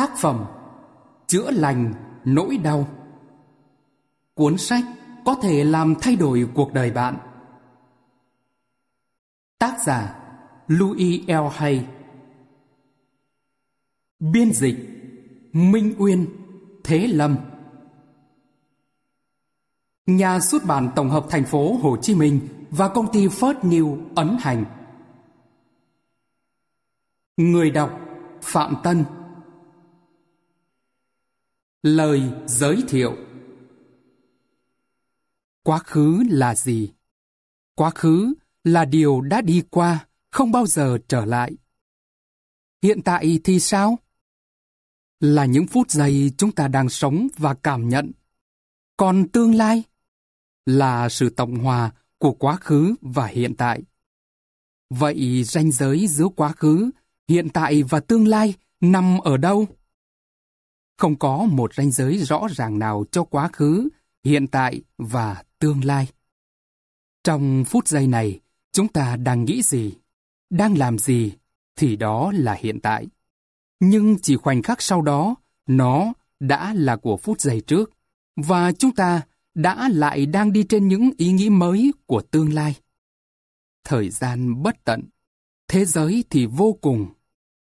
Tác phẩm Chữa lành nỗi đau. Cuốn sách có thể làm thay đổi cuộc đời bạn. Tác giả Louis L. Hay. Biên dịch Minh Uyên, Thế Lâm. Nhà xuất bản tổng hợp thành phố Hồ Chí Minh và công ty First New ấn hành. Người đọc Phạm Tân. Lời giới thiệu Quá khứ là gì? Quá khứ là điều đã đi qua, không bao giờ trở lại. Hiện tại thì sao? Là những phút giây chúng ta đang sống và cảm nhận. Còn tương lai? Là sự tổng hòa của quá khứ và hiện tại. Vậy ranh giới giữa quá khứ, hiện tại và tương lai nằm ở đâu? Không có một ranh giới rõ ràng nào cho quá khứ, hiện tại và tương lai. Trong phút giây này, chúng ta đang nghĩ gì, đang làm gì, thì đó là hiện tại. Nhưng chỉ khoảnh khắc sau đó, nó đã là của phút giây trước, và chúng ta đã lại đang đi trên những ý nghĩ mới của tương lai. Thời gian bất tận, thế giới thì vô cùng,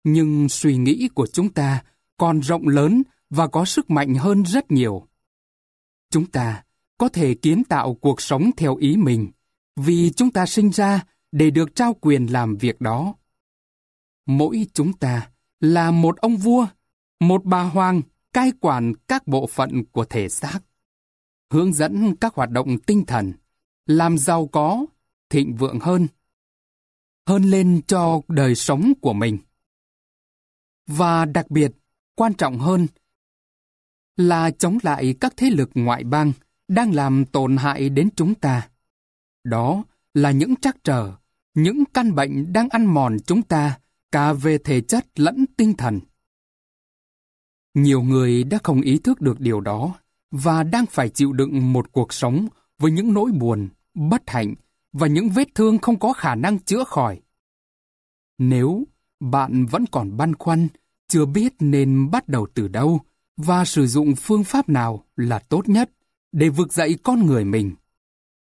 nhưng suy nghĩ của chúng ta còn rộng lớn và có sức mạnh hơn rất nhiều. Chúng ta có thể kiến tạo cuộc sống theo ý mình, vì chúng ta sinh ra để được trao quyền làm việc đó. Mỗi chúng ta là một ông vua, một bà hoàng cai quản các bộ phận của thể xác, hướng dẫn các hoạt động tinh thần, làm giàu có, thịnh vượng hơn, hơn lên cho đời sống của mình. Và đặc biệt, quan trọng hơn là chống lại các thế lực ngoại bang đang làm tổn hại đến chúng ta. Đó là những trắc trở, những căn bệnh đang ăn mòn chúng ta cả về thể chất lẫn tinh thần. Nhiều người đã không ý thức được điều đó và đang phải chịu đựng một cuộc sống với những nỗi buồn, bất hạnh và những vết thương không có khả năng chữa khỏi. Nếu bạn vẫn còn băn khoăn, chưa biết nên bắt đầu từ đâu, và sử dụng phương pháp nào là tốt nhất để vực dậy con người mình,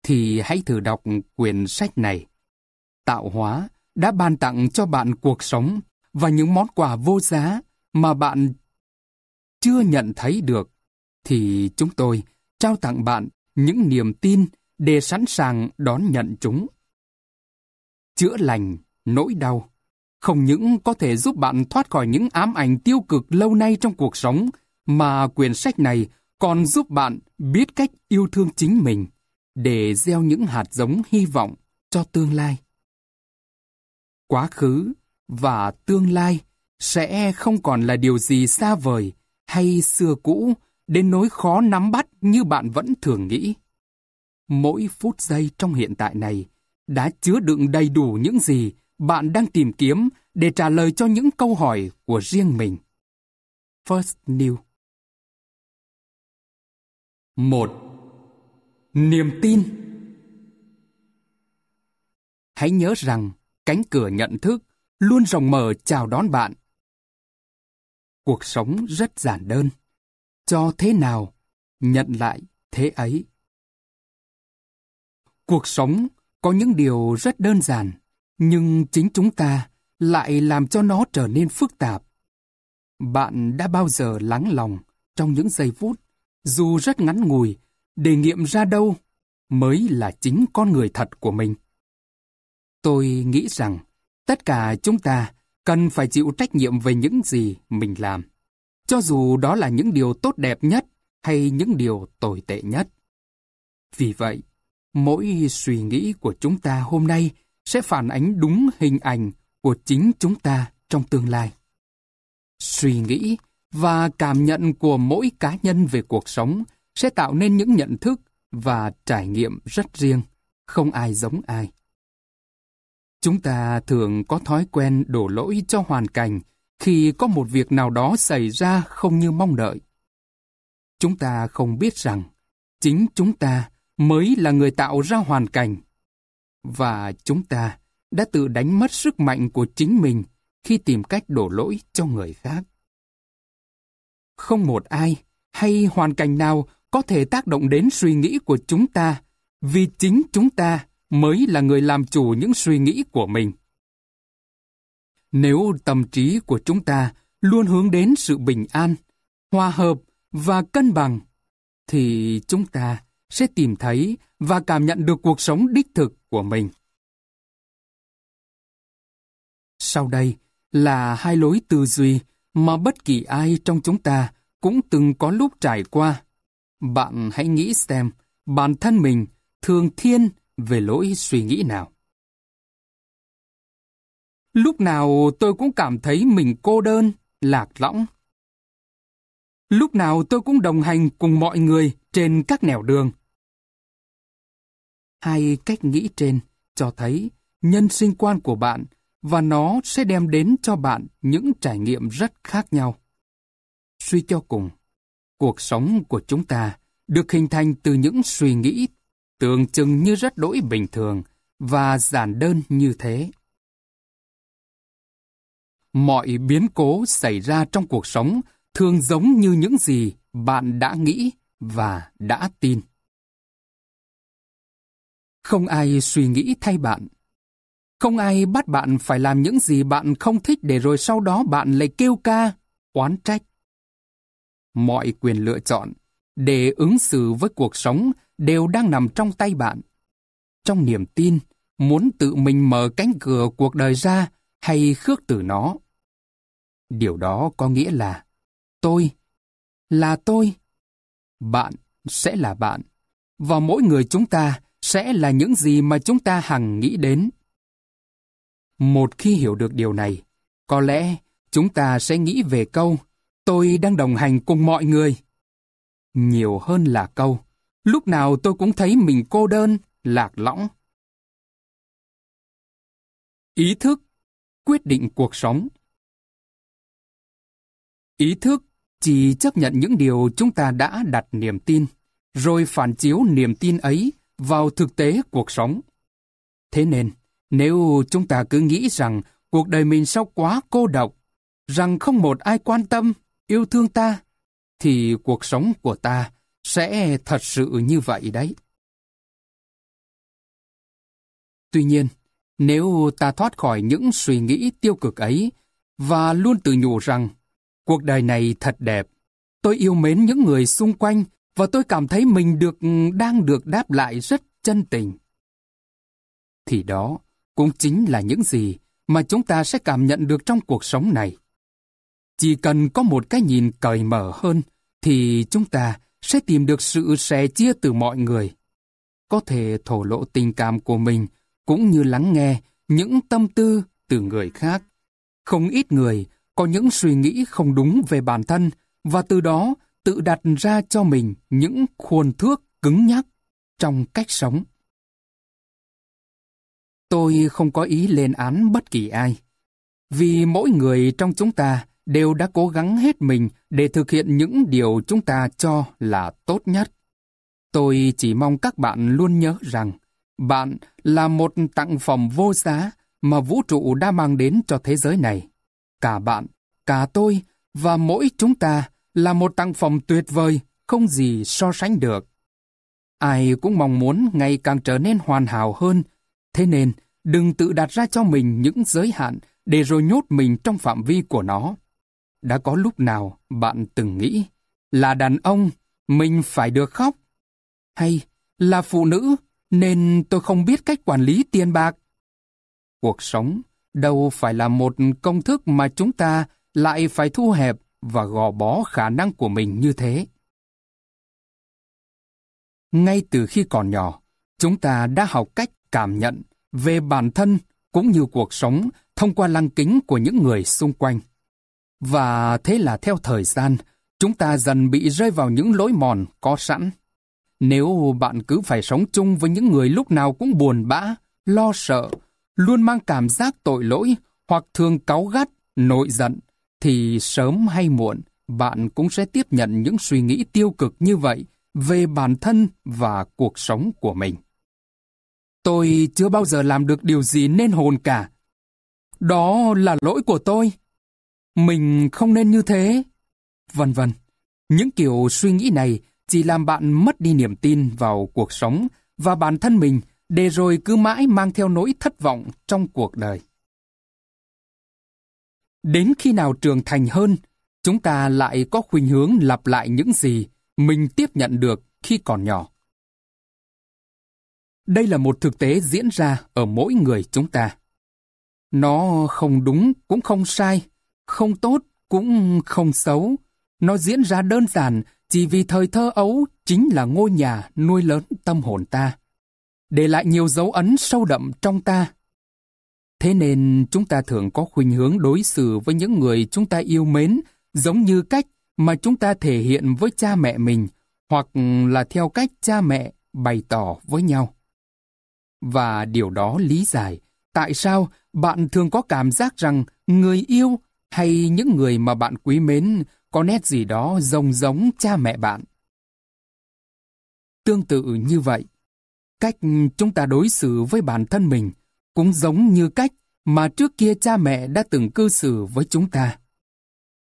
thì hãy thử đọc quyển sách này. Tạo hóa đã ban tặng cho bạn cuộc sống và những món quà vô giá mà bạn chưa nhận thấy được, thì chúng tôi trao tặng bạn những niềm tin để sẵn sàng đón nhận chúng. Chữa lành nỗi đau không những có thể giúp bạn thoát khỏi những ám ảnh tiêu cực lâu nay trong cuộc sống, mà quyển sách này còn giúp bạn biết cách yêu thương chính mình để gieo những hạt giống hy vọng cho tương lai. Quá khứ và tương lai sẽ không còn là điều gì xa vời hay xưa cũ đến nỗi khó nắm bắt như bạn vẫn thường nghĩ. Mỗi phút giây trong hiện tại này đã chứa đựng đầy đủ những gì bạn đang tìm kiếm để trả lời cho những câu hỏi của riêng mình. First New một Niềm tin Hãy nhớ rằng cánh cửa nhận thức luôn rộng mở chào đón bạn. Cuộc sống rất giản đơn. Cho thế nào, nhận lại thế ấy. Cuộc sống có những điều rất đơn giản, nhưng chính chúng ta lại làm cho nó trở nên phức tạp. Bạn đã bao giờ lắng lòng trong những giây phút dù rất ngắn ngủi, để nghiệm ra đâu mới là chính con người thật của mình. Tôi nghĩ rằng tất cả chúng ta cần phải chịu trách nhiệm về những gì mình làm, cho dù đó là những điều tốt đẹp nhất hay những điều tồi tệ nhất. Vì vậy, mỗi suy nghĩ của chúng ta hôm nay sẽ phản ánh đúng hình ảnh của chính chúng ta trong tương lai. Suy nghĩ và cảm nhận của mỗi cá nhân về cuộc sống sẽ tạo nên những nhận thức và trải nghiệm rất riêng, không ai giống ai. Chúng ta thường có thói quen đổ lỗi cho hoàn cảnh khi có một việc nào đó xảy ra không như mong đợi. Chúng ta không biết rằng chính chúng ta mới là người tạo ra hoàn cảnh. Và chúng ta đã tự đánh mất sức mạnh của chính mình khi tìm cách đổ lỗi cho người khác. Không một ai hay hoàn cảnh nào có thể tác động đến suy nghĩ của chúng ta, vì chính chúng ta mới là người làm chủ những suy nghĩ của mình. Nếu tâm trí của chúng ta luôn hướng đến sự bình an, hòa hợp và cân bằng, thì chúng ta sẽ tìm thấy và cảm nhận được cuộc sống đích thực của mình. Sau đây là hai lối tư duy mà bất kỳ ai trong chúng ta cũng từng có lúc trải qua. Bạn hãy nghĩ xem bản thân mình thường thiên về lỗi suy nghĩ nào. Lúc nào tôi cũng cảm thấy mình cô đơn, lạc lõng. Lúc nào tôi cũng đồng hành cùng mọi người trên các nẻo đường. Hai cách nghĩ trên cho thấy nhân sinh quan của bạn và nó sẽ đem đến cho bạn những trải nghiệm rất khác nhau. Suy cho cùng, cuộc sống của chúng ta được hình thành từ những suy nghĩ tưởng chừng như rất đỗi bình thường và giản đơn như thế. Mọi biến cố xảy ra trong cuộc sống thường giống như những gì bạn đã nghĩ và đã tin. Không ai suy nghĩ thay bạn. Không ai bắt bạn phải làm những gì bạn không thích để rồi sau đó bạn lại kêu ca, oán trách. Mọi quyền lựa chọn để ứng xử với cuộc sống đều đang nằm trong tay bạn. Trong niềm tin, muốn tự mình mở cánh cửa cuộc đời ra hay khước từ nó. Điều đó có nghĩa là tôi là tôi. Bạn sẽ là bạn. Và mỗi người chúng ta sẽ là những gì mà chúng ta hằng nghĩ đến. Một khi hiểu được điều này, có lẽ chúng ta sẽ nghĩ về câu tôi đang đồng hành cùng mọi người. Nhiều hơn là câu lúc nào tôi cũng thấy mình cô đơn, lạc lõng. Ý thức quyết định cuộc sống Ý thức chỉ chấp nhận những điều chúng ta đã đặt niềm tin, rồi phản chiếu niềm tin ấy vào thực tế cuộc sống. Thế nên, nếu chúng ta cứ nghĩ rằng cuộc đời mình sao quá cô độc, rằng không một ai quan tâm, yêu thương ta, thì cuộc sống của ta sẽ thật sự như vậy đấy. Tuy nhiên, nếu ta thoát khỏi những suy nghĩ tiêu cực ấy và luôn tự nhủ rằng cuộc đời này thật đẹp, tôi yêu mến những người xung quanh và tôi cảm thấy mình được đang được đáp lại rất chân tình. Thì đó cũng chính là những gì mà chúng ta sẽ cảm nhận được trong cuộc sống này. Chỉ cần có một cái nhìn cởi mở hơn, thì chúng ta sẽ tìm được sự sẻ chia từ mọi người. Có thể thổ lộ tình cảm của mình cũng như lắng nghe những tâm tư từ người khác. Không ít người có những suy nghĩ không đúng về bản thân và từ đó tự đặt ra cho mình những khuôn thước cứng nhắc trong cách sống. Tôi không có ý lên án bất kỳ ai, vì mỗi người trong chúng ta đều đã cố gắng hết mình để thực hiện những điều chúng ta cho là tốt nhất. Tôi chỉ mong các bạn luôn nhớ rằng bạn là một tặng phẩm vô giá mà vũ trụ đã mang đến cho thế giới này. Cả bạn, cả tôi và mỗi chúng ta là một tặng phẩm tuyệt vời, không gì so sánh được. Ai cũng mong muốn ngày càng trở nên hoàn hảo hơn, thế nên đừng tự đặt ra cho mình những giới hạn để rồi nhốt mình trong phạm vi của nó. Đã có lúc nào bạn từng nghĩ là đàn ông mình phải được khóc? Hay là phụ nữ nên tôi không biết cách quản lý tiền bạc? Cuộc sống đâu phải là một công thức mà chúng ta lại phải thu hẹp và gò bó khả năng của mình như thế. Ngay từ khi còn nhỏ, chúng ta đã học cách cảm nhận về bản thân cũng như cuộc sống thông qua lăng kính của những người xung quanh. Và thế là theo thời gian, chúng ta dần bị rơi vào những lối mòn có sẵn. Nếu bạn cứ phải sống chung với những người lúc nào cũng buồn bã, lo sợ, luôn mang cảm giác tội lỗi hoặc thường cáu gắt, nội giận, thì sớm hay muộn bạn cũng sẽ tiếp nhận những suy nghĩ tiêu cực như vậy về bản thân và cuộc sống của mình. Tôi chưa bao giờ làm được điều gì nên hồn cả. Đó là lỗi của tôi. Mình không nên như thế. Vân vân. Những kiểu suy nghĩ này chỉ làm bạn mất đi niềm tin vào cuộc sống và bản thân mình để rồi cứ mãi mang theo nỗi thất vọng trong cuộc đời. Đến khi nào trưởng thành hơn, chúng ta lại có khuynh hướng lặp lại những gì mình tiếp nhận được khi còn nhỏ. Đây là một thực tế diễn ra ở mỗi người chúng ta. Nó không đúng cũng không sai, không tốt cũng không xấu. Nó diễn ra đơn giản chỉ vì thời thơ ấu chính là ngôi nhà nuôi lớn tâm hồn ta, để lại nhiều dấu ấn sâu đậm trong ta. Thế nên chúng ta thường có khuynh hướng đối xử với những người chúng ta yêu mến giống như cách mà chúng ta thể hiện với cha mẹ mình hoặc là theo cách cha mẹ bày tỏ với nhau. Và điều đó lý giải tại sao bạn thường có cảm giác rằng người yêu hay những người mà bạn quý mến có nét gì đó giống giống cha mẹ bạn. Tương tự như vậy, cách chúng ta đối xử với bản thân mình cũng giống như cách mà trước kia cha mẹ đã từng cư xử với chúng ta.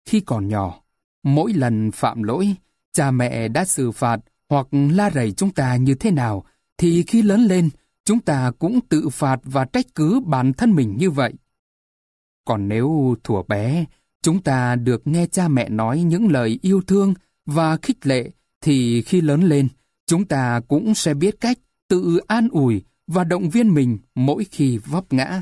Khi còn nhỏ, mỗi lần phạm lỗi, cha mẹ đã xử phạt hoặc la rầy chúng ta như thế nào, thì khi lớn lên, chúng ta cũng tự phạt và trách cứ bản thân mình như vậy. Còn nếu thuở bé, chúng ta được nghe cha mẹ nói những lời yêu thương và khích lệ, thì khi lớn lên, chúng ta cũng sẽ biết cách tự an ủi và động viên mình mỗi khi vấp ngã.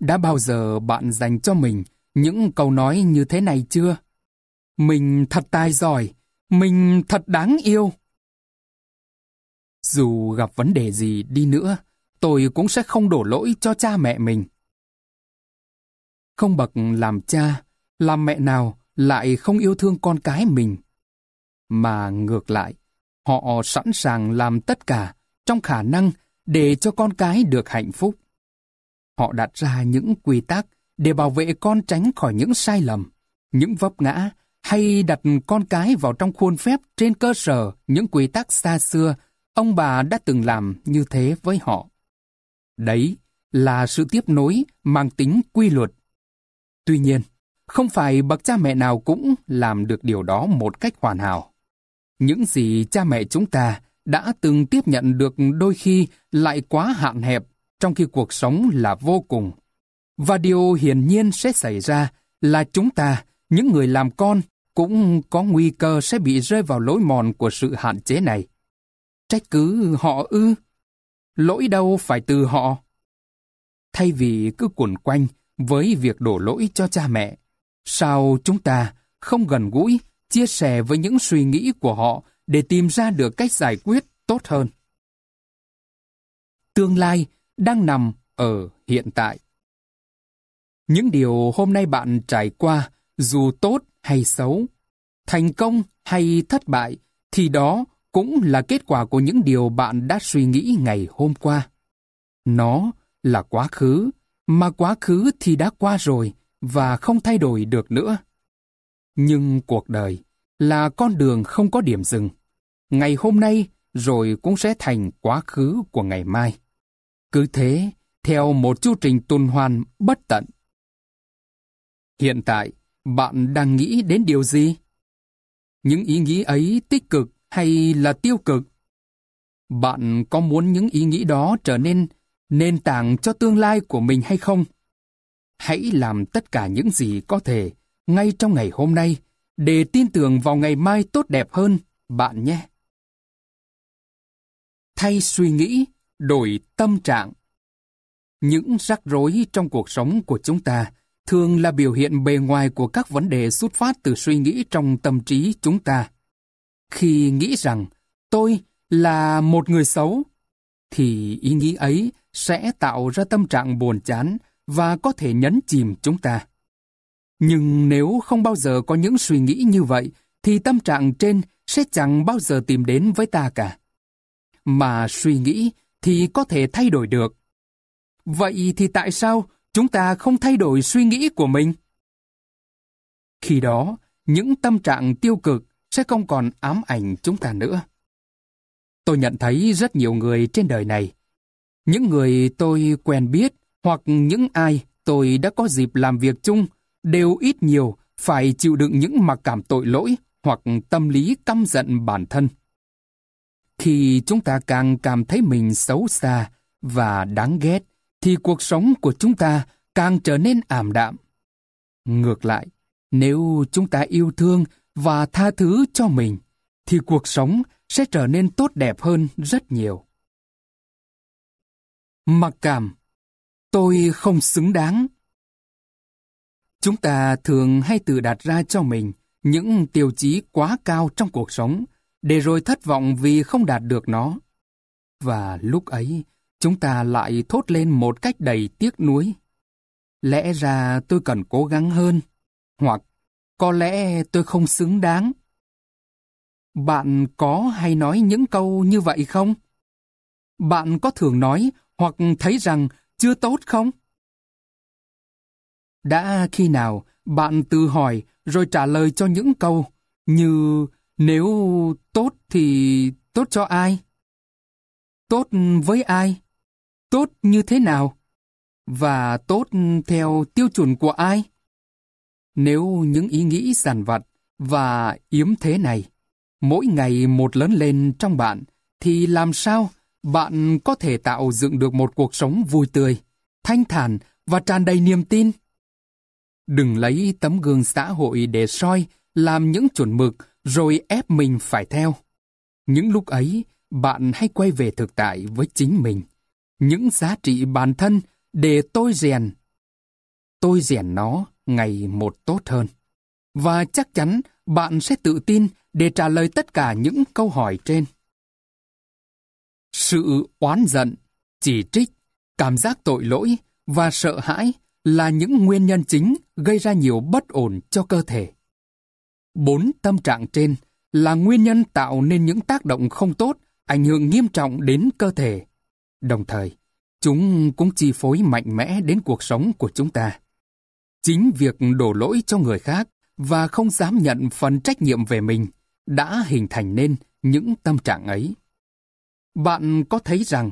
Đã bao giờ bạn dành cho mình những câu nói như thế này chưa? Mình thật tài giỏi, mình thật đáng yêu. Dù gặp vấn đề gì đi nữa, tôi cũng sẽ không đổ lỗi cho cha mẹ mình. Không bậc làm cha, làm mẹ nào lại không yêu thương con cái mình. Mà ngược lại, họ sẵn sàng làm tất cả trong khả năng để cho con cái được hạnh phúc. Họ đặt ra những quy tắc để bảo vệ con tránh khỏi những sai lầm, những vấp ngã hay đặt con cái vào trong khuôn phép trên cơ sở những quy tắc xa xưa ông bà đã từng làm như thế với họ. Đấy là sự tiếp nối mang tính quy luật. Tuy nhiên, không phải bậc cha mẹ nào cũng làm được điều đó một cách hoàn hảo. Những gì cha mẹ chúng ta đã từng tiếp nhận được đôi khi lại quá hạn hẹp, trong khi cuộc sống là vô cùng. Và điều hiển nhiên sẽ xảy ra là chúng ta, những người làm con, cũng có nguy cơ sẽ bị rơi vào lối mòn của sự hạn chế này. Trách cứ họ ư? Lỗi đâu phải từ họ. Thay vì cứ cuộn quanh với việc đổ lỗi cho cha mẹ, sao chúng ta không gần gũi, chia sẻ với những suy nghĩ của họ để tìm ra được cách giải quyết tốt hơn? Tương lai đang nằm ở hiện tại. Những điều hôm nay bạn trải qua, dù tốt hay xấu, thành công hay thất bại, thì đó cũng là kết quả của những điều bạn đã suy nghĩ ngày hôm qua. Nó là quá khứ, mà quá khứ thì đã qua rồi và không thay đổi được nữa. Nhưng cuộc đời là con đường không có điểm dừng. Ngày hôm nay rồi cũng sẽ thành quá khứ của ngày mai. Cứ thế, theo một chu trình tuần hoàn bất tận. Hiện tại, bạn đang nghĩ đến điều gì? Những ý nghĩ ấy tích cực hay là tiêu cực? Bạn có muốn những ý nghĩ đó trở nên nền tảng cho tương lai của mình hay không? Hãy làm tất cả những gì có thể ngay trong ngày hôm nay để tin tưởng vào ngày mai tốt đẹp hơn, bạn nhé. Thay suy nghĩ, đổi tâm trạng. Những rắc rối trong cuộc sống của chúng ta thường là biểu hiện bề ngoài của các vấn đề xuất phát từ suy nghĩ trong tâm trí chúng ta. Khi nghĩ rằng tôi là một người xấu, thì ý nghĩ ấy sẽ tạo ra tâm trạng buồn chán và có thể nhấn chìm chúng ta. Nhưng nếu không bao giờ có những suy nghĩ như vậy, thì tâm trạng trên sẽ chẳng bao giờ tìm đến với ta cả. Mà suy nghĩ thì có thể thay đổi được. Vậy thì tại sao chúng ta không thay đổi suy nghĩ của mình? Khi đó, những tâm trạng tiêu cực sẽ không còn ám ảnh chúng ta nữa. Tôi nhận thấy rất nhiều người trên đời này. Những người tôi quen biết hoặc những ai tôi đã có dịp làm việc chung đều ít nhiều phải chịu đựng những mặc cảm tội lỗi hoặc tâm lý căm giận bản thân. Khi chúng ta càng cảm thấy mình xấu xa và đáng ghét, thì cuộc sống của chúng ta càng trở nên ảm đạm. Ngược lại, nếu chúng ta yêu thương và tha thứ cho mình, thì cuộc sống sẽ trở nên tốt đẹp hơn rất nhiều. Mặc cảm Tôi không xứng đáng. Chúng ta thường hay tự đặt ra cho mình những tiêu chí quá cao trong cuộc sống, để rồi thất vọng vì không đạt được nó. Và lúc ấy, chúng ta lại thốt lên một cách đầy tiếc nuối. Lẽ ra tôi cần cố gắng hơn, hoặc có lẽ tôi không xứng đáng. Bạn có hay nói những câu như vậy không? Bạn có thường nói hoặc thấy rằng chưa tốt không? Đã khi nào bạn tự hỏi rồi trả lời cho những câu như, nếu tốt thì tốt cho ai? Tốt với ai? Tốt như thế nào? Và tốt theo tiêu chuẩn của ai? Nếu những ý nghĩ giản vặt và yếm thế này mỗi ngày một lớn lên trong bạn, thì làm sao bạn có thể tạo dựng được một cuộc sống vui tươi, thanh thản và tràn đầy niềm tin. Đừng lấy tấm gương xã hội để soi, làm những chuẩn mực rồi ép mình phải theo. Những lúc ấy, bạn hãy quay về thực tại với chính mình, những giá trị bản thân để tôi rèn. Tôi rèn nó ngày một tốt hơn. Và chắc chắn bạn sẽ tự tin để trả lời tất cả những câu hỏi trên. Sự oán giận, chỉ trích, cảm giác tội lỗi và sợ hãi là những nguyên nhân chính gây ra nhiều bất ổn cho cơ thể. Bốn tâm trạng trên là nguyên nhân tạo nên những tác động không tốt, ảnh hưởng nghiêm trọng đến cơ thể. Đồng thời, chúng cũng chi phối mạnh mẽ đến cuộc sống của chúng ta. Chính việc đổ lỗi cho người khác và không dám nhận phần trách nhiệm về mình đã hình thành nên những tâm trạng ấy. Bạn có thấy rằng,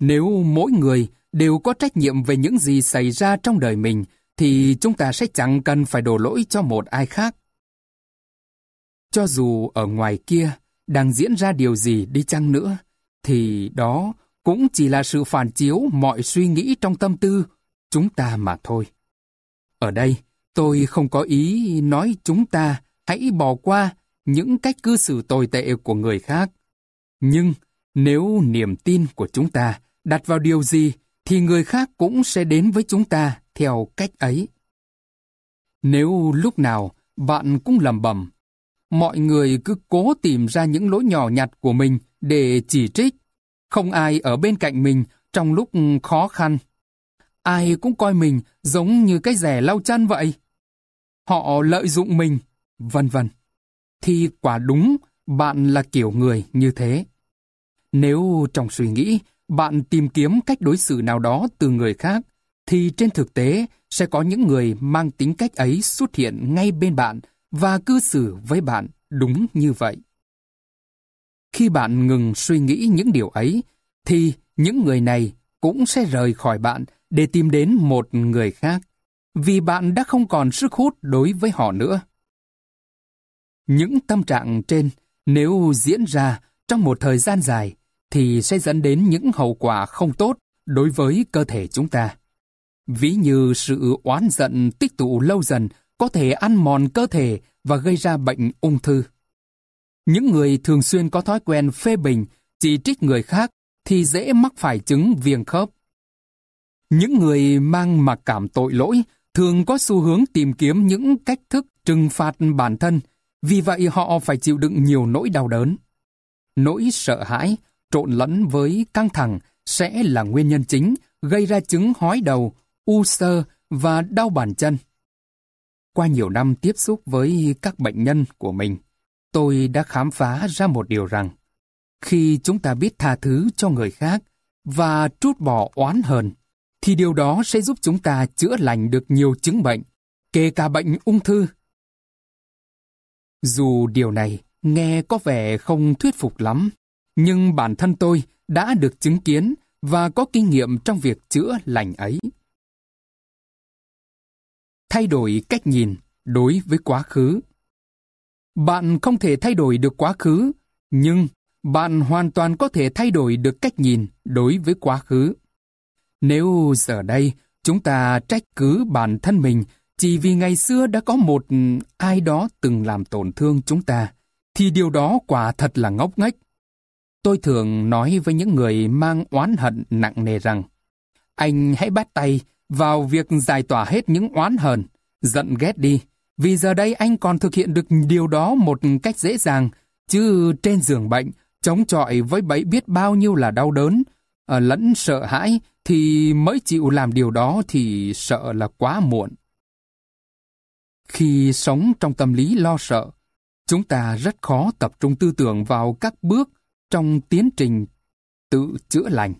nếu mỗi người đều có trách nhiệm về những gì xảy ra trong đời mình, thì chúng ta sẽ chẳng cần phải đổ lỗi cho một ai khác. Cho dù ở ngoài kia đang diễn ra điều gì đi chăng nữa, thì đó cũng chỉ là sự phản chiếu mọi suy nghĩ trong tâm tư chúng ta mà thôi. Ở đây, tôi không có ý nói chúng ta hãy bỏ qua những cách cư xử tồi tệ của người khác. Nhưng nếu niềm tin của chúng ta đặt vào điều gì thì người khác cũng sẽ đến với chúng ta theo cách ấy. Nếu lúc nào bạn cũng lầm bầm, mọi người cứ cố tìm ra những lỗi nhỏ nhặt của mình để chỉ trích, không ai ở bên cạnh mình trong lúc khó khăn. Ai cũng coi mình giống như cái rẻ lau chân vậy. Họ lợi dụng mình, vân vân. Thì quả đúng bạn là kiểu người như thế. Nếu trong suy nghĩ bạn tìm kiếm cách đối xử nào đó từ người khác, thì trên thực tế sẽ có những người mang tính cách ấy xuất hiện ngay bên bạn và cư xử với bạn đúng như vậy. Khi bạn ngừng suy nghĩ những điều ấy, thì những người này cũng sẽ rời khỏi bạn để tìm đến một người khác, vì bạn đã không còn sức hút đối với họ nữa. Những tâm trạng trên, nếu diễn ra trong một thời gian dài, thì sẽ dẫn đến những hậu quả không tốt đối với cơ thể chúng ta. Ví như sự oán giận tích tụ lâu dần có thể ăn mòn cơ thể và gây ra bệnh ung thư. Những người thường xuyên có thói quen phê bình, chỉ trích người khác thì dễ mắc phải chứng viêm khớp. Những người mang mặc cảm tội lỗi thường có xu hướng tìm kiếm những cách thức trừng phạt bản thân, vì vậy họ phải chịu đựng nhiều nỗi đau đớn. Nỗi sợ hãi, trộn lẫn với căng thẳng sẽ là nguyên nhân chính gây ra chứng hói đầu, u sơ và đau bàn chân. Qua nhiều năm tiếp xúc với các bệnh nhân của mình, tôi đã khám phá ra một điều rằng, khi chúng ta biết tha thứ cho người khác và trút bỏ oán hờn, thì điều đó sẽ giúp chúng ta chữa lành được nhiều chứng bệnh, kể cả bệnh ung thư. Dù điều này nghe có vẻ không thuyết phục lắm, nhưng bản thân tôi đã được chứng kiến và có kinh nghiệm trong việc chữa lành ấy. Thay đổi cách nhìn đối với quá khứ. Bạn không thể thay đổi được quá khứ, nhưng bạn hoàn toàn có thể thay đổi được cách nhìn đối với quá khứ. Nếu giờ đây chúng ta trách cứ bản thân mình chỉ vì ngày xưa đã có một ừ, ai đó từng làm tổn thương chúng ta, thì điều đó quả thật là ngốc nghếch. Tôi thường nói với những người mang oán hận nặng nề rằng, anh hãy bắt tay vào việc giải tỏa hết những oán hờn, giận ghét đi, vì giờ đây anh còn thực hiện được điều đó một cách dễ dàng, chứ trên giường bệnh, chống chọi với bẫy biết bao nhiêu là đau đớn, Ờ, lẫn sợ hãi, thì mới chịu làm điều đó thì sợ là quá muộn. Khi sống trong tâm lý lo sợ, chúng ta rất khó tập trung tư tưởng vào các bước trong tiến trình tự chữa lành.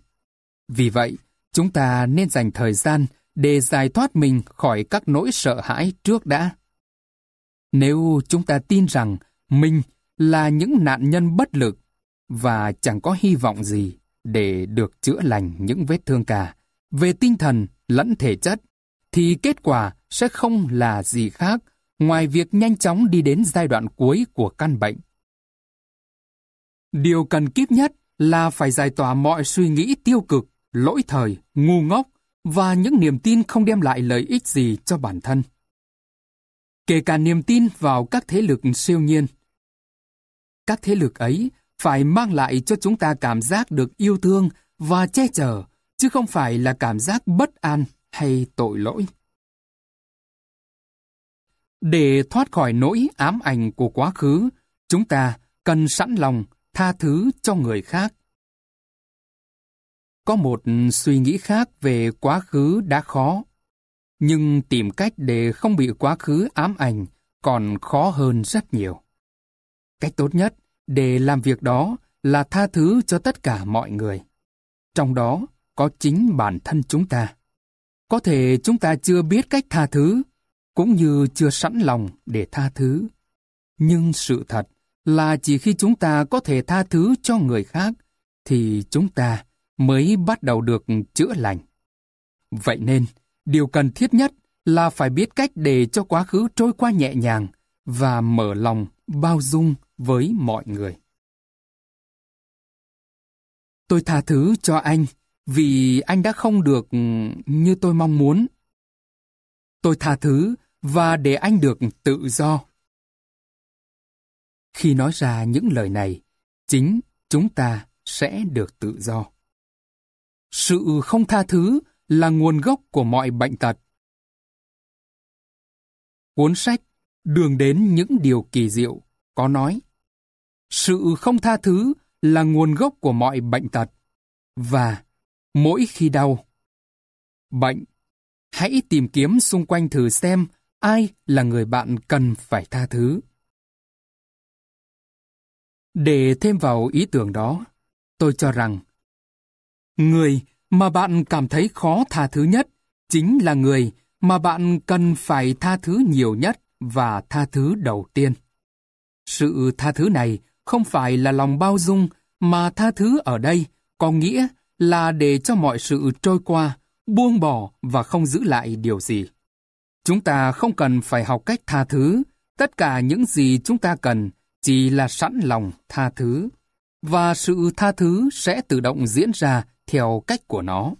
Vì vậy, chúng ta nên dành thời gian để giải thoát mình khỏi các nỗi sợ hãi trước đã. Nếu chúng ta tin rằng mình là những nạn nhân bất lực và chẳng có hy vọng gì để được chữa lành những vết thương cả, về tinh thần lẫn thể chất, thì kết quả sẽ không là gì khác ngoài việc nhanh chóng đi đến giai đoạn cuối của căn bệnh. Điều cần kíp nhất là phải giải tỏa mọi suy nghĩ tiêu cực, lỗi thời, ngu ngốc và những niềm tin không đem lại lợi ích gì cho bản thân. Kể cả niềm tin vào các thế lực siêu nhiên. Các thế lực ấy phải mang lại cho chúng ta cảm giác được yêu thương và che chở, chứ không phải là cảm giác bất an hay tội lỗi. Để thoát khỏi nỗi ám ảnh của quá khứ, chúng ta cần sẵn lòng tha thứ cho người khác. Có một suy nghĩ khác về quá khứ đã khó, nhưng tìm cách để không bị quá khứ ám ảnh còn khó hơn rất nhiều. Cách tốt nhất để làm việc đó là tha thứ cho tất cả mọi người. Trong đó có chính bản thân chúng ta. Có thể chúng ta chưa biết cách tha thứ, cũng như chưa sẵn lòng để tha thứ. Nhưng sự thật là chỉ khi chúng ta có thể tha thứ cho người khác, thì chúng ta mới bắt đầu được chữa lành. Vậy nên, điều cần thiết nhất là phải biết cách để cho quá khứ trôi qua nhẹ nhàng và mở lòng bao dung với mọi người. Tôi tha thứ cho anh vì anh đã không được ừ, như tôi mong muốn. Tôi tha thứ và để anh được tự do. Khi nói ra những lời này, chính chúng ta sẽ được tự do. Sự không tha thứ là nguồn gốc của mọi bệnh tật. Cuốn sách Đường đến những điều kỳ diệu có nói Sự không tha thứ là nguồn gốc của mọi bệnh tật. Và mỗi khi đau, bệnh, hãy tìm kiếm xung quanh thử xem ai là người bạn cần phải tha thứ. Để thêm vào ý tưởng đó, tôi cho rằng người mà bạn cảm thấy khó tha thứ nhất chính là người mà bạn cần phải tha thứ nhiều nhất và tha thứ đầu tiên. Sự tha thứ này không phải là lòng bao dung mà tha thứ ở đây có nghĩa là để cho mọi sự trôi qua, buông bỏ và không giữ lại điều gì. Chúng ta không cần phải học cách tha thứ, tất cả những gì chúng ta cần chỉ là sẵn lòng tha thứ, và sự tha thứ sẽ tự động diễn ra theo cách của nó.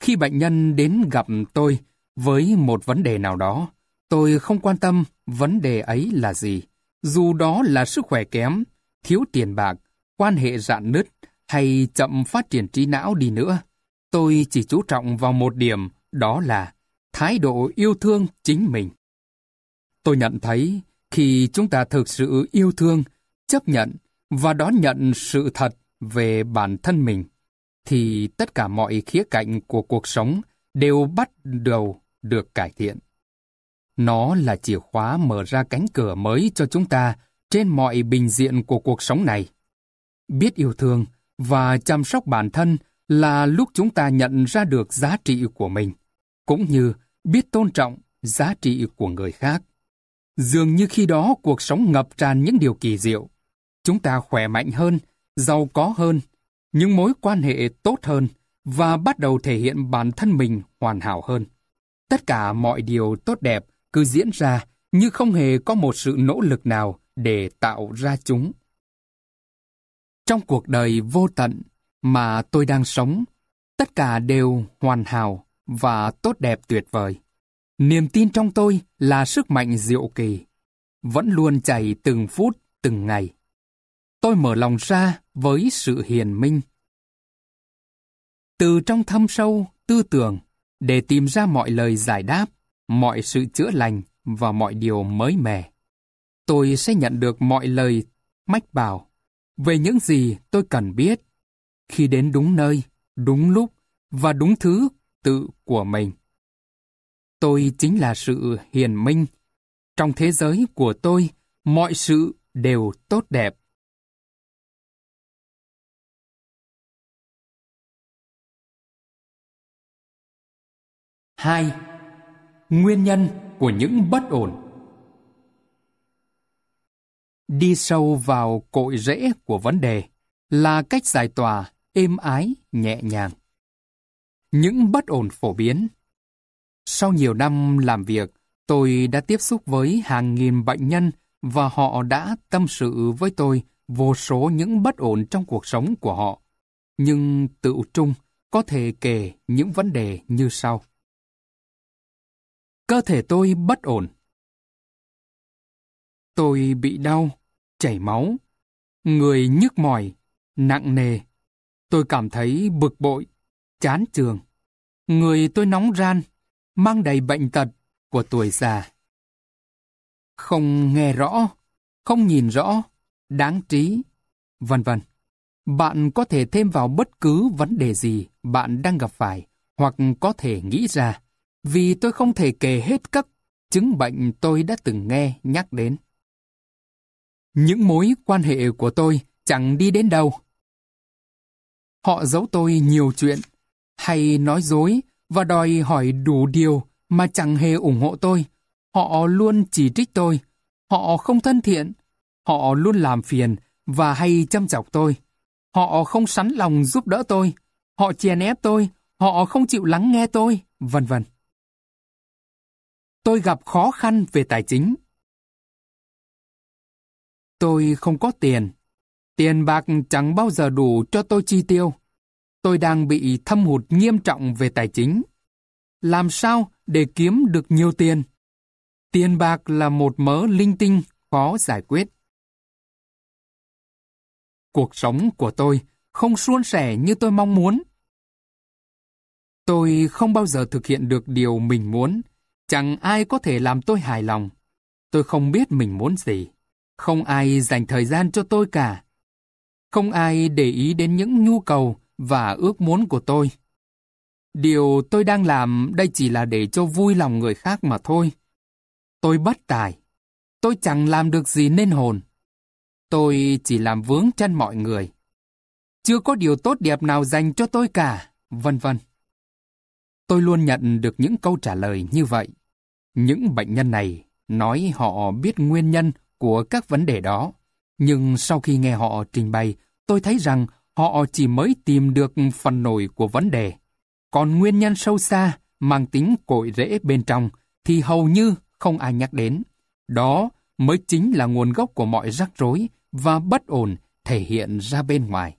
Khi bệnh nhân đến gặp tôi với một vấn đề nào đó, tôi không quan tâm vấn đề ấy là gì, dù đó là sức khỏe kém, thiếu tiền bạc, quan hệ rạn nứt hay chậm phát triển trí não đi nữa. Tôi chỉ chú trọng vào một điểm, đó là thái độ yêu thương chính mình. Tôi nhận thấy khi chúng ta thực sự yêu thương, chấp nhận và đón nhận sự thật về bản thân mình, thì tất cả mọi khía cạnh của cuộc sống đều bắt đầu được cải thiện. Nó là chìa khóa mở ra cánh cửa mới cho chúng ta trên mọi bình diện của cuộc sống này. Biết yêu thương và chăm sóc bản thân là lúc chúng ta nhận ra được giá trị của mình, cũng như biết tôn trọng giá trị của người khác. Dường như khi đó cuộc sống ngập tràn những điều kỳ diệu. Chúng ta khỏe mạnh hơn, giàu có hơn, những mối quan hệ tốt hơn và bắt đầu thể hiện bản thân mình hoàn hảo hơn. Tất cả mọi điều tốt đẹp cứ diễn ra như không hề có một sự nỗ lực nào để tạo ra chúng. Trong cuộc đời vô tận mà tôi đang sống, tất cả đều hoàn hảo và tốt đẹp tuyệt vời. Niềm tin trong tôi là sức mạnh diệu kỳ, vẫn luôn chảy từng phút, từng ngày. Tôi mở lòng ra với sự hiền minh. Từ trong thâm sâu, tư tưởng, để tìm ra mọi lời giải đáp, mọi sự chữa lành và mọi điều mới mẻ. Tôi sẽ nhận được mọi lời mách bảo về những gì tôi cần biết khi đến đúng nơi, đúng lúc và đúng thứ tự của mình. Tôi chính là sự hiền minh. Trong thế giới của tôi, mọi sự đều tốt đẹp. Hai, nguyên nhân của những bất ổn. Đi sâu vào cội rễ của vấn đề là cách giải tỏa êm ái, nhẹ nhàng. Những bất ổn phổ biến Sau nhiều năm làm việc, tôi đã tiếp xúc với hàng nghìn bệnh nhân và họ đã tâm sự với tôi vô số những bất ổn trong cuộc sống của họ. Nhưng tự trung có thể kể những vấn đề như sau. Cơ thể tôi bất ổn. Tôi bị đau, chảy máu, người nhức mỏi, nặng nề. Tôi cảm thấy bực bội, chán trường. Người tôi nóng ran, mang đầy bệnh tật của tuổi già. Không nghe rõ, không nhìn rõ, đáng trí, vân vân. Bạn có thể thêm vào bất cứ vấn đề gì bạn đang gặp phải hoặc có thể nghĩ ra, vì tôi không thể kể hết các chứng bệnh tôi đã từng nghe nhắc đến. Những mối quan hệ của tôi chẳng đi đến đâu. Họ giấu tôi nhiều chuyện, hay nói dối và đòi hỏi đủ điều mà chẳng hề ủng hộ tôi. Họ luôn chỉ trích tôi. Họ không thân thiện. Họ luôn làm phiền và hay chăm chọc tôi. Họ không sẵn lòng giúp đỡ tôi. Họ chèn ép tôi. Họ không chịu lắng nghe tôi, vân vân. Tôi gặp khó khăn về tài chính. Tôi không có tiền. Tiền bạc chẳng bao giờ đủ cho tôi chi tiêu. Tôi đang bị thâm hụt nghiêm trọng về tài chính. Làm sao để kiếm được nhiều tiền? Tiền bạc là một mớ linh tinh khó giải quyết. Cuộc sống của tôi không suôn sẻ như tôi mong muốn. Tôi không bao giờ thực hiện được điều mình muốn. Chẳng ai có thể làm tôi hài lòng. Tôi không biết mình muốn gì. Không ai dành thời gian cho tôi cả. Không ai để ý đến những nhu cầu và ước muốn của tôi. Điều tôi đang làm đây chỉ là để cho vui lòng người khác mà thôi. Tôi bất tài. Tôi chẳng làm được gì nên hồn. Tôi chỉ làm vướng chân mọi người. Chưa có điều tốt đẹp nào dành cho tôi cả, vân vân. Tôi luôn nhận được những câu trả lời như vậy. Những bệnh nhân này nói họ biết nguyên nhân của các vấn đề đó. Nhưng sau khi nghe họ trình bày, tôi thấy rằng họ chỉ mới tìm được phần nổi của vấn đề. Còn nguyên nhân sâu xa, mang tính cội rễ bên trong, thì hầu như không ai nhắc đến. Đó mới chính là nguồn gốc của mọi rắc rối và bất ổn thể hiện ra bên ngoài.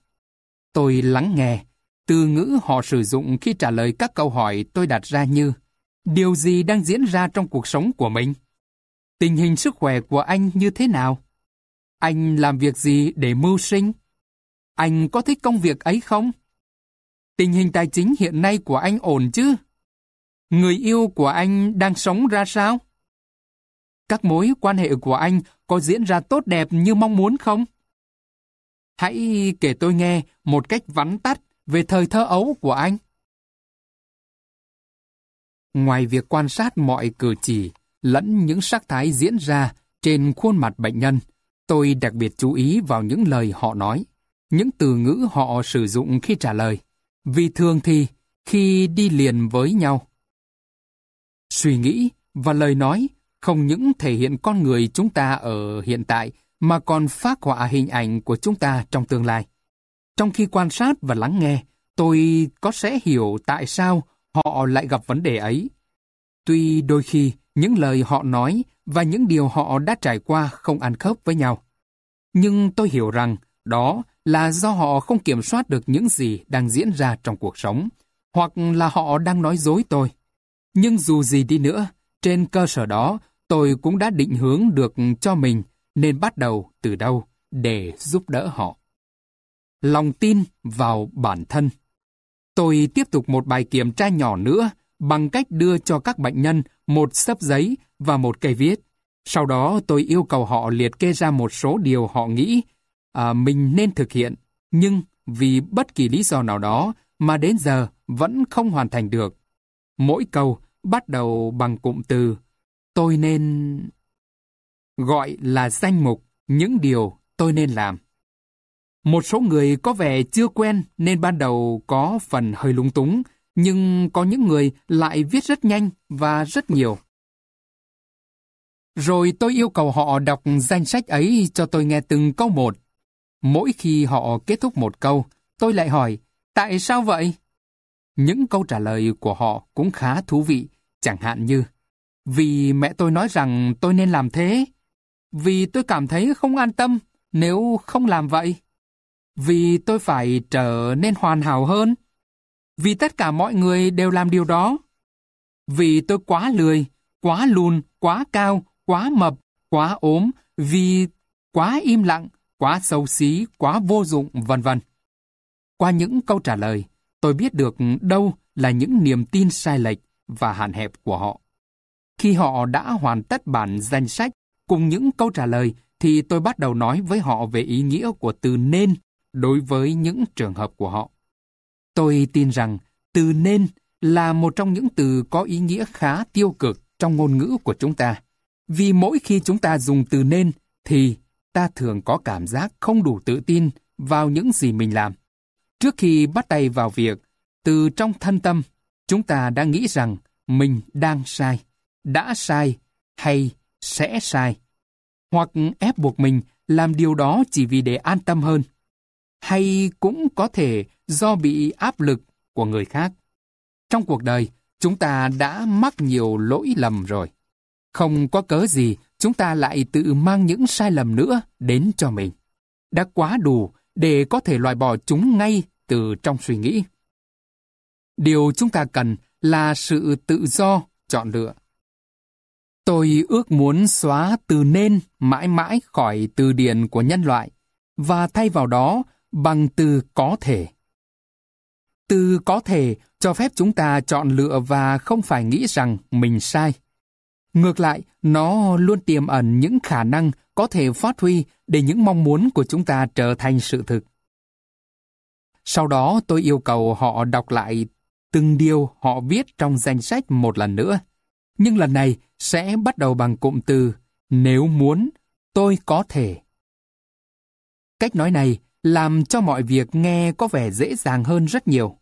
Tôi lắng nghe, từ ngữ họ sử dụng khi trả lời các câu hỏi tôi đặt ra như Điều gì đang diễn ra trong cuộc sống của mình? Tình hình sức khỏe của anh như thế nào? Anh làm việc gì để mưu sinh? Anh có thích công việc ấy không? Tình hình tài chính hiện nay của anh ổn chứ? Người yêu của anh đang sống ra sao? Các mối quan hệ của anh có diễn ra tốt đẹp như mong muốn không? Hãy kể tôi nghe một cách vắn tắt về thời thơ ấu của anh. Ngoài việc quan sát mọi cử chỉ, lẫn những sắc thái diễn ra trên khuôn mặt bệnh nhân, tôi đặc biệt chú ý vào những lời họ nói, những từ ngữ họ sử dụng khi trả lời. Vì thường thì, khi đi liền với nhau, suy nghĩ và lời nói không những thể hiện con người chúng ta ở hiện tại mà còn phát họa hình ảnh của chúng ta trong tương lai. Trong khi quan sát và lắng nghe, tôi có sẽ hiểu tại sao họ lại gặp vấn đề ấy. Tuy đôi khi những lời họ nói và những điều họ đã trải qua không ăn khớp với nhau. Nhưng tôi hiểu rằng đó là do họ không kiểm soát được những gì đang diễn ra trong cuộc sống, hoặc là họ đang nói dối tôi. Nhưng dù gì đi nữa, trên cơ sở đó, tôi cũng đã định hướng được cho mình nên bắt đầu từ đâu để giúp đỡ họ. Lòng tin vào bản thân Tôi tiếp tục một bài kiểm tra nhỏ nữa bằng cách đưa cho các bệnh nhân một sấp giấy và một cây viết. Sau đó tôi yêu cầu họ liệt kê ra một số điều họ nghĩ à, mình nên thực hiện, nhưng vì bất kỳ lý do nào đó mà đến giờ vẫn không hoàn thành được. Mỗi câu bắt đầu bằng cụm từ tôi nên... Gọi là danh mục những điều tôi nên làm. Một số người có vẻ chưa quen nên ban đầu có phần hơi lung túng, nhưng có những người lại viết rất nhanh và rất nhiều. Rồi tôi yêu cầu họ đọc danh sách ấy cho tôi nghe từng câu một. Mỗi khi họ kết thúc một câu, tôi lại hỏi, tại sao vậy? Những câu trả lời của họ cũng khá thú vị, chẳng hạn như, vì mẹ tôi nói rằng tôi nên làm thế, vì tôi cảm thấy không an tâm nếu không làm vậy, vì tôi phải trở nên hoàn hảo hơn, vì tất cả mọi người đều làm điều đó, vì tôi quá lười, quá lùn, quá cao, quá mập, quá ốm, vì quá im lặng, quá xấu xí, quá vô dụng, vân vân. Qua những câu trả lời, tôi biết được đâu là những niềm tin sai lệch và hạn hẹp của họ. Khi họ đã hoàn tất bản danh sách cùng những câu trả lời, thì tôi bắt đầu nói với họ về ý nghĩa của từ nên đối với những trường hợp của họ. Tôi tin rằng từ nên là một trong những từ có ý nghĩa khá tiêu cực trong ngôn ngữ của chúng ta. Vì mỗi khi chúng ta dùng từ nên thì ta thường có cảm giác không đủ tự tin vào những gì mình làm. Trước khi bắt tay vào việc, từ trong thân tâm, chúng ta đã nghĩ rằng mình đang sai, đã sai hay sẽ sai. Hoặc ép buộc mình làm điều đó chỉ vì để an tâm hơn. Hay cũng có thể do bị áp lực của người khác. Trong cuộc đời, chúng ta đã mắc nhiều lỗi lầm rồi. Không có cớ gì chúng ta lại tự mang những sai lầm nữa đến cho mình. Đã quá đủ để có thể loại bỏ chúng ngay từ trong suy nghĩ. Điều chúng ta cần là sự tự do, chọn lựa. Tôi ước muốn xóa từ nên mãi mãi khỏi từ điển của nhân loại và thay vào đó bằng từ có thể. Từ có thể cho phép chúng ta chọn lựa và không phải nghĩ rằng mình sai. Ngược lại, nó luôn tiềm ẩn những khả năng có thể phát huy để những mong muốn của chúng ta trở thành sự thực. Sau đó tôi yêu cầu họ đọc lại từng điều họ viết trong danh sách một lần nữa. Nhưng lần này sẽ bắt đầu bằng cụm từ nếu muốn, tôi có thể. Cách nói này làm cho mọi việc nghe có vẻ dễ dàng hơn rất nhiều.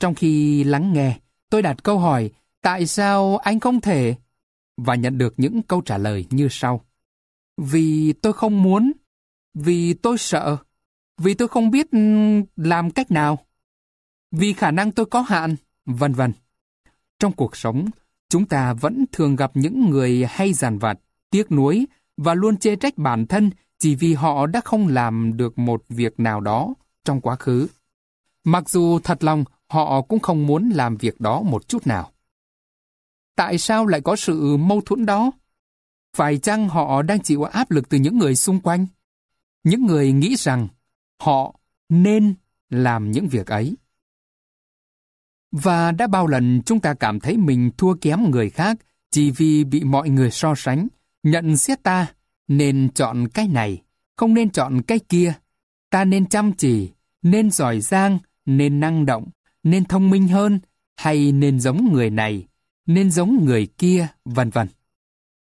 Trong khi lắng nghe, tôi đặt câu hỏi tại sao anh không thể? Và nhận được những câu trả lời như sau. Vì tôi không muốn, vì tôi sợ, vì tôi không biết ừ, làm cách nào, vì khả năng tôi có hạn, vân vân. Trong cuộc sống, chúng ta vẫn thường gặp những người hay giàn vặt, tiếc nuối và luôn chê trách bản thân chỉ vì họ đã không làm được một việc nào đó trong quá khứ. Mặc dù thật lòng họ cũng không muốn làm việc đó một chút nào. Tại sao lại có sự mâu thuẫn đó? Phải chăng họ đang chịu áp lực từ những người xung quanh? Những người nghĩ rằng họ nên làm những việc ấy. Và đã bao lần chúng ta cảm thấy mình thua kém người khác chỉ vì bị mọi người so sánh, nhận xét ta, nên chọn cái này, không nên chọn cái kia. Ta nên chăm chỉ, nên giỏi giang, nên năng động, nên thông minh hơn, hay nên giống người này, nên giống người kia, vân vân.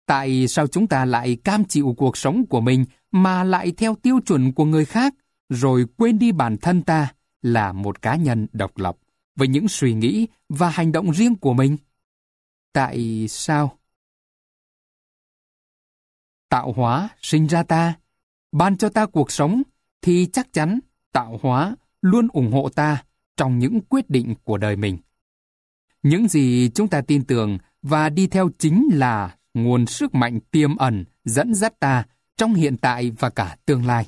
Tại sao chúng ta lại cam chịu cuộc sống của mình mà lại theo tiêu chuẩn của người khác, rồi quên đi bản thân ta là một cá nhân độc lập? với những suy nghĩ và hành động riêng của mình. Tại sao? Tạo hóa sinh ra ta, ban cho ta cuộc sống, thì chắc chắn tạo hóa luôn ủng hộ ta trong những quyết định của đời mình. Những gì chúng ta tin tưởng và đi theo chính là nguồn sức mạnh tiềm ẩn dẫn dắt ta trong hiện tại và cả tương lai.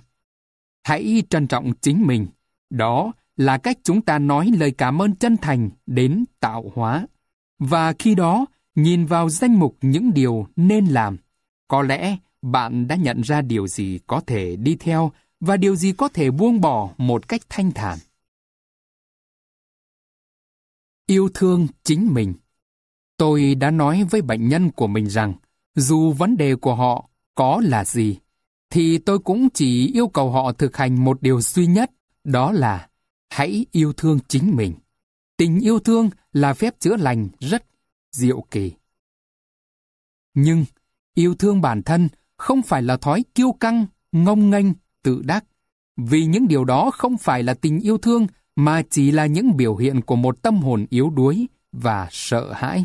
Hãy trân trọng chính mình. Đó là cách chúng ta nói lời cảm ơn chân thành đến tạo hóa. Và khi đó, nhìn vào danh mục những điều nên làm, có lẽ bạn đã nhận ra điều gì có thể đi theo và điều gì có thể buông bỏ một cách thanh thản. Yêu thương chính mình Tôi đã nói với bệnh nhân của mình rằng, dù vấn đề của họ có là gì, thì tôi cũng chỉ yêu cầu họ thực hành một điều duy nhất, đó là hãy yêu thương chính mình. Tình yêu thương là phép chữa lành rất diệu kỳ. Nhưng, yêu thương bản thân không phải là thói kiêu căng, ngông nghênh, tự đắc, vì những điều đó không phải là tình yêu thương mà chỉ là những biểu hiện của một tâm hồn yếu đuối và sợ hãi.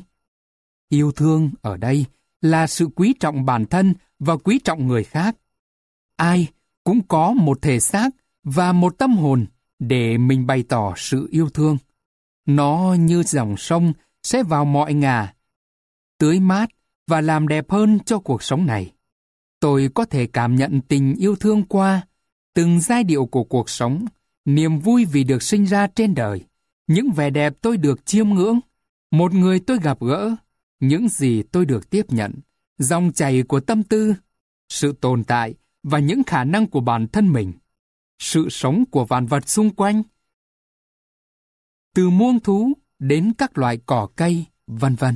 Yêu thương ở đây là sự quý trọng bản thân và quý trọng người khác. Ai cũng có một thể xác và một tâm hồn để mình bày tỏ sự yêu thương. Nó như dòng sông sẽ vào mọi ngả, tưới mát và làm đẹp hơn cho cuộc sống này. Tôi có thể cảm nhận tình yêu thương qua từng giai điệu của cuộc sống, niềm vui vì được sinh ra trên đời, những vẻ đẹp tôi được chiêm ngưỡng, một người tôi gặp gỡ, những gì tôi được tiếp nhận, dòng chảy của tâm tư, sự tồn tại và những khả năng của bản thân mình, sự sống của vạn vật xung quanh. Từ muông thú đến các loại cỏ cây, vân vân.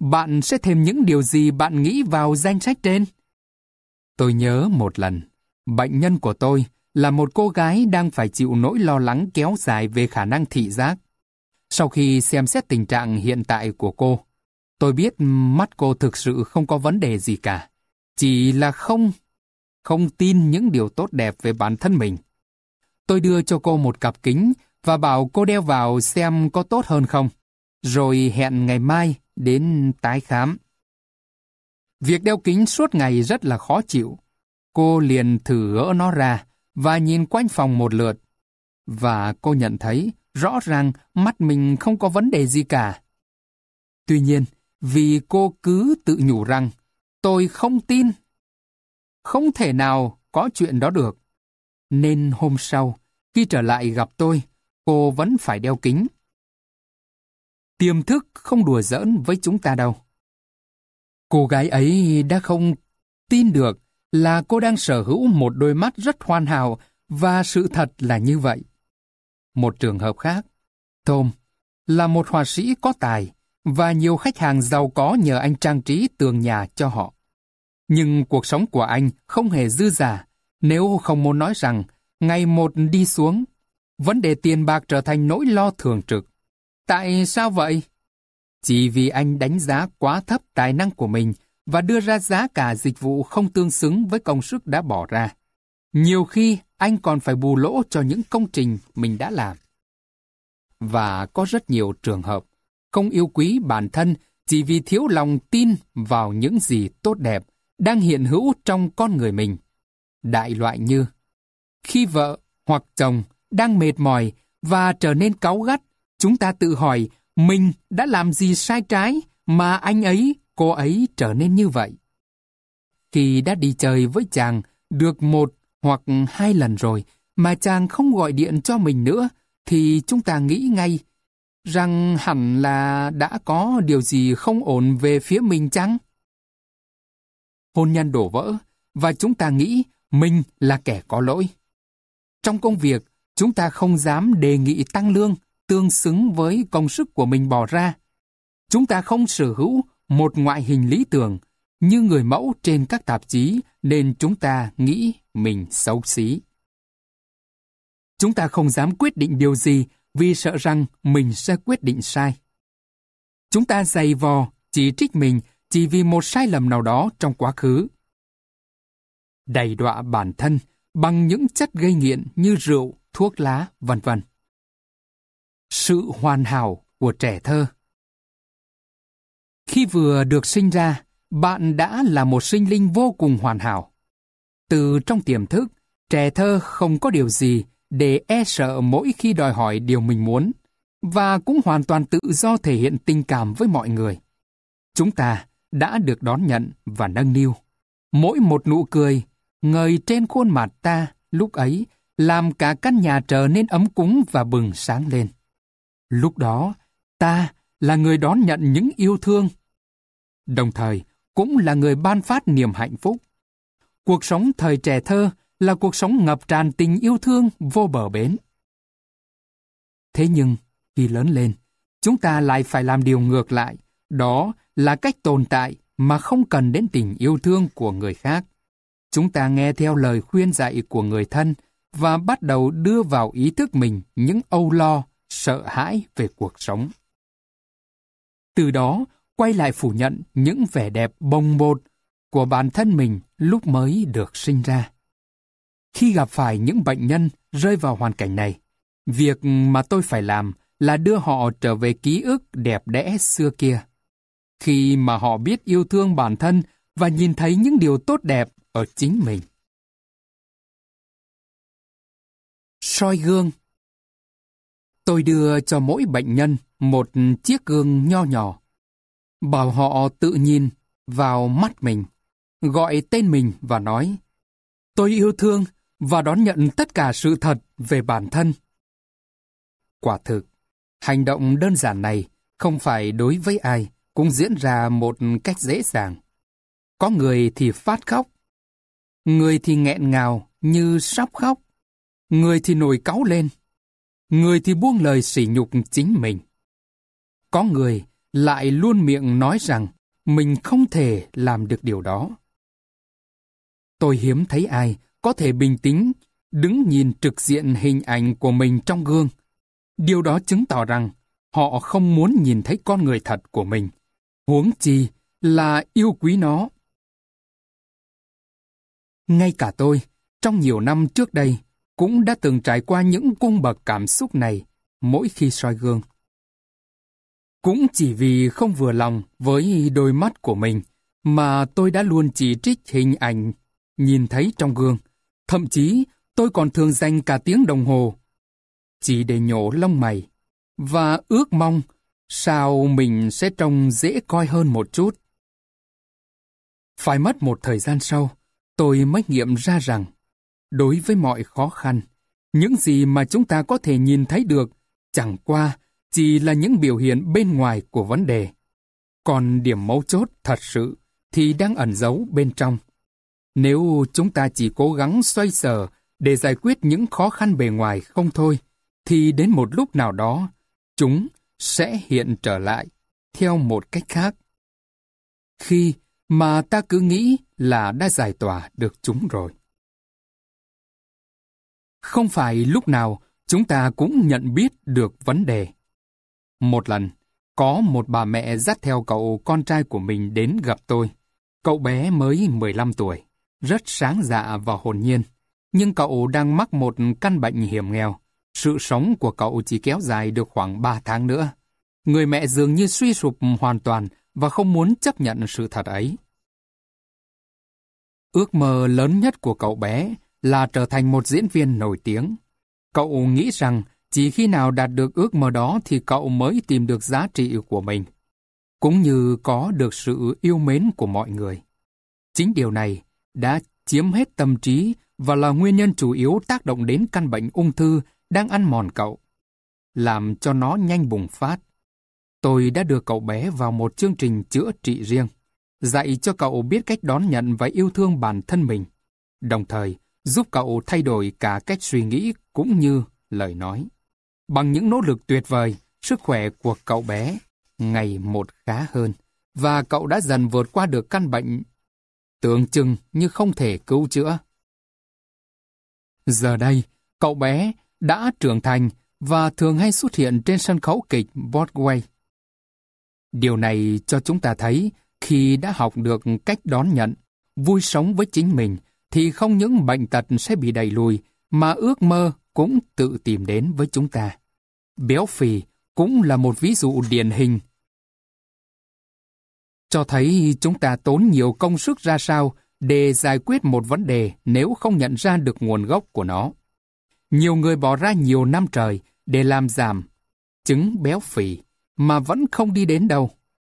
Bạn sẽ thêm những điều gì bạn nghĩ vào danh sách trên? Tôi nhớ một lần, bệnh nhân của tôi là một cô gái đang phải chịu nỗi lo lắng kéo dài về khả năng thị giác. Sau khi xem xét tình trạng hiện tại của cô, Tôi biết mắt cô thực sự không có vấn đề gì cả. Chỉ là không, không tin những điều tốt đẹp về bản thân mình. Tôi đưa cho cô một cặp kính và bảo cô đeo vào xem có tốt hơn không. Rồi hẹn ngày mai đến tái khám. Việc đeo kính suốt ngày rất là khó chịu. Cô liền thử gỡ nó ra và nhìn quanh phòng một lượt. Và cô nhận thấy rõ ràng mắt mình không có vấn đề gì cả. Tuy nhiên, vì cô cứ tự nhủ rằng tôi không tin. Không thể nào có chuyện đó được. Nên hôm sau, khi trở lại gặp tôi, cô vẫn phải đeo kính. Tiềm thức không đùa giỡn với chúng ta đâu. Cô gái ấy đã không tin được là cô đang sở hữu một đôi mắt rất hoàn hảo và sự thật là như vậy. Một trường hợp khác, Tom là một họa sĩ có tài, và nhiều khách hàng giàu có nhờ anh trang trí tường nhà cho họ. Nhưng cuộc sống của anh không hề dư giả, nếu không muốn nói rằng ngày một đi xuống, vấn đề tiền bạc trở thành nỗi lo thường trực. Tại sao vậy? Chỉ vì anh đánh giá quá thấp tài năng của mình và đưa ra giá cả dịch vụ không tương xứng với công sức đã bỏ ra. Nhiều khi anh còn phải bù lỗ cho những công trình mình đã làm. Và có rất nhiều trường hợp không yêu quý bản thân chỉ vì thiếu lòng tin vào những gì tốt đẹp đang hiện hữu trong con người mình. Đại loại như khi vợ hoặc chồng đang mệt mỏi và trở nên cáu gắt, chúng ta tự hỏi mình đã làm gì sai trái mà anh ấy, cô ấy trở nên như vậy. Khi đã đi chơi với chàng được một hoặc hai lần rồi mà chàng không gọi điện cho mình nữa thì chúng ta nghĩ ngay rằng hẳn là đã có điều gì không ổn về phía mình chăng? Hôn nhân đổ vỡ và chúng ta nghĩ mình là kẻ có lỗi. Trong công việc, chúng ta không dám đề nghị tăng lương tương xứng với công sức của mình bỏ ra. Chúng ta không sở hữu một ngoại hình lý tưởng như người mẫu trên các tạp chí nên chúng ta nghĩ mình xấu xí. Chúng ta không dám quyết định điều gì vì sợ rằng mình sẽ quyết định sai. Chúng ta dày vò, chỉ trích mình chỉ vì một sai lầm nào đó trong quá khứ. Đầy đọa bản thân bằng những chất gây nghiện như rượu, thuốc lá, vân vân. Sự hoàn hảo của trẻ thơ Khi vừa được sinh ra, bạn đã là một sinh linh vô cùng hoàn hảo. Từ trong tiềm thức, trẻ thơ không có điều gì để e sợ mỗi khi đòi hỏi điều mình muốn, và cũng hoàn toàn tự do thể hiện tình cảm với mọi người. chúng ta đã được đón nhận và nâng niu. Mỗi một nụ cười, ngời trên khuôn mặt ta lúc ấy làm cả căn nhà trở nên ấm cúng và bừng sáng lên. Lúc đó, ta là người đón nhận những yêu thương, đồng thời cũng là người ban phát niềm hạnh phúc. Cuộc sống thời trẻ thơ là cuộc sống ngập tràn tình yêu thương vô bờ bến. Thế nhưng, khi lớn lên, chúng ta lại phải làm điều ngược lại, đó là cách tồn tại mà không cần đến tình yêu thương của người khác. Chúng ta nghe theo lời khuyên dạy của người thân và bắt đầu đưa vào ý thức mình những âu lo, sợ hãi về cuộc sống. Từ đó, quay lại phủ nhận những vẻ đẹp bồng bột của bản thân mình lúc mới được sinh ra. Khi gặp phải những bệnh nhân rơi vào hoàn cảnh này, việc mà tôi phải làm là đưa họ trở về ký ức đẹp đẽ xưa kia. Khi mà họ biết yêu thương bản thân và nhìn thấy những điều tốt đẹp ở chính mình. soi gương Tôi đưa cho mỗi bệnh nhân một chiếc gương nho nhỏ. Bảo họ tự nhìn vào mắt mình, gọi tên mình và nói Tôi yêu thương và đón nhận tất cả sự thật về bản thân. Quả thực, hành động đơn giản này không phải đối với ai cũng diễn ra một cách dễ dàng. Có người thì phát khóc, người thì nghẹn ngào như sắp khóc, người thì nổi cáu lên, người thì buông lời sỉ nhục chính mình. Có người lại luôn miệng nói rằng mình không thể làm được điều đó. Tôi hiếm thấy ai có thể bình tĩnh, đứng nhìn trực diện hình ảnh của mình trong gương. Điều đó chứng tỏ rằng họ không muốn nhìn thấy con người thật của mình. Huống chi là yêu quý nó. Ngay cả tôi, trong nhiều năm trước đây, cũng đã từng trải qua những cung bậc cảm xúc này mỗi khi soi gương. Cũng chỉ vì không vừa lòng với đôi mắt của mình mà tôi đã luôn chỉ trích hình ảnh nhìn thấy trong gương. Thậm chí tôi còn thường dành cả tiếng đồng hồ chỉ để nhổ lông mày và ước mong sao mình sẽ trông dễ coi hơn một chút. Phải mất một thời gian sau, tôi mới nghiệm ra rằng Đối với mọi khó khăn, những gì mà chúng ta có thể nhìn thấy được chẳng qua chỉ là những biểu hiện bên ngoài của vấn đề. Còn điểm mấu chốt thật sự thì đang ẩn giấu bên trong. Nếu chúng ta chỉ cố gắng xoay sở để giải quyết những khó khăn bề ngoài không thôi, thì đến một lúc nào đó, chúng sẽ hiện trở lại theo một cách khác. Khi mà ta cứ nghĩ là đã giải tỏa được chúng rồi. Không phải lúc nào chúng ta cũng nhận biết được vấn đề. Một lần, có một bà mẹ dắt theo cậu con trai của mình đến gặp tôi. Cậu bé mới 15 tuổi, rất sáng dạ và hồn nhiên. Nhưng cậu đang mắc một căn bệnh hiểm nghèo. Sự sống của cậu chỉ kéo dài được khoảng 3 tháng nữa. Người mẹ dường như suy sụp hoàn toàn và không muốn chấp nhận sự thật ấy. Ước mơ lớn nhất của cậu bé là trở thành một diễn viên nổi tiếng. Cậu nghĩ rằng chỉ khi nào đạt được ước mơ đó thì cậu mới tìm được giá trị của mình, cũng như có được sự yêu mến của mọi người. Chính điều này đã chiếm hết tâm trí và là nguyên nhân chủ yếu tác động đến căn bệnh ung thư đang ăn mòn cậu, làm cho nó nhanh bùng phát. Tôi đã đưa cậu bé vào một chương trình chữa trị riêng, dạy cho cậu biết cách đón nhận và yêu thương bản thân mình, đồng thời giúp cậu thay đổi cả cách suy nghĩ cũng như lời nói. Bằng những nỗ lực tuyệt vời, sức khỏe của cậu bé ngày một khá hơn và cậu đã dần vượt qua được căn bệnh tưởng chừng như không thể cứu chữa. Giờ đây, cậu bé đã trưởng thành và thường hay xuất hiện trên sân khấu kịch Broadway. Điều này cho chúng ta thấy khi đã học được cách đón nhận, vui sống với chính mình thì không những bệnh tật sẽ bị đẩy lùi, mà ước mơ cũng tự tìm đến với chúng ta. Béo phì cũng là một ví dụ điển hình. Cho thấy chúng ta tốn nhiều công sức ra sao để giải quyết một vấn đề nếu không nhận ra được nguồn gốc của nó. Nhiều người bỏ ra nhiều năm trời để làm giảm chứng béo phì mà vẫn không đi đến đâu.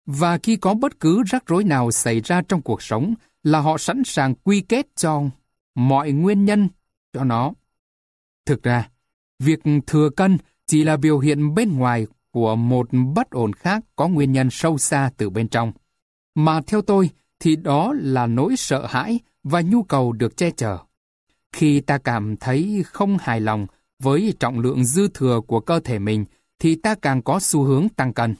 Và khi có bất cứ rắc rối nào xảy ra trong cuộc sống là họ sẵn sàng quy kết cho mọi nguyên nhân cho nó. Thực ra, việc thừa cân chỉ là biểu hiện bên ngoài của một bất ổn khác có nguyên nhân sâu xa từ bên trong. Mà theo tôi thì đó là nỗi sợ hãi và nhu cầu được che chở. Khi ta cảm thấy không hài lòng với trọng lượng dư thừa của cơ thể mình thì ta càng có xu hướng tăng cân.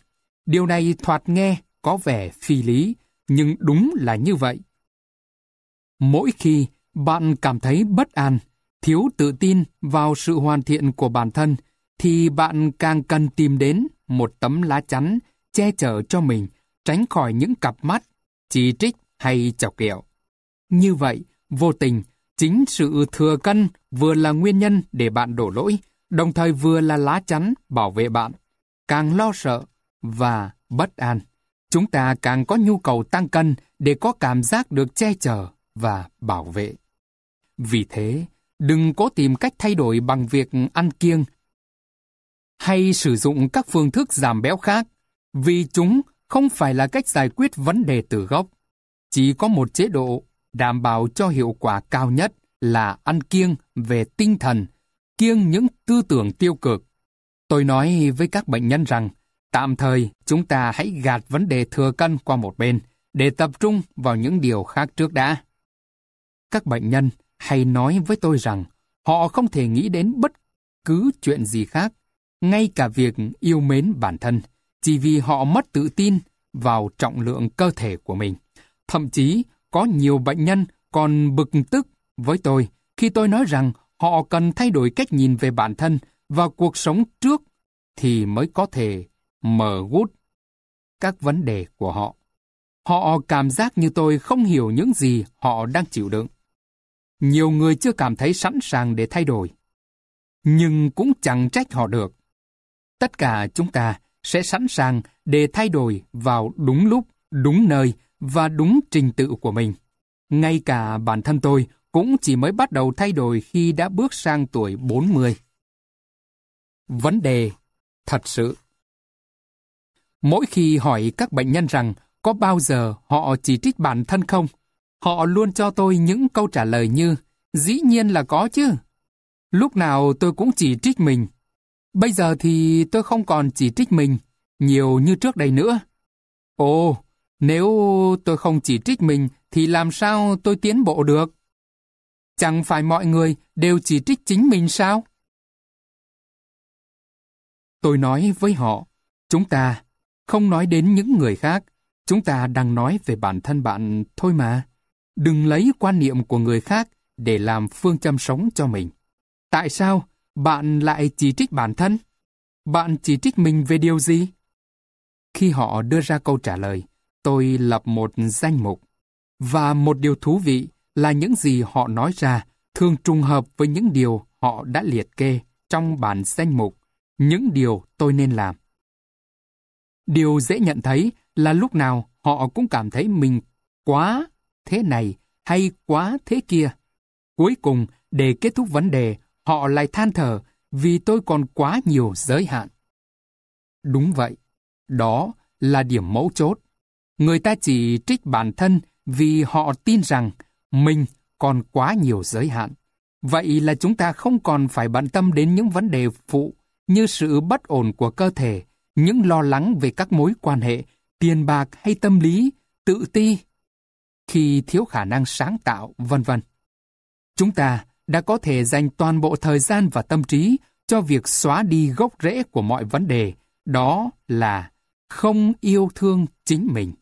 Điều này thoạt nghe có vẻ phi lý, nhưng đúng là như vậy. Mỗi khi bạn cảm thấy bất an, thiếu tự tin vào sự hoàn thiện của bản thân, thì bạn càng cần tìm đến một tấm lá chắn che chở cho mình, tránh khỏi những cặp mắt, chỉ trích hay chọc ghẹo. Như vậy, vô tình, chính sự thừa cân vừa là nguyên nhân để bạn đổ lỗi, đồng thời vừa là lá chắn bảo vệ bạn. Càng lo sợ và bất an, chúng ta càng có nhu cầu tăng cân để có cảm giác được che chở và bảo vệ. Vì thế, đừng cố tìm cách thay đổi bằng việc ăn kiêng hay sử dụng các phương thức giảm béo khác, vì chúng không phải là cách giải quyết vấn đề từ gốc. Chỉ có một chế độ đảm bảo cho hiệu quả cao nhất là ăn kiêng về tinh thần, kiêng những tư tưởng tiêu cực. Tôi nói với các bệnh nhân rằng, tạm thời chúng ta hãy gạt vấn đề thừa cân qua một bên, để tập trung vào những điều khác trước đã. Các bệnh nhân hay nói với tôi rằng họ không thể nghĩ đến bất cứ chuyện gì khác, ngay cả việc yêu mến bản thân, chỉ vì họ mất tự tin vào trọng lượng cơ thể của mình. Thậm chí, có nhiều bệnh nhân còn bực tức với tôi khi tôi nói rằng họ cần thay đổi cách nhìn về bản thân và cuộc sống trước thì mới có thể mở gút các vấn đề của họ. Họ cảm giác như tôi không hiểu những gì họ đang chịu đựng. Nhiều người chưa cảm thấy sẵn sàng để thay đổi. Nhưng cũng chẳng trách họ được. Tất cả chúng ta sẽ sẵn sàng để thay đổi vào đúng lúc, đúng nơi và đúng trình tự của mình. Ngay cả bản thân tôi cũng chỉ mới bắt đầu thay đổi khi đã bước sang tuổi 40. Vấn đề thật sự Mỗi khi hỏi các bệnh nhân rằng có bao giờ họ chỉ trích bản thân không, họ luôn cho tôi những câu trả lời như dĩ nhiên là có chứ. Lúc nào tôi cũng chỉ trích mình. Bây giờ thì tôi không còn chỉ trích mình nhiều như trước đây nữa. Ồ, nếu tôi không chỉ trích mình thì làm sao tôi tiến bộ được? Chẳng phải mọi người đều chỉ trích chính mình sao? Tôi nói với họ, chúng ta không nói đến những người khác, chúng ta đang nói về bản thân bạn thôi mà. Đừng lấy quan niệm của người khác để làm phương châm sống cho mình. Tại sao bạn lại chỉ trích bản thân? Bạn chỉ trích mình về điều gì? Khi họ đưa ra câu trả lời, tôi lập một danh mục. Và một điều thú vị là những gì họ nói ra thường trùng hợp với những điều họ đã liệt kê trong bản danh mục, những điều tôi nên làm. Điều dễ nhận thấy là lúc nào họ cũng cảm thấy mình quá thế này hay quá thế kia. Cuối cùng, để kết thúc vấn đề, họ lại than thở vì tôi còn quá nhiều giới hạn. Đúng vậy, đó là điểm mấu chốt. Người ta chỉ trích bản thân vì họ tin rằng mình còn quá nhiều giới hạn. Vậy là chúng ta không còn phải bận tâm đến những vấn đề phụ như sự bất ổn của cơ thể, những lo lắng về các mối quan hệ, tiền bạc hay tâm lý, tự ti, khi thiếu khả năng sáng tạo, vân vân. Chúng ta đã có thể dành toàn bộ thời gian và tâm trí cho việc xóa đi gốc rễ của mọi vấn đề, đó là không yêu thương chính mình.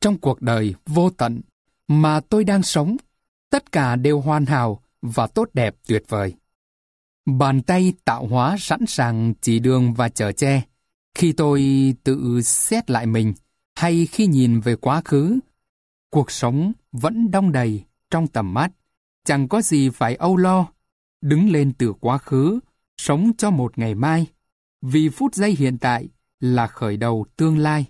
Trong cuộc đời vô tận mà tôi đang sống, tất cả đều hoàn hảo và tốt đẹp tuyệt vời. Bàn tay tạo hóa sẵn sàng chỉ đường và chở che. Khi tôi tự xét lại mình, hay khi nhìn về quá khứ, cuộc sống vẫn đong đầy trong tầm mắt. Chẳng có gì phải âu lo. Đứng lên từ quá khứ, sống cho một ngày mai. Vì phút giây hiện tại là khởi đầu tương lai.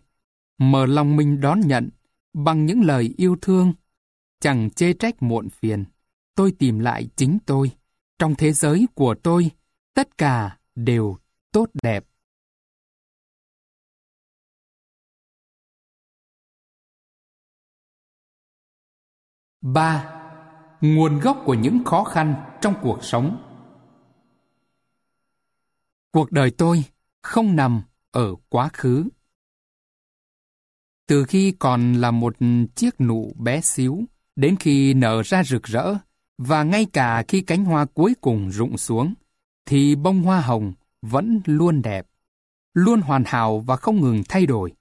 Mở lòng mình đón nhận bằng những lời yêu thương. Chẳng chê trách muộn phiền. Tôi tìm lại chính tôi. Trong thế giới của tôi, tất cả đều tốt đẹp. 3. Nguồn gốc của những khó khăn trong cuộc sống Cuộc đời tôi không nằm ở quá khứ. Từ khi còn là một chiếc nụ bé xíu, đến khi nở ra rực rỡ, và ngay cả khi cánh hoa cuối cùng rụng xuống, thì bông hoa hồng vẫn luôn đẹp, luôn hoàn hảo và không ngừng thay đổi.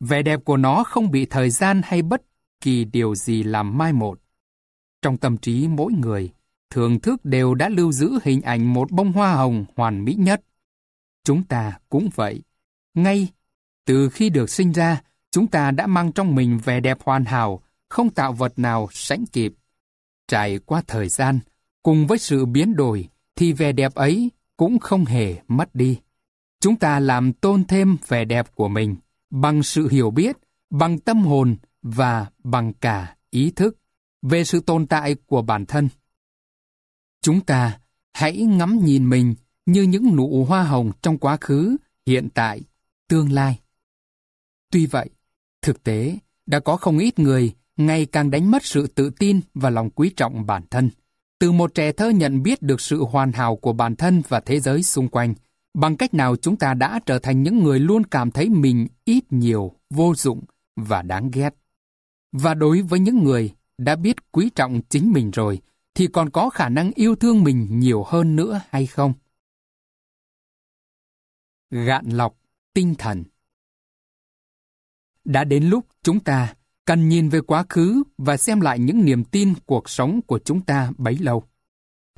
Vẻ đẹp của nó không bị thời gian hay bất kỳ điều gì làm mai một. Trong tâm trí mỗi người, thưởng thức đều đã lưu giữ hình ảnh một bông hoa hồng hoàn mỹ nhất. Chúng ta cũng vậy. Ngay từ khi được sinh ra, chúng ta đã mang trong mình vẻ đẹp hoàn hảo, không tạo vật nào sánh kịp. Trải qua thời gian, cùng với sự biến đổi, thì vẻ đẹp ấy cũng không hề mất đi. Chúng ta làm tôn thêm vẻ đẹp của mình bằng sự hiểu biết, bằng tâm hồn và bằng cả ý thức về sự tồn tại của bản thân. Chúng ta hãy ngắm nhìn mình như những nụ hoa hồng trong quá khứ, hiện tại, tương lai. Tuy vậy, thực tế đã có không ít người ngày càng đánh mất sự tự tin và lòng quý trọng bản thân. Từ một trẻ thơ nhận biết được sự hoàn hảo của bản thân và thế giới xung quanh, bằng cách nào chúng ta đã trở thành những người luôn cảm thấy mình ít nhiều, vô dụng và đáng ghét. Và đối với những người đã biết quý trọng chính mình rồi, thì còn có khả năng yêu thương mình nhiều hơn nữa hay không? Gạn lọc tinh thần Đã đến lúc chúng ta cần nhìn về quá khứ và xem lại những niềm tin cuộc sống của chúng ta bấy lâu.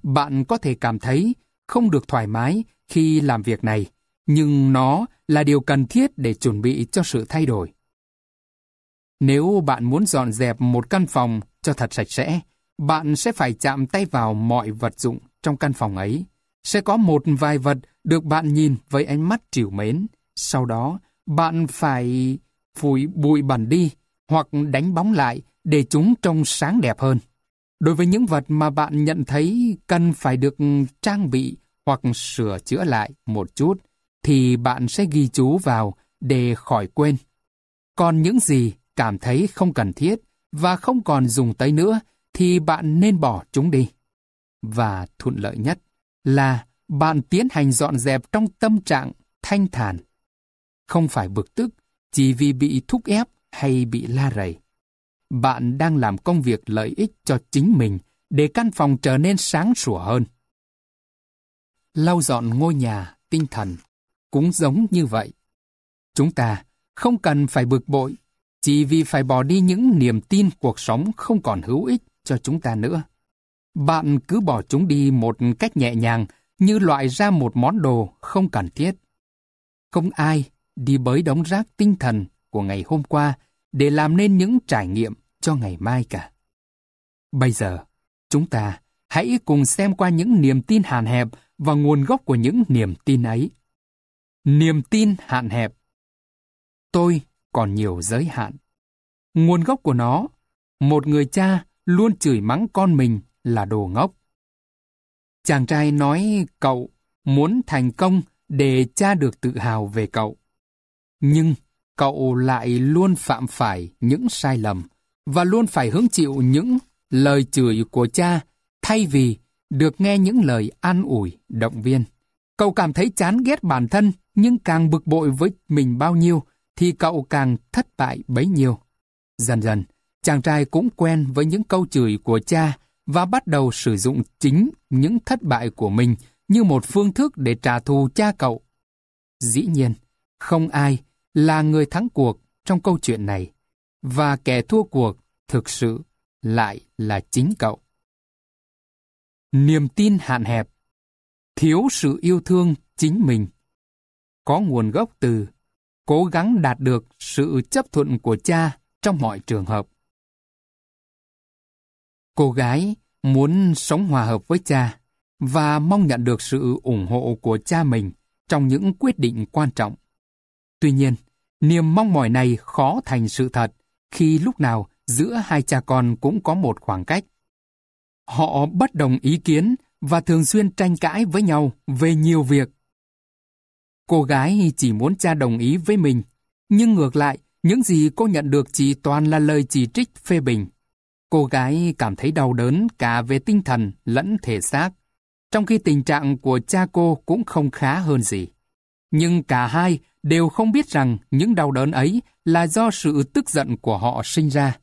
Bạn có thể cảm thấy không được thoải mái khi làm việc này, nhưng nó là điều cần thiết để chuẩn bị cho sự thay đổi. Nếu bạn muốn dọn dẹp một căn phòng cho thật sạch sẽ, bạn sẽ phải chạm tay vào mọi vật dụng trong căn phòng ấy. Sẽ có một vài vật được bạn nhìn với ánh mắt trìu mến. Sau đó, bạn phải phủi bụi bẩn đi hoặc đánh bóng lại để chúng trông sáng đẹp hơn. Đối với những vật mà bạn nhận thấy cần phải được trang bị hoặc sửa chữa lại một chút, thì bạn sẽ ghi chú vào để khỏi quên. Còn những gì cảm thấy không cần thiết và không còn dùng tới nữa, thì bạn nên bỏ chúng đi. Và thuận lợi nhất là bạn tiến hành dọn dẹp trong tâm trạng thanh thản. Không phải bực tức chỉ vì bị thúc ép hay bị la rầy. Bạn đang làm công việc lợi ích cho chính mình để căn phòng trở nên sáng sủa hơn. Lau dọn ngôi nhà, tinh thần cũng giống như vậy. Chúng ta không cần phải bực bội chỉ vì phải bỏ đi những niềm tin cuộc sống không còn hữu ích cho chúng ta nữa. Bạn cứ bỏ chúng đi một cách nhẹ nhàng như loại ra một món đồ không cần thiết. Không ai đi bới đống rác tinh thần của ngày hôm qua để làm nên những trải nghiệm cho ngày mai cả. Bây giờ, chúng ta hãy cùng xem qua những niềm tin hạn hẹp và nguồn gốc của những niềm tin ấy. Niềm tin hạn hẹp Tôi còn nhiều giới hạn. Nguồn gốc của nó, một người cha luôn chửi mắng con mình là đồ ngốc. Chàng trai nói cậu muốn thành công để cha được tự hào về cậu. Nhưng cậu lại luôn phạm phải những sai lầm và luôn phải hứng chịu những lời chửi của cha thay vì được nghe những lời an ủi, động viên. Cậu cảm thấy chán ghét bản thân nhưng càng bực bội với mình bao nhiêu thì cậu càng thất bại bấy nhiêu. Dần dần, chàng trai cũng quen với những câu chửi của cha và bắt đầu sử dụng chính những thất bại của mình như một phương thức để trả thù cha cậu. Dĩ nhiên, không ai là người thắng cuộc trong câu chuyện này, và kẻ thua cuộc thực sự lại là chính cậu. Niềm tin hạn hẹp, thiếu sự yêu thương chính mình, có nguồn gốc từ cố gắng đạt được sự chấp thuận của cha trong mọi trường hợp. Cô gái muốn sống hòa hợp với cha và mong nhận được sự ủng hộ của cha mình trong những quyết định quan trọng. Tuy nhiên, niềm mong mỏi này khó thành sự thật khi lúc nào giữa hai cha con cũng có một khoảng cách. Họ bất đồng ý kiến và thường xuyên tranh cãi với nhau về nhiều việc. Cô gái chỉ muốn cha đồng ý với mình, nhưng ngược lại, những gì cô nhận được chỉ toàn là lời chỉ trích phê bình. Cô gái cảm thấy đau đớn cả về tinh thần lẫn thể xác, trong khi tình trạng của cha cô cũng không khá hơn gì. Nhưng cả hai đều không biết rằng những đau đớn ấy là do sự tức giận của họ sinh ra.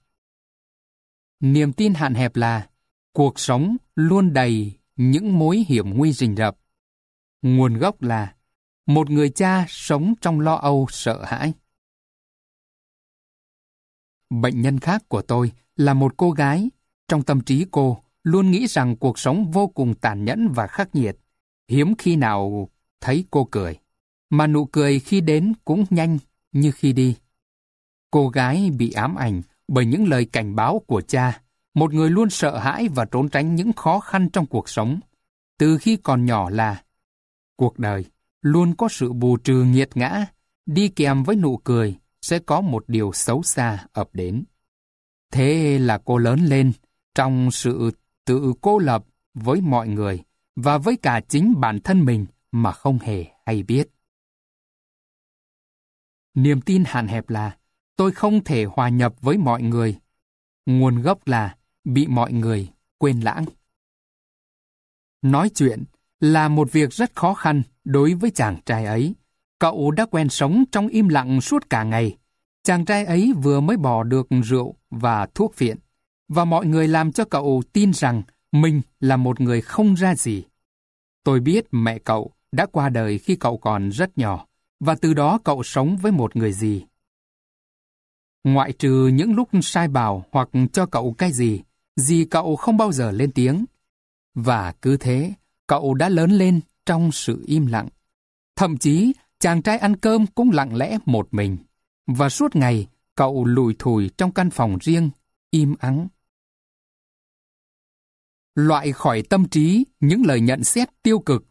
Niềm tin hạn hẹp là cuộc sống luôn đầy những mối hiểm nguy rình rập. Nguồn gốc là một người cha sống trong lo âu sợ hãi. Bệnh nhân khác của tôi là một cô gái. Trong tâm trí cô, luôn nghĩ rằng cuộc sống vô cùng tàn nhẫn và khắc nghiệt. Hiếm khi nào thấy cô cười. Mà nụ cười khi đến cũng nhanh như khi đi. Cô gái bị ám ảnh bởi những lời cảnh báo của cha, một người luôn sợ hãi và trốn tránh những khó khăn trong cuộc sống. Từ khi còn nhỏ là cuộc đời luôn có sự bù trừ nghiệt ngã, đi kèm với nụ cười sẽ có một điều xấu xa ập đến. Thế là cô lớn lên trong sự tự cô lập với mọi người và với cả chính bản thân mình mà không hề hay biết. Niềm tin hạn hẹp là tôi không thể hòa nhập với mọi người. Nguồn gốc là bị mọi người quên lãng. Nói chuyện là một việc rất khó khăn đối với chàng trai ấy. Cậu đã quen sống trong im lặng suốt cả ngày. Chàng trai ấy vừa mới bỏ được rượu và thuốc phiện, và mọi người làm cho cậu tin rằng mình là một người không ra gì. Tôi biết mẹ cậu đã qua đời khi cậu còn rất nhỏ, và từ đó cậu sống với một người gì. Ngoại trừ những lúc sai bảo hoặc cho cậu cái gì, gì cậu không bao giờ lên tiếng. Và cứ thế, cậu đã lớn lên trong sự im lặng. Thậm chí, chàng trai ăn cơm cũng lặng lẽ một mình. Và suốt ngày, cậu lùi thùi trong căn phòng riêng, im ắng. Loại khỏi tâm trí những lời nhận xét tiêu cực.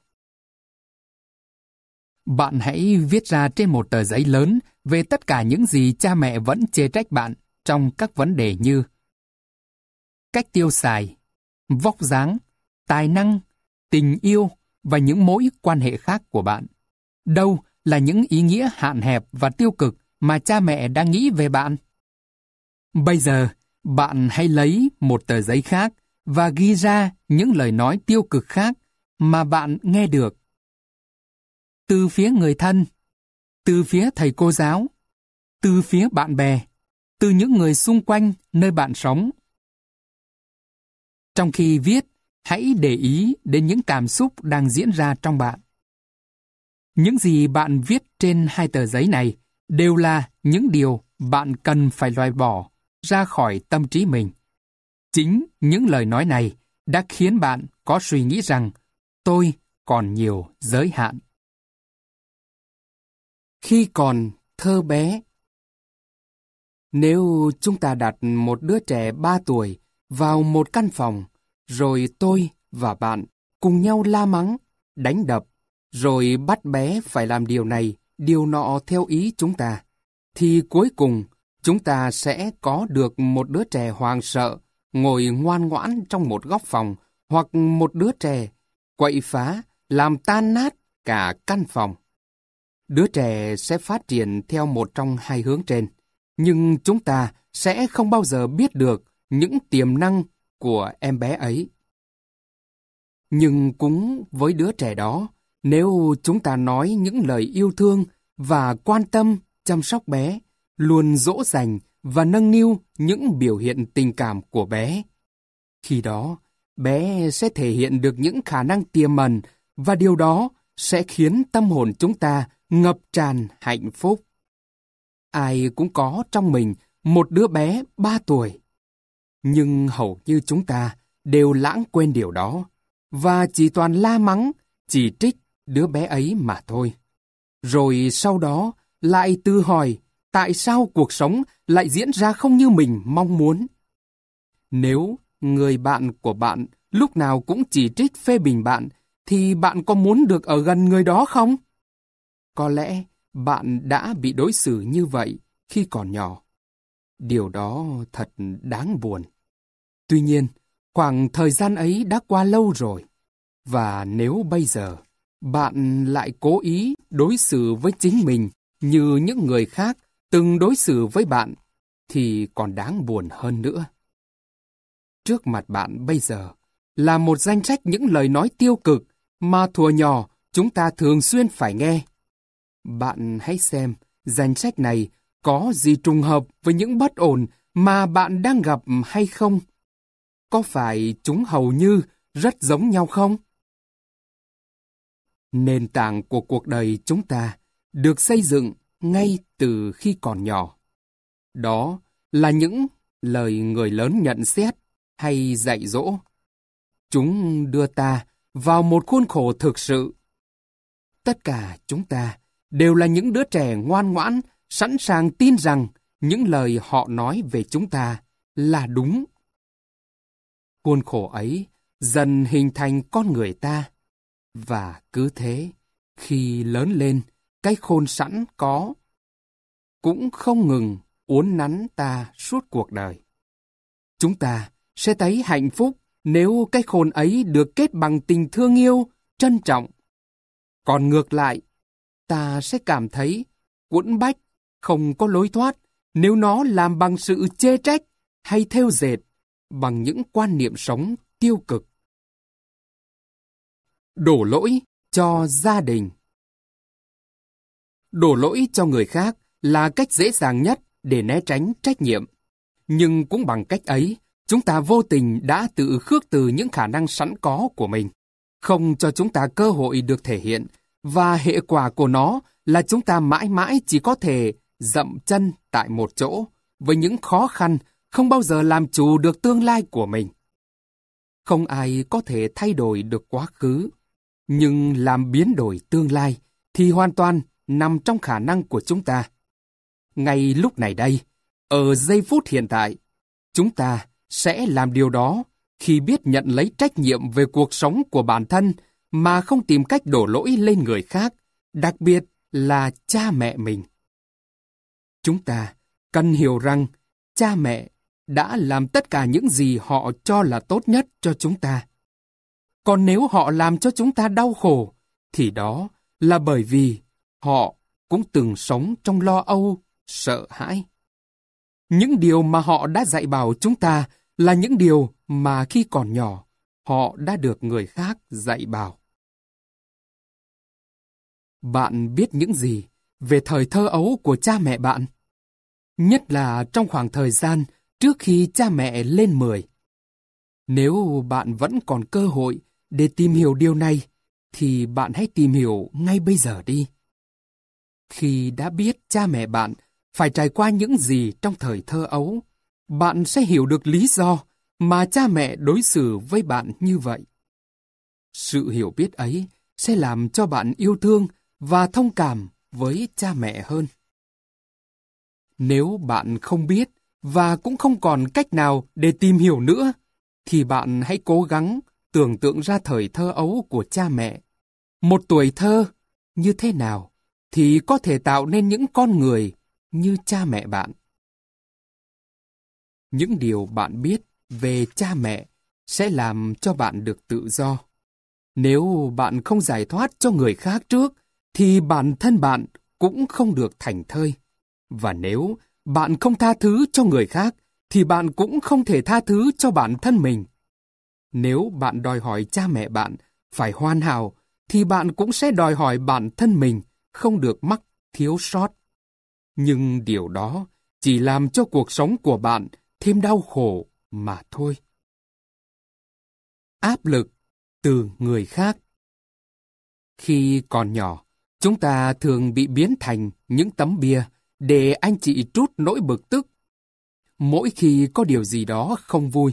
Bạn hãy viết ra trên một tờ giấy lớn về tất cả những gì cha mẹ vẫn chê trách bạn trong các vấn đề như cách tiêu xài, vóc dáng, tài năng, tình yêu và những mối quan hệ khác của bạn. Đâu là những ý nghĩa hạn hẹp và tiêu cực mà cha mẹ đang nghĩ về bạn? Bây giờ, bạn hãy lấy một tờ giấy khác và ghi ra những lời nói tiêu cực khác mà bạn nghe được. Từ phía người thân, từ phía thầy cô giáo, từ phía bạn bè, từ những người xung quanh nơi bạn sống. Trong khi viết, hãy để ý đến những cảm xúc đang diễn ra trong bạn. Những gì bạn viết trên hai tờ giấy này đều là những điều bạn cần phải loại bỏ ra khỏi tâm trí mình. Chính những lời nói này đã khiến bạn có suy nghĩ rằng tôi còn nhiều giới hạn. Khi còn thơ bé Nếu chúng ta đặt một đứa trẻ 3 tuổi vào một căn phòng, rồi tôi và bạn cùng nhau la mắng, đánh đập, rồi bắt bé phải làm điều này, điều nọ theo ý chúng ta, thì cuối cùng chúng ta sẽ có được một đứa trẻ hoàng sợ, ngồi ngoan ngoãn trong một góc phòng, hoặc một đứa trẻ quậy phá, làm tan nát cả căn phòng. Đứa trẻ sẽ phát triển theo một trong hai hướng trên, nhưng chúng ta sẽ không bao giờ biết được những tiềm năng của em bé ấy. Nhưng cũng với đứa trẻ đó, nếu chúng ta nói những lời yêu thương và quan tâm, chăm sóc bé, luôn dỗ dành và nâng niu những biểu hiện tình cảm của bé. Khi đó, bé sẽ thể hiện được những khả năng tiềm ẩn và điều đó sẽ khiến tâm hồn chúng ta ngập tràn hạnh phúc. Ai cũng có trong mình một đứa bé ba tuổi. Nhưng hầu như chúng ta đều lãng quên điều đó và chỉ toàn la mắng, chỉ trích đứa bé ấy mà thôi. Rồi sau đó lại tự hỏi tại sao cuộc sống lại diễn ra không như mình mong muốn. Nếu người bạn của bạn lúc nào cũng chỉ trích phê bình bạn, thì bạn có muốn được ở gần người đó không? Có lẽ bạn đã bị đối xử như vậy khi còn nhỏ. Điều đó thật đáng buồn. Tuy nhiên, khoảng thời gian ấy đã qua lâu rồi. Và nếu bây giờ bạn lại cố ý đối xử với chính mình như những người khác từng đối xử với bạn, thì còn đáng buồn hơn nữa. trước mặt bạn bây giờ là một danh sách những lời nói tiêu cực mà thuở nhỏ chúng ta thường xuyên phải nghe. Bạn hãy xem danh sách này có gì trùng hợp với những bất ổn mà bạn đang gặp hay không? Có phải chúng hầu như rất giống nhau không? Nền tảng của cuộc đời chúng ta được xây dựng ngay từ khi còn nhỏ. Đó là những lời người lớn nhận xét hay dạy dỗ. Chúng đưa ta vào một khuôn khổ thực sự. Tất cả chúng ta đều là những đứa trẻ ngoan ngoãn, sẵn sàng tin rằng những lời họ nói về chúng ta là đúng. Khuôn khổ ấy dần hình thành con người ta. Và cứ thế, khi lớn lên, cái khôn sẵn có, cũng không ngừng uốn nắn ta suốt cuộc đời. Chúng ta sẽ thấy hạnh phúc nếu cái khôn ấy được kết bằng tình thương yêu, trân trọng. Còn ngược lại, ta sẽ cảm thấy quẫn bách, không có lối thoát nếu nó làm bằng sự chê trách hay theo dệt bằng những quan niệm sống tiêu cực. Đổ lỗi cho gia đình Đổ lỗi cho người khác là cách dễ dàng nhất để né tránh trách nhiệm. Nhưng cũng bằng cách ấy, chúng ta vô tình đã tự khước từ những khả năng sẵn có của mình, không cho chúng ta cơ hội được thể hiện, và hệ quả của nó là chúng ta mãi mãi chỉ có thể dậm chân tại một chỗ, với những khó khăn, không bao giờ làm chủ được tương lai của mình. Không ai có thể thay đổi được quá khứ, nhưng làm biến đổi tương lai thì hoàn toàn nằm trong khả năng của chúng ta. Ngay lúc này đây, ở giây phút hiện tại, chúng ta sẽ làm điều đó khi biết nhận lấy trách nhiệm về cuộc sống của bản thân mà không tìm cách đổ lỗi lên người khác, đặc biệt là cha mẹ mình. Chúng ta cần hiểu rằng cha mẹ đã làm tất cả những gì họ cho là tốt nhất cho chúng ta. Còn nếu họ làm cho chúng ta đau khổ, thì đó là bởi vì họ cũng từng sống trong lo âu, sợ hãi. Những điều mà họ đã dạy bảo chúng ta là những điều mà khi còn nhỏ, họ đã được người khác dạy bảo. Bạn biết những gì về thời thơ ấu của cha mẹ bạn? Nhất là trong khoảng thời gian trước khi cha mẹ lên 10. Nếu bạn vẫn còn cơ hội để tìm hiểu điều này, thì bạn hãy tìm hiểu ngay bây giờ đi. Khi đã biết cha mẹ bạn phải trải qua những gì trong thời thơ ấu, bạn sẽ hiểu được lý do mà cha mẹ đối xử với bạn như vậy. Sự hiểu biết ấy sẽ làm cho bạn yêu thương và thông cảm với cha mẹ hơn. Nếu bạn không biết và cũng không còn cách nào để tìm hiểu nữa, thì bạn hãy cố gắng tưởng tượng ra thời thơ ấu của cha mẹ. Một tuổi thơ như thế nào thì có thể tạo nên những con người như cha mẹ bạn. Những điều bạn biết về cha mẹ sẽ làm cho bạn được tự do. Nếu bạn không giải thoát cho người khác trước, thì bản thân bạn cũng không được thành thơi. Và nếu bạn không tha thứ cho người khác, thì bạn cũng không thể tha thứ cho bản thân mình. Nếu bạn đòi hỏi cha mẹ bạn phải hoàn hảo, thì bạn cũng sẽ đòi hỏi bản thân mình không được mắc thiếu sót. Nhưng điều đó chỉ làm cho cuộc sống của bạn thêm đau khổ mà thôi. Áp lực từ người khác Khi còn nhỏ, chúng ta thường bị biến thành những tấm bia để anh chị trút nỗi bực tức. Mỗi khi có điều gì đó không vui.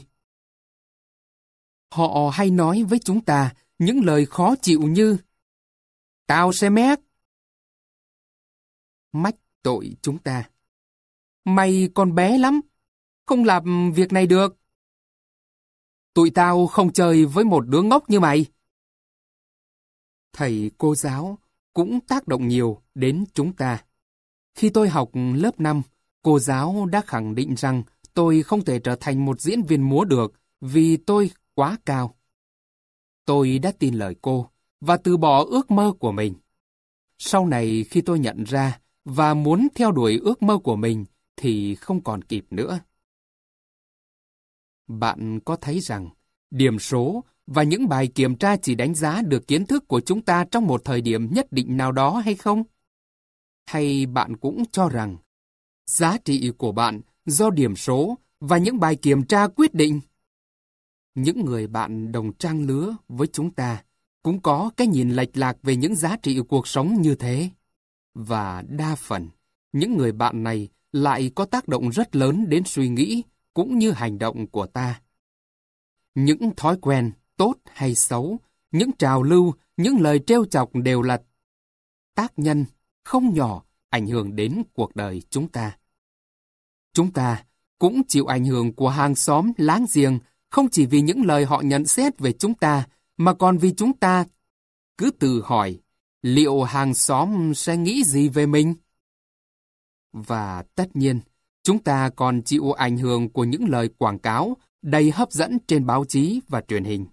Họ hay nói với chúng ta những lời khó chịu như Tao sẽ mét. Mách tội chúng ta. Mày còn bé lắm, không làm việc này được. Tụi tao không chơi với một đứa ngốc như mày. Thầy cô giáo cũng tác động nhiều đến chúng ta. Khi tôi học lớp 5, cô giáo đã khẳng định rằng tôi không thể trở thành một diễn viên múa được vì tôi quá cao. Tôi đã tin lời cô và từ bỏ ước mơ của mình. Sau này khi tôi nhận ra và muốn theo đuổi ước mơ của mình thì không còn kịp nữa. Bạn có thấy rằng điểm số và những bài kiểm tra chỉ đánh giá được kiến thức của chúng ta trong một thời điểm nhất định nào đó hay không? Hay bạn cũng cho rằng giá trị của bạn do điểm số và những bài kiểm tra quyết định? Những người bạn đồng trang lứa với chúng ta cũng có cái nhìn lệch lạc về những giá trị cuộc sống như thế. Và đa phần, những người bạn này lại có tác động rất lớn đến suy nghĩ cũng như hành động của ta. Những thói quen, tốt hay xấu, những trào lưu, những lời trêu chọc đều là tác nhân không nhỏ ảnh hưởng đến cuộc đời chúng ta. Chúng ta cũng chịu ảnh hưởng của hàng xóm láng giềng không chỉ vì những lời họ nhận xét về chúng ta, mà còn vì chúng ta cứ tự hỏi liệu hàng xóm sẽ nghĩ gì về mình? Và tất nhiên, chúng ta còn chịu ảnh hưởng của những lời quảng cáo đầy hấp dẫn trên báo chí và truyền hình.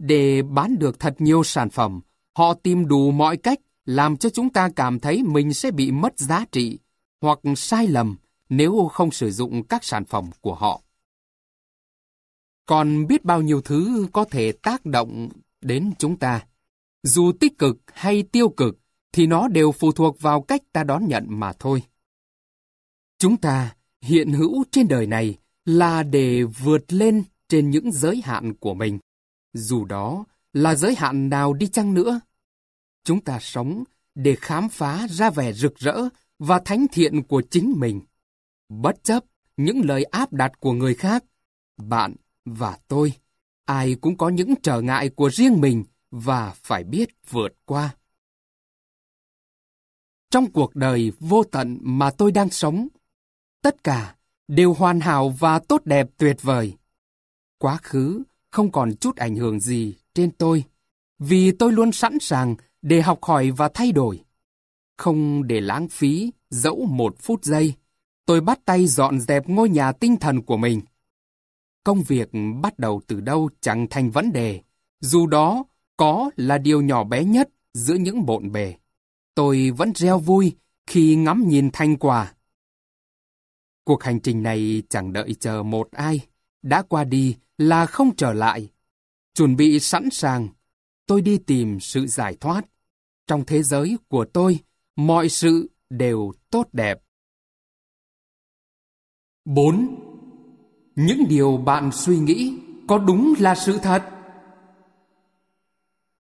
Để bán được thật nhiều sản phẩm, họ tìm đủ mọi cách làm cho chúng ta cảm thấy mình sẽ bị mất giá trị hoặc sai lầm nếu không sử dụng các sản phẩm của họ. Còn biết bao nhiêu thứ có thể tác động đến chúng ta. Dù tích cực hay tiêu cực, thì nó đều phụ thuộc vào cách ta đón nhận mà thôi. Chúng ta hiện hữu trên đời này là để vượt lên trên những giới hạn của mình. Dù đó là giới hạn nào đi chăng nữa. Chúng ta sống để khám phá ra vẻ rực rỡ và thánh thiện của chính mình. Bất chấp những lời áp đặt của người khác, bạn và tôi, ai cũng có những trở ngại của riêng mình và phải biết vượt qua. Trong cuộc đời vô tận mà tôi đang sống, tất cả đều hoàn hảo và tốt đẹp tuyệt vời. Quá khứ không còn chút ảnh hưởng gì trên tôi, vì tôi luôn sẵn sàng để học hỏi và thay đổi. Không để lãng phí dẫu một phút giây, tôi bắt tay dọn dẹp ngôi nhà tinh thần của mình. Công việc bắt đầu từ đâu chẳng thành vấn đề, dù đó có là điều nhỏ bé nhất giữa những bộn bề. Tôi vẫn reo vui khi ngắm nhìn thành quả. Cuộc hành trình này chẳng đợi chờ một ai, đã qua đi là không trở lại. Chuẩn bị sẵn sàng, tôi đi tìm sự giải thoát. Trong thế giới của tôi, mọi sự đều tốt đẹp. 4. Những điều bạn suy nghĩ có đúng là sự thật?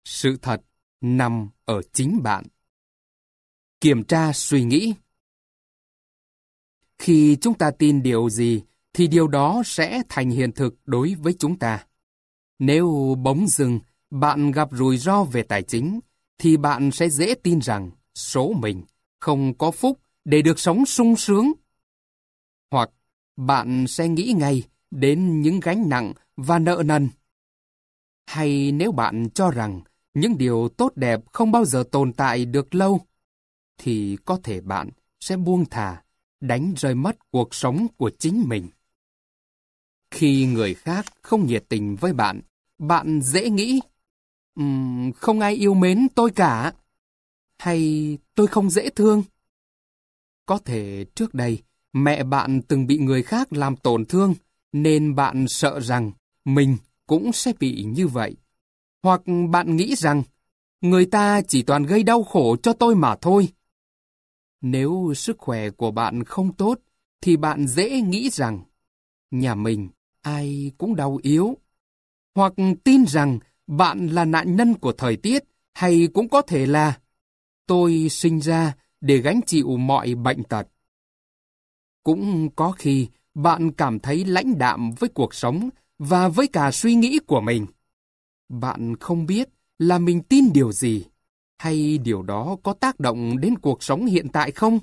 Sự thật nằm ở chính bạn. Kiểm tra suy nghĩ. Khi chúng ta tin điều gì, thì điều đó sẽ thành hiện thực đối với chúng ta. Nếu bỗng dừng bạn gặp rủi ro về tài chính, thì bạn sẽ dễ tin rằng số mình không có phúc để được sống sung sướng. Hoặc bạn sẽ nghĩ ngay đến những gánh nặng và nợ nần. Hay nếu bạn cho rằng những điều tốt đẹp không bao giờ tồn tại được lâu, thì có thể bạn sẽ buông thả, đánh rơi mất cuộc sống của chính mình. Khi người khác không nhiệt tình với bạn, bạn dễ nghĩ, um, không ai yêu mến tôi cả, hay tôi không dễ thương. Có thể trước đây, mẹ bạn từng bị người khác làm tổn thương, nên bạn sợ rằng mình cũng sẽ bị như vậy. Hoặc bạn nghĩ rằng người ta chỉ toàn gây đau khổ cho tôi mà thôi. Nếu sức khỏe của bạn không tốt, thì bạn dễ nghĩ rằng nhà mình ai cũng đau yếu. Hoặc tin rằng bạn là nạn nhân của thời tiết, hay cũng có thể là tôi sinh ra để gánh chịu mọi bệnh tật. Cũng có khi bạn cảm thấy lãnh đạm với cuộc sống và với cả suy nghĩ của mình. Bạn không biết là mình tin điều gì, hay điều đó có tác động đến cuộc sống hiện tại không?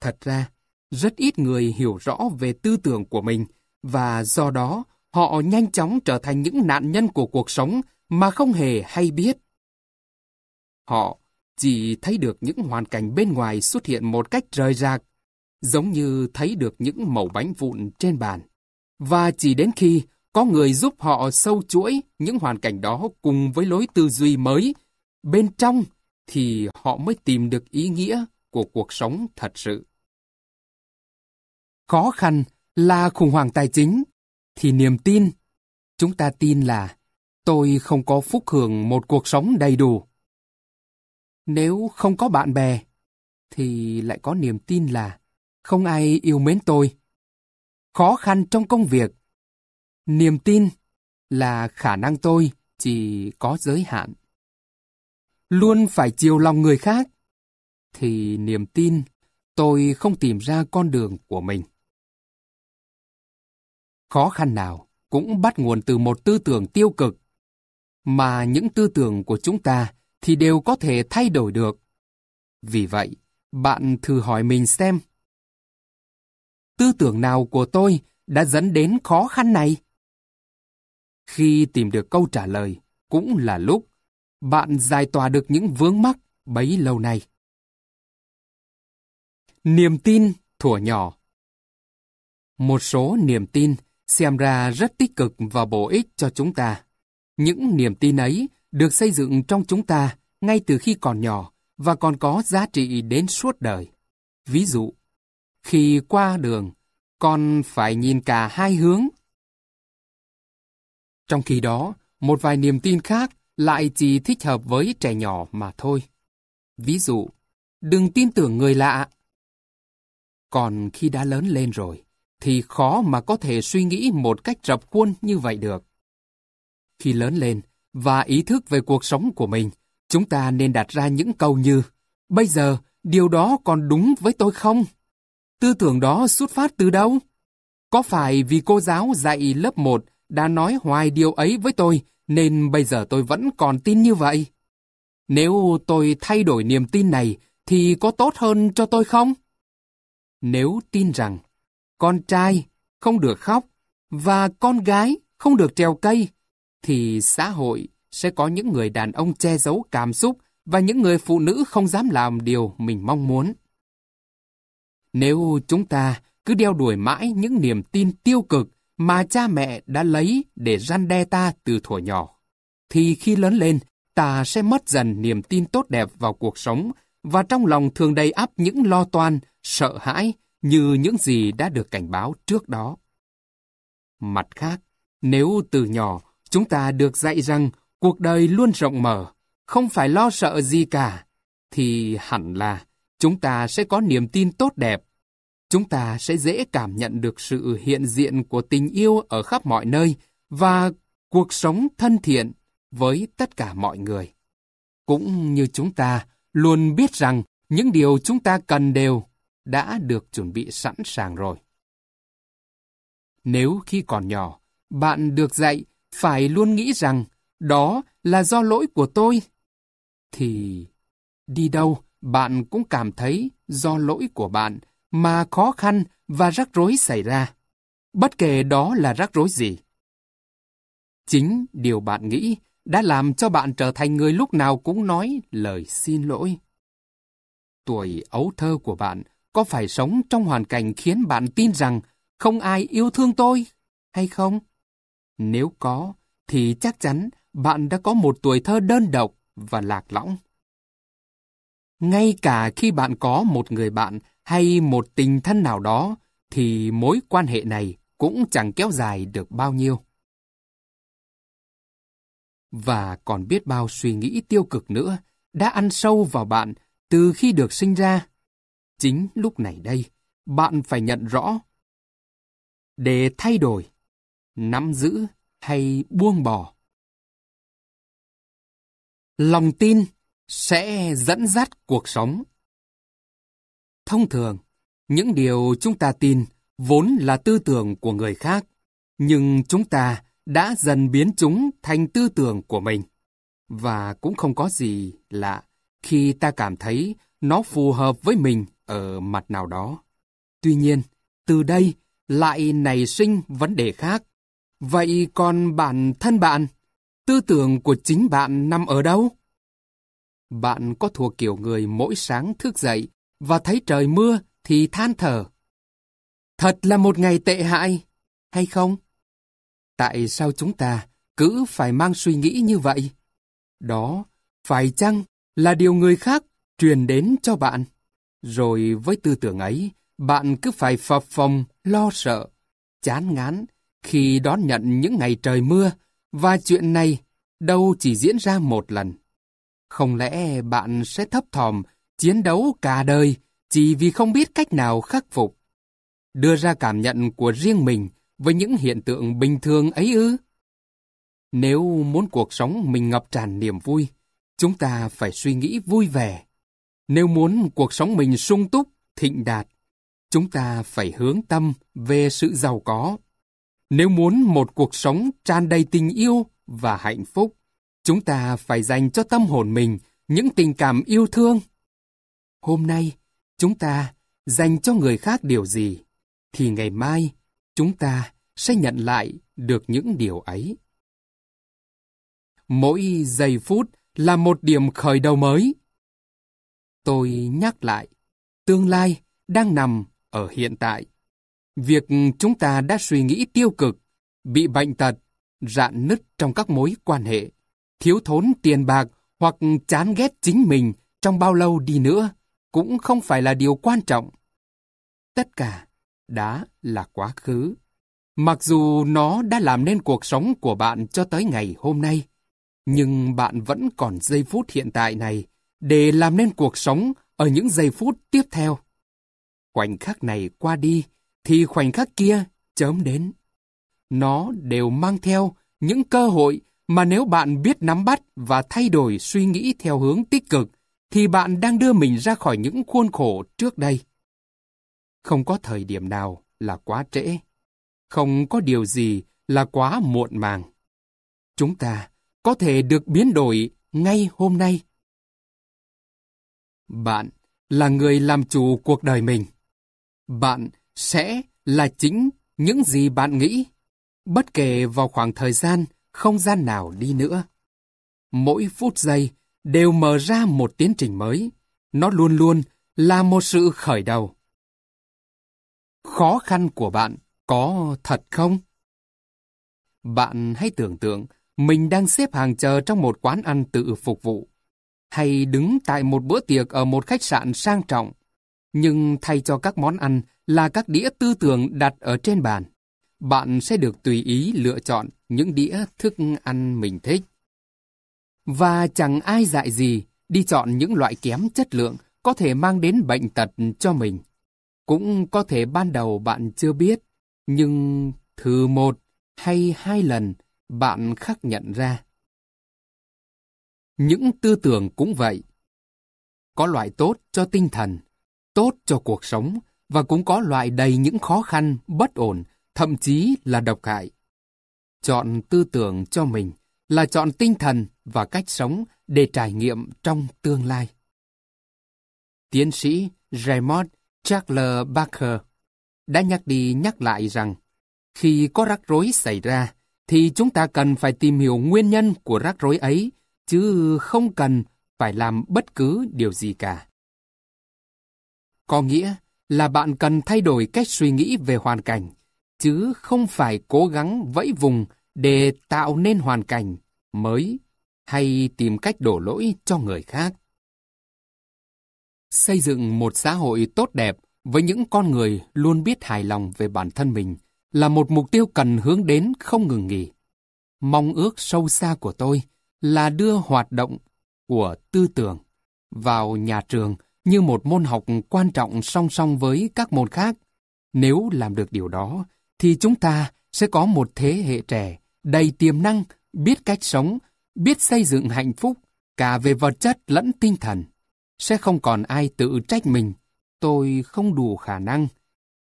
Thật ra, rất ít người hiểu rõ về tư tưởng của mình và do đó họ nhanh chóng trở thành những nạn nhân của cuộc sống mà không hề hay biết. Họ chỉ thấy được những hoàn cảnh bên ngoài xuất hiện một cách rời rạc giống như thấy được những mẩu bánh vụn trên bàn. Và chỉ đến khi có người giúp họ sâu chuỗi những hoàn cảnh đó cùng với lối tư duy mới, bên trong thì họ mới tìm được ý nghĩa của cuộc sống thật sự. Khó khăn là khủng hoảng tài chính, thì niềm tin, chúng ta tin là tôi không có phúc hưởng một cuộc sống đầy đủ. Nếu không có bạn bè, thì lại có niềm tin là không ai yêu mến tôi. Khó khăn trong công việc, niềm tin là khả năng tôi chỉ có giới hạn. Luôn phải chiều lòng người khác, thì niềm tin tôi không tìm ra con đường của mình. Khó khăn nào cũng bắt nguồn từ một tư tưởng tiêu cực, mà những tư tưởng của chúng ta thì đều có thể thay đổi được. Vì vậy, bạn thử hỏi mình xem. Tư tưởng nào của tôi đã dẫn đến khó khăn này? Khi tìm được câu trả lời, cũng là lúc bạn giải tỏa được những vướng mắc bấy lâu nay. Niềm tin thuở nhỏ Một số niềm tin xem ra rất tích cực và bổ ích cho chúng ta. Những niềm tin ấy được xây dựng trong chúng ta ngay từ khi còn nhỏ và còn có giá trị đến suốt đời. Ví dụ, khi qua đường, con phải nhìn cả hai hướng. Trong khi đó, một vài niềm tin khác lại chỉ thích hợp với trẻ nhỏ mà thôi. Ví dụ, đừng tin tưởng người lạ. Còn khi đã lớn lên rồi, thì khó mà có thể suy nghĩ một cách rập khuôn như vậy được. Khi lớn lên và ý thức về cuộc sống của mình, chúng ta nên đặt ra những câu như Bây giờ, điều đó còn đúng với tôi không? Tư tưởng đó xuất phát từ đâu? Có phải vì cô giáo dạy lớp 1 đã nói hoài điều ấy với tôi, nên bây giờ tôi vẫn còn tin như vậy? Nếu tôi thay đổi niềm tin này, thì có tốt hơn cho tôi không? Nếu tin rằng con trai không được khóc và con gái không được treo cây, thì xã hội sẽ có những người đàn ông che giấu cảm xúc và những người phụ nữ không dám làm điều mình mong muốn. Nếu chúng ta cứ đeo đuổi mãi những niềm tin tiêu cực mà cha mẹ đã lấy để răn đe ta từ thuở nhỏ, thì khi lớn lên, ta sẽ mất dần niềm tin tốt đẹp vào cuộc sống và trong lòng thường đầy ắp những lo toan, sợ hãi như những gì đã được cảnh báo trước đó. Mặt khác, nếu từ nhỏ chúng ta được dạy rằng cuộc đời luôn rộng mở, không phải lo sợ gì cả, thì hẳn là chúng ta sẽ có niềm tin tốt đẹp. Chúng ta sẽ dễ cảm nhận được sự hiện diện của tình yêu ở khắp mọi nơi và cuộc sống thân thiện với tất cả mọi người. Cũng như chúng ta luôn biết rằng những điều chúng ta cần đều đã được chuẩn bị sẵn sàng rồi. Nếu khi còn nhỏ, bạn được dạy phải luôn nghĩ rằng đó là do lỗi của tôi, thì đi đâu bạn cũng cảm thấy do lỗi của bạn mà khó khăn và rắc rối xảy ra, bất kể đó là rắc rối gì. Chính điều bạn nghĩ đã làm cho bạn trở thành người lúc nào cũng nói lời xin lỗi. Tuổi ấu thơ của bạn có phải sống trong hoàn cảnh khiến bạn tin rằng không ai yêu thương tôi hay không? Nếu có, thì chắc chắn bạn đã có một tuổi thơ đơn độc và lạc lõng. Ngay cả khi bạn có một người bạn hay một tình thân nào đó, thì mối quan hệ này cũng chẳng kéo dài được bao nhiêu. Và còn biết bao suy nghĩ tiêu cực nữa đã ăn sâu vào bạn từ khi được sinh ra. Chính lúc này đây, bạn phải nhận rõ. Để thay đổi, nắm giữ hay buông bỏ. Lòng tin sẽ dẫn dắt cuộc sống. Thông thường, những điều chúng ta tin vốn là tư tưởng của người khác, nhưng chúng ta đã dần biến chúng thành tư tưởng của mình. Và cũng không có gì lạ khi ta cảm thấy nó phù hợp với mình ở mặt nào đó. Tuy nhiên, từ đây lại nảy sinh vấn đề khác. Vậy còn bản thân bạn, tư tưởng của chính bạn nằm ở đâu? Bạn có thuộc kiểu người mỗi sáng thức dậy và thấy trời mưa thì than thở. Thật là một ngày tệ hại, hay không? Tại sao chúng ta cứ phải mang suy nghĩ như vậy? Đó, phải chăng là điều người khác truyền đến cho bạn? Rồi với tư tưởng ấy, bạn cứ phải phập phồng, lo sợ, chán ngán, khi đón nhận những ngày trời mưa, và chuyện này đâu chỉ diễn ra một lần. Không lẽ bạn sẽ thấp thòm chiến đấu cả đời chỉ vì không biết cách nào khắc phục? Đưa ra cảm nhận của riêng mình với những hiện tượng bình thường ấy ư? Nếu muốn cuộc sống mình ngập tràn niềm vui, chúng ta phải suy nghĩ vui vẻ. Nếu muốn cuộc sống mình sung túc, thịnh đạt, chúng ta phải hướng tâm về sự giàu có. Nếu muốn một cuộc sống tràn đầy tình yêu và hạnh phúc, chúng ta phải dành cho tâm hồn mình những tình cảm yêu thương. Hôm nay, chúng ta dành cho người khác điều gì, thì ngày mai chúng ta sẽ nhận lại được những điều ấy. Mỗi giây phút là một điểm khởi đầu mới. Tôi nhắc lại, tương lai đang nằm ở hiện tại. Việc chúng ta đã suy nghĩ tiêu cực, bị bệnh tật, rạn nứt trong các mối quan hệ, thiếu thốn tiền bạc hoặc chán ghét chính mình trong bao lâu đi nữa cũng không phải là điều quan trọng. Tất cả đã là quá khứ. Mặc dù nó đã làm nên cuộc sống của bạn cho tới ngày hôm nay, nhưng bạn vẫn còn giây phút hiện tại này để làm nên cuộc sống ở những giây phút tiếp theo. Khoảnh khắc này qua đi, thì khoảnh khắc kia chớm đến. Nó đều mang theo những cơ hội mà nếu bạn biết nắm bắt và thay đổi suy nghĩ theo hướng tích cực, thì bạn đang đưa mình ra khỏi những khuôn khổ trước đây. Không có thời điểm nào là quá trễ. Không có điều gì là quá muộn màng. Chúng ta có thể được biến đổi ngay hôm nay. Bạn là người làm chủ cuộc đời mình. Bạn sẽ là chính những gì bạn nghĩ, bất kể vào khoảng thời gian, không gian nào đi nữa. Mỗi phút giây đều mở ra một tiến trình mới. Nó luôn luôn là một sự khởi đầu. Khó khăn của bạn có thật không? Bạn hãy tưởng tượng mình đang xếp hàng chờ trong một quán ăn tự phục vụ, hay đứng tại một bữa tiệc ở một khách sạn sang trọng, nhưng thay cho các món ăn là các đĩa tư tưởng đặt ở trên bàn. Bạn sẽ được tùy ý lựa chọn những đĩa thức ăn mình thích. Và chẳng ai dạy gì đi chọn những loại kém chất lượng có thể mang đến bệnh tật cho mình. Cũng có thể ban đầu bạn chưa biết, nhưng thử một hay hai lần bạn khắc nhận ra. Những tư tưởng cũng vậy. Có loại tốt cho tinh thần, tốt cho cuộc sống, và cũng có loại đầy những khó khăn, bất ổn, thậm chí là độc hại. Chọn tư tưởng cho mình là chọn tinh thần và cách sống để trải nghiệm trong tương lai. Tiến sĩ Raymond Charles Barker đã nhắc đi nhắc lại rằng khi có rắc rối xảy ra thì chúng ta cần phải tìm hiểu nguyên nhân của rắc rối ấy chứ không cần phải làm bất cứ điều gì cả. Có nghĩa là bạn cần thay đổi cách suy nghĩ về hoàn cảnh, chứ không phải cố gắng vẫy vùng để tạo nên hoàn cảnh mới hay tìm cách đổ lỗi cho người khác. Xây dựng một xã hội tốt đẹp với những con người luôn biết hài lòng về bản thân mình là một mục tiêu cần hướng đến không ngừng nghỉ. Mong ước sâu xa của tôi là đưa hoạt động của tư tưởng vào nhà trường như một môn học quan trọng song song với các môn khác. Nếu làm được điều đó, thì chúng ta sẽ có một thế hệ trẻ đầy tiềm năng, biết cách sống, biết xây dựng hạnh phúc, cả về vật chất lẫn tinh thần. Sẽ không còn ai tự trách mình, tôi không đủ khả năng.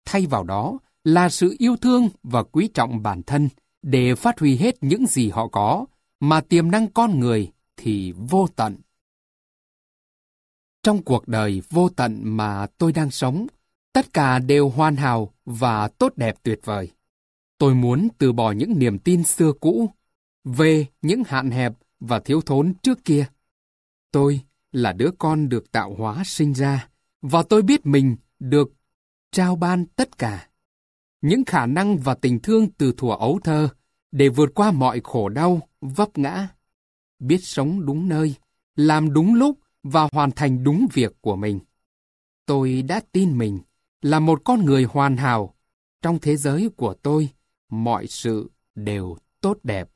Thay vào đó là sự yêu thương và quý trọng bản thân để phát huy hết những gì họ có, mà tiềm năng con người thì vô tận. Trong cuộc đời vô tận mà tôi đang sống, tất cả đều hoàn hảo và tốt đẹp tuyệt vời. Tôi muốn từ bỏ những niềm tin xưa cũ, về những hạn hẹp và thiếu thốn trước kia. Tôi là đứa con được tạo hóa sinh ra, và tôi biết mình được trao ban tất cả. Những khả năng và tình thương từ thuở ấu thơ để vượt qua mọi khổ đau, vấp ngã. Biết sống đúng nơi, làm đúng lúc và hoàn thành đúng việc của mình. Tôi đã tin mình là một con người hoàn hảo. Trong thế giới của tôi, mọi sự đều tốt đẹp.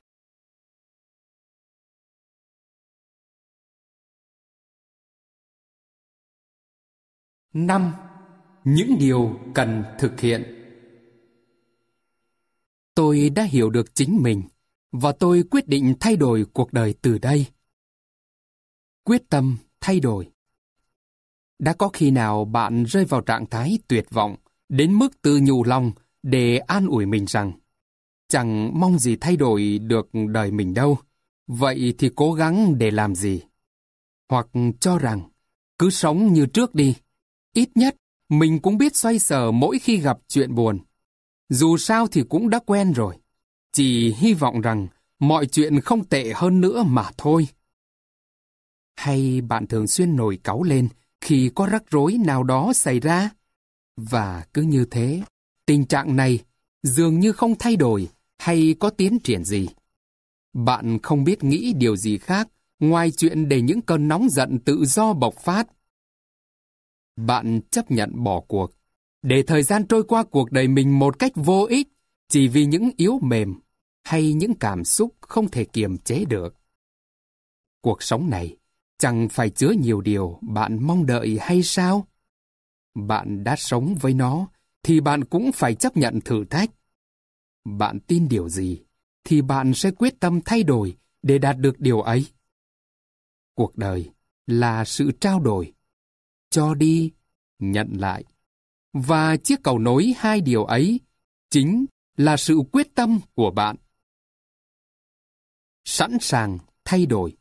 Năm, những điều cần thực hiện. Tôi đã hiểu được chính mình và tôi quyết định thay đổi cuộc đời từ đây. Quyết tâm thay đổi. Đã có khi nào bạn rơi vào trạng thái tuyệt vọng đến mức tự nhủ lòng để an ủi mình rằng chẳng mong gì thay đổi được đời mình đâu, vậy thì cố gắng để làm gì? Hoặc cho rằng cứ sống như trước đi, ít nhất mình cũng biết xoay sở mỗi khi gặp chuyện buồn. Dù sao thì cũng đã quen rồi. Chỉ hy vọng rằng mọi chuyện không tệ hơn nữa mà thôi. Hay bạn thường xuyên nổi cáu lên khi có rắc rối nào đó xảy ra? Và cứ như thế, tình trạng này dường như không thay đổi hay có tiến triển gì. Bạn không biết nghĩ điều gì khác ngoài chuyện để những cơn nóng giận tự do bộc phát. Bạn chấp nhận bỏ cuộc, để thời gian trôi qua cuộc đời mình một cách vô ích chỉ vì những yếu mềm hay những cảm xúc không thể kiềm chế được. Cuộc sống này chẳng phải chứa nhiều điều bạn mong đợi hay sao? Bạn đã sống với nó, thì bạn cũng phải chấp nhận thử thách. Bạn tin điều gì, thì bạn sẽ quyết tâm thay đổi để đạt được điều ấy. Cuộc đời là sự trao đổi, cho đi, nhận lại. Và chiếc cầu nối hai điều ấy chính là sự quyết tâm của bạn. Sẵn sàng thay đổi.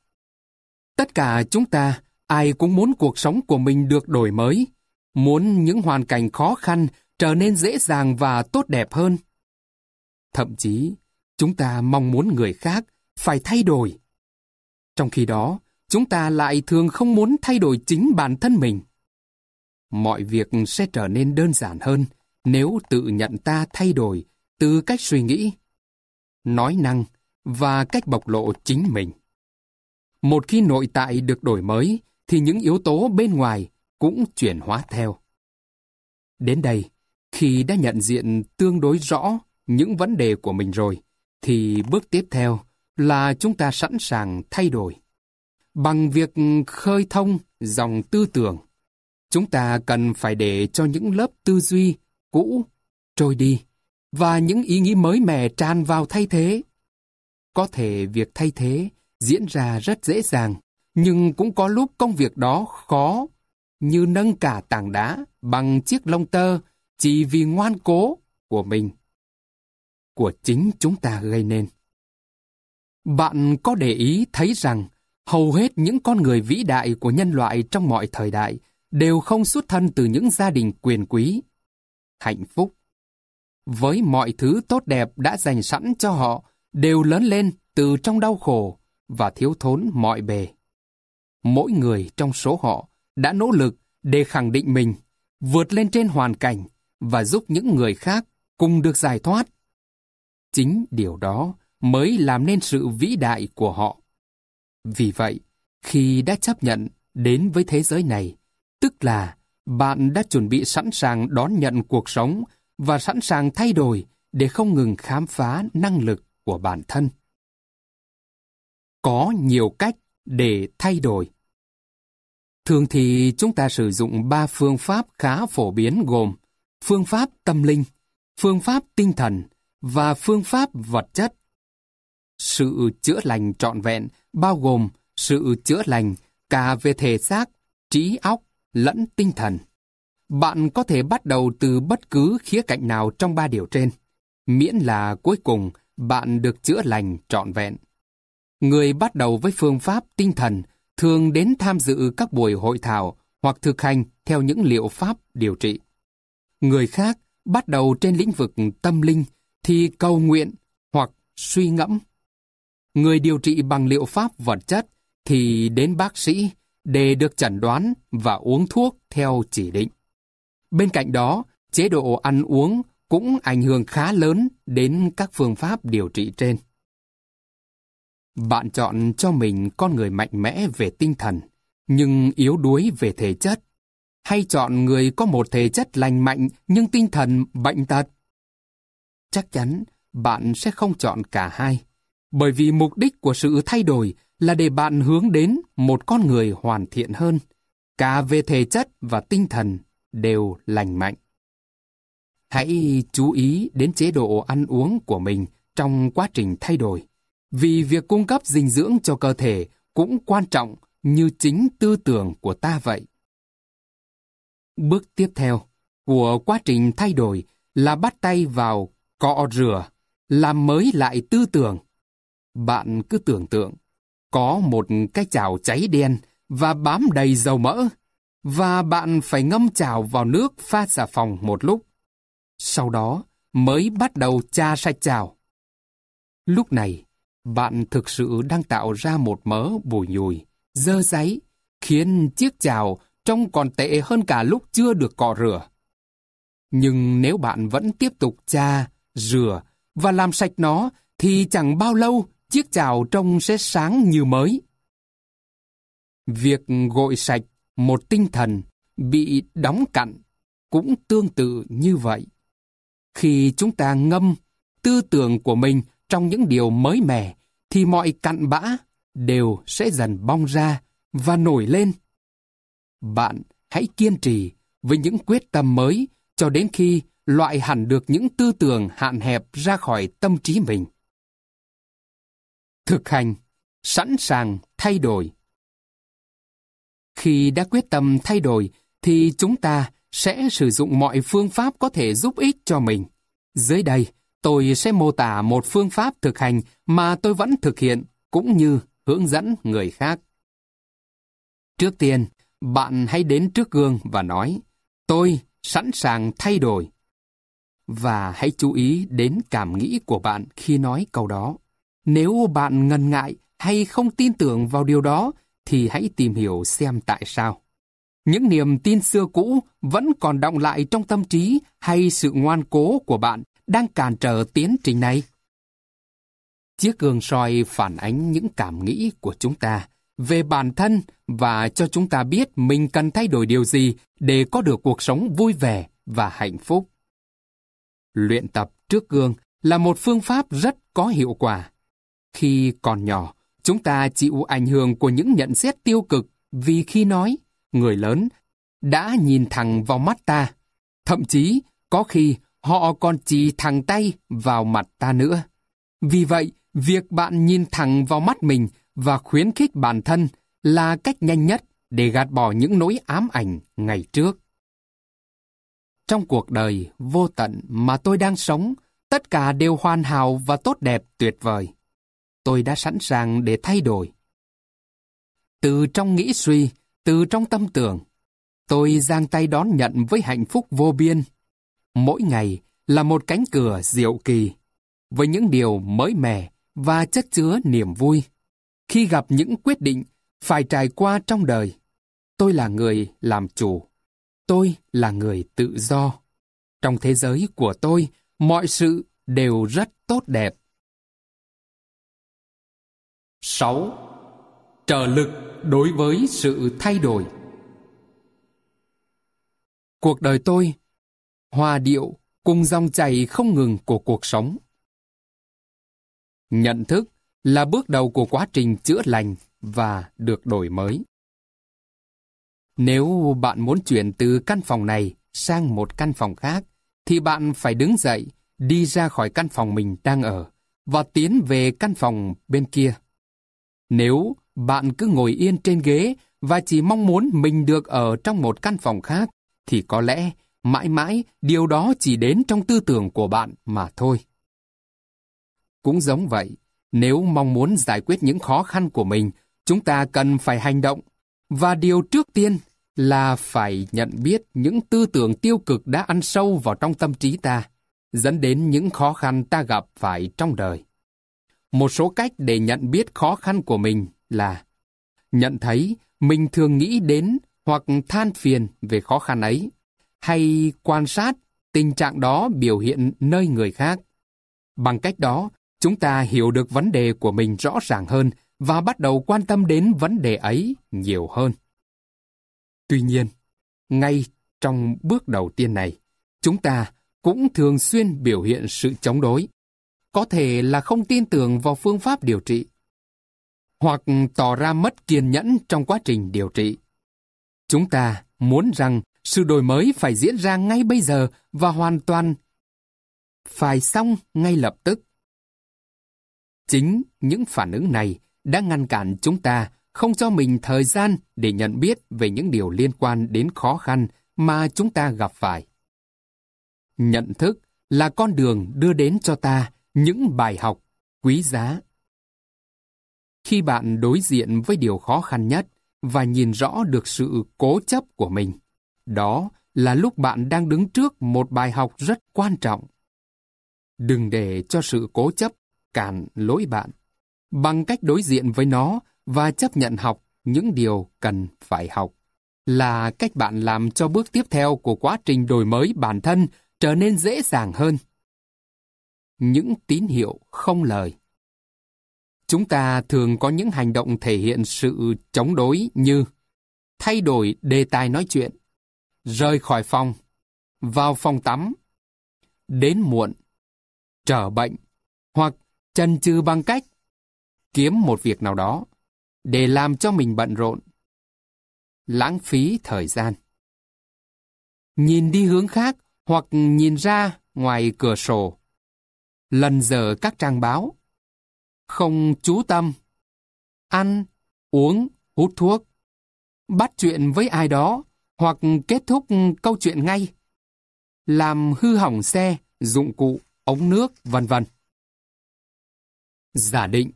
Tất cả chúng ta, ai cũng muốn cuộc sống của mình được đổi mới, muốn những hoàn cảnh khó khăn trở nên dễ dàng và tốt đẹp hơn. Thậm chí, chúng ta mong muốn người khác phải thay đổi. Trong khi đó, chúng ta lại thường không muốn thay đổi chính bản thân mình. Mọi việc sẽ trở nên đơn giản hơn nếu tự nhận ta thay đổi từ cách suy nghĩ, nói năng và cách bộc lộ chính mình. Một khi nội tại được đổi mới, thì những yếu tố bên ngoài cũng chuyển hóa theo. Đến đây, khi đã nhận diện tương đối rõ những vấn đề của mình rồi, thì bước tiếp theo là chúng ta sẵn sàng thay đổi. Bằng việc khơi thông dòng tư tưởng, chúng ta cần phải để cho những lớp tư duy cũ trôi đi và những ý nghĩ mới mẻ tràn vào thay thế. Có thể việc thay thế diễn ra rất dễ dàng, nhưng cũng có lúc công việc đó khó, như nâng cả tảng đá bằng chiếc lông tơ chỉ vì ngoan cố của mình. Của chính chúng ta gây nên. Bạn có để ý thấy rằng hầu hết những con người vĩ đại của nhân loại trong mọi thời đại đều không xuất thân từ những gia đình quyền quý. Hạnh phúc. Với mọi thứ tốt đẹp đã dành sẵn cho họ đều lớn lên từ trong đau khổ và thiếu thốn mọi bề. Mỗi người trong số họ đã nỗ lực để khẳng định mình, vượt lên trên hoàn cảnh và giúp những người khác cùng được giải thoát. Chính điều đó mới làm nên sự vĩ đại của họ. Vì vậy, khi đã chấp nhận đến với thế giới này, tức là bạn đã chuẩn bị sẵn sàng đón nhận cuộc sống và sẵn sàng thay đổi để không ngừng khám phá năng lực của bản thân. Có nhiều cách để thay đổi. Thường thì chúng ta sử dụng ba phương pháp khá phổ biến gồm phương pháp tâm linh, phương pháp tinh thần và phương pháp vật chất. Sự chữa lành trọn vẹn bao gồm sự chữa lành cả về thể xác, trí óc lẫn tinh thần. Bạn có thể bắt đầu từ bất cứ khía cạnh nào trong ba điều trên, miễn là cuối cùng bạn được chữa lành trọn vẹn. Người bắt đầu với phương pháp tinh thần thường đến tham dự các buổi hội thảo hoặc thực hành theo những liệu pháp điều trị. Người khác bắt đầu trên lĩnh vực tâm linh thì cầu nguyện hoặc suy ngẫm. Người điều trị bằng liệu pháp vật chất thì đến bác sĩ để được chẩn đoán và uống thuốc theo chỉ định. Bên cạnh đó, chế độ ăn uống cũng ảnh hưởng khá lớn đến các phương pháp điều trị trên. Bạn chọn cho mình con người mạnh mẽ về tinh thần, nhưng yếu đuối về thể chất, hay chọn người có một thể chất lành mạnh nhưng tinh thần bệnh tật? Chắc chắn bạn sẽ không chọn cả hai. Bởi vì mục đích của sự thay đổi là để bạn hướng đến một con người hoàn thiện hơn, cả về thể chất và tinh thần đều lành mạnh. Hãy chú ý đến chế độ ăn uống của mình trong quá trình thay đổi, vì việc cung cấp dinh dưỡng cho cơ thể cũng quan trọng như chính tư tưởng của ta vậy. Bước tiếp theo của quá trình thay đổi là bắt tay vào cọ rửa, làm mới lại tư tưởng. Bạn cứ tưởng tượng, có một cái chảo cháy đen và bám đầy dầu mỡ, và bạn phải ngâm chảo vào nước pha xà phòng một lúc. Sau đó mới bắt đầu tra sạch chảo. Lúc này, bạn thực sự đang tạo ra một mớ bùi nhùi, dơ giấy, khiến chiếc chảo trông còn tệ hơn cả lúc chưa được cọ rửa. Nhưng nếu bạn vẫn tiếp tục tra, rửa và làm sạch nó, thì chẳng bao lâu chiếc chảo trông sẽ sáng như mới. Việc gội sạch một tinh thần bị đóng cặn cũng tương tự như vậy. Khi chúng ta ngâm tư tưởng của mình trong những điều mới mẻ, thì mọi cặn bã đều sẽ dần bong ra và nổi lên. Bạn hãy kiên trì với những quyết tâm mới cho đến khi loại hẳn được những tư tưởng hạn hẹp ra khỏi tâm trí mình. Thực hành, sẵn sàng thay đổi. Khi đã quyết tâm thay đổi, thì chúng ta sẽ sử dụng mọi phương pháp có thể giúp ích cho mình. Dưới đây, tôi sẽ mô tả một phương pháp thực hành mà tôi vẫn thực hiện, cũng như hướng dẫn người khác. Trước tiên, bạn hãy đến trước gương và nói, tôi sẵn sàng thay đổi. Và hãy chú ý đến cảm nghĩ của bạn khi nói câu đó. Nếu bạn ngần ngại hay không tin tưởng vào điều đó, thì hãy tìm hiểu xem tại sao. Những niềm tin xưa cũ vẫn còn động lại trong tâm trí hay sự ngoan cố của bạn đang cản trở tiến trình này? Chiếc gương soi phản ánh những cảm nghĩ của chúng ta về bản thân và cho chúng ta biết mình cần thay đổi điều gì để có được cuộc sống vui vẻ và hạnh phúc. Luyện tập trước gương là một phương pháp rất có hiệu quả. Khi còn nhỏ, chúng ta chịu ảnh hưởng của những nhận xét tiêu cực vì khi nói, người lớn đã nhìn thẳng vào mắt ta. Thậm chí, có khi họ còn chỉ thẳng tay vào mặt ta nữa. Vì vậy, việc bạn nhìn thẳng vào mắt mình và khuyến khích bản thân là cách nhanh nhất để gạt bỏ những nỗi ám ảnh ngày trước. Trong cuộc đời vô tận mà tôi đang sống, tất cả đều hoàn hảo và tốt đẹp tuyệt vời. Tôi đã sẵn sàng để thay đổi. Từ trong nghĩ suy, từ trong tâm tưởng, tôi giang tay đón nhận với hạnh phúc vô biên. Mỗi ngày là một cánh cửa diệu kỳ, với những điều mới mẻ và chất chứa niềm vui. Khi gặp những quyết định phải trải qua trong đời, tôi là người làm chủ. Tôi là người tự do. Trong thế giới của tôi, mọi sự đều rất tốt đẹp. 6. Trợ lực đối với sự thay đổi Cuộc đời tôi, hòa điệu cùng dòng chảy không ngừng của cuộc sống. Nhận thức là bước đầu của quá trình chữa lành và được đổi mới. Nếu bạn muốn chuyển từ căn phòng này sang một căn phòng khác, thì bạn phải đứng dậy, đi ra khỏi căn phòng mình đang ở và tiến về căn phòng bên kia. Nếu bạn cứ ngồi yên trên ghế và chỉ mong muốn mình được ở trong một căn phòng khác, thì có lẽ mãi mãi điều đó chỉ đến trong tư tưởng của bạn mà thôi. Cũng giống vậy, nếu mong muốn giải quyết những khó khăn của mình, chúng ta cần phải hành động. Và điều trước tiên là phải nhận biết những tư tưởng tiêu cực đã ăn sâu vào trong tâm trí ta, dẫn đến những khó khăn ta gặp phải trong đời. Một số cách để nhận biết khó khăn của mình là nhận thấy mình thường nghĩ đến hoặc than phiền về khó khăn ấy, hay quan sát tình trạng đó biểu hiện nơi người khác. Bằng cách đó, chúng ta hiểu được vấn đề của mình rõ ràng hơn và bắt đầu quan tâm đến vấn đề ấy nhiều hơn. Tuy nhiên, ngay trong bước đầu tiên này, chúng ta cũng thường xuyên biểu hiện sự chống đối có thể là không tin tưởng vào phương pháp điều trị, hoặc tỏ ra mất kiên nhẫn trong quá trình điều trị. Chúng ta muốn rằng sự đổi mới phải diễn ra ngay bây giờ và hoàn toàn phải xong ngay lập tức. Chính những phản ứng này đã ngăn cản chúng ta không cho mình thời gian để nhận biết về những điều liên quan đến khó khăn mà chúng ta gặp phải. Nhận thức là con đường đưa đến cho ta những bài học quý giá. Khi bạn đối diện với điều khó khăn nhất và nhìn rõ được sự cố chấp của mình, đó là lúc bạn đang đứng trước một bài học rất quan trọng. Đừng để cho sự cố chấp cản lối bạn. Bằng cách đối diện với nó và chấp nhận học những điều cần phải học là cách bạn làm cho bước tiếp theo của quá trình đổi mới bản thân trở nên dễ dàng hơn. Những tín hiệu không lời Chúng ta thường có những hành động thể hiện sự chống đối như thay đổi đề tài nói chuyện, rời khỏi phòng, vào phòng tắm, đến muộn, trở bệnh, hoặc chần chừ bằng cách kiếm một việc nào đó để làm cho mình bận rộn. Lãng phí thời gian. Nhìn đi hướng khác hoặc nhìn ra ngoài cửa sổ. Lần giờ các trang báo. Không chú tâm. Ăn, uống, hút thuốc. Bắt chuyện với ai đó hoặc kết thúc câu chuyện ngay. Làm hư hỏng xe, dụng cụ, ống nước, vân vân. Giả định,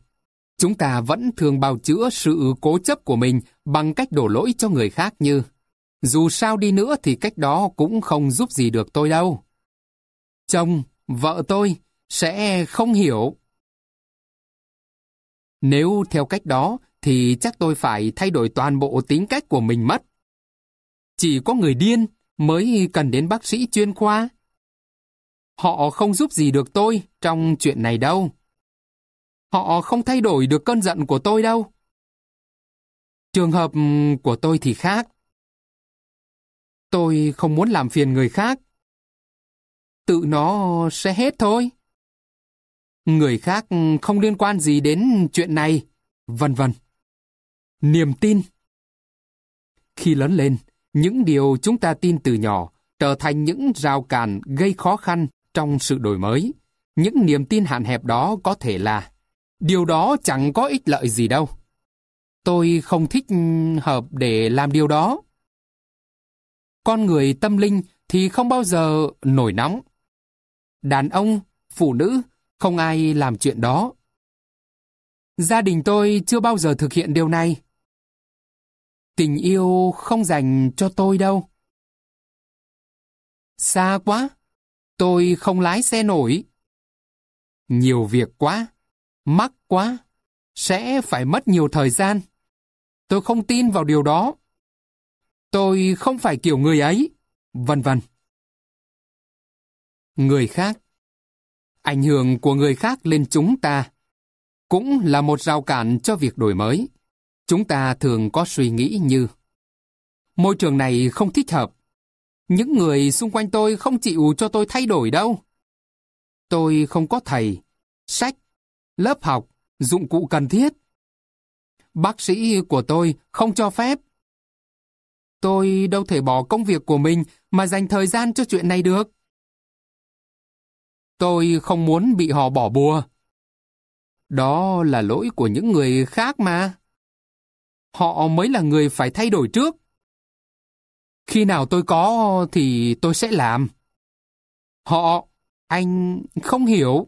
chúng ta vẫn thường bào chữa sự cố chấp của mình bằng cách đổ lỗi cho người khác như dù sao đi nữa thì cách đó cũng không giúp gì được tôi đâu. Chồng, vợ tôi sẽ không hiểu. Nếu theo cách đó, thì chắc tôi phải thay đổi toàn bộ tính cách của mình mất. Chỉ có người điên mới cần đến bác sĩ chuyên khoa. Họ không giúp gì được tôi trong chuyện này đâu. Họ không thay đổi được cơn giận của tôi đâu. Trường hợp của tôi thì khác. Tôi không muốn làm phiền người khác. Tự nó sẽ hết thôi. Người khác không liên quan gì đến chuyện này, vân vân. Niềm tin Khi lớn lên, những điều chúng ta tin từ nhỏ trở thành những rào cản gây khó khăn trong sự đổi mới. Những niềm tin hạn hẹp đó có thể là điều đó chẳng có ích lợi gì đâu. Tôi không thích hợp để làm điều đó. Con người tâm linh thì không bao giờ nổi nóng. Đàn ông, phụ nữ, không ai làm chuyện đó. Gia đình tôi chưa bao giờ thực hiện điều này. Tình yêu không dành cho tôi đâu. Xa quá, tôi không lái xe nổi. Nhiều việc quá, mắc quá, sẽ phải mất nhiều thời gian. Tôi không tin vào điều đó. Tôi không phải kiểu người ấy, vân vân. Người khác Ảnh hưởng của người khác lên chúng ta cũng là một rào cản cho việc đổi mới. Chúng ta thường có suy nghĩ như Môi trường này không thích hợp. Những người xung quanh tôi không chịu cho tôi thay đổi đâu. Tôi không có thầy, sách, lớp học, dụng cụ cần thiết. Bác sĩ của tôi không cho phép. Tôi đâu thể bỏ công việc của mình mà dành thời gian cho chuyện này được. Tôi không muốn bị họ bỏ bùa. Đó là lỗi của những người khác mà. Họ mới là người phải thay đổi trước. Khi nào tôi có thì tôi sẽ làm. Họ, anh không hiểu.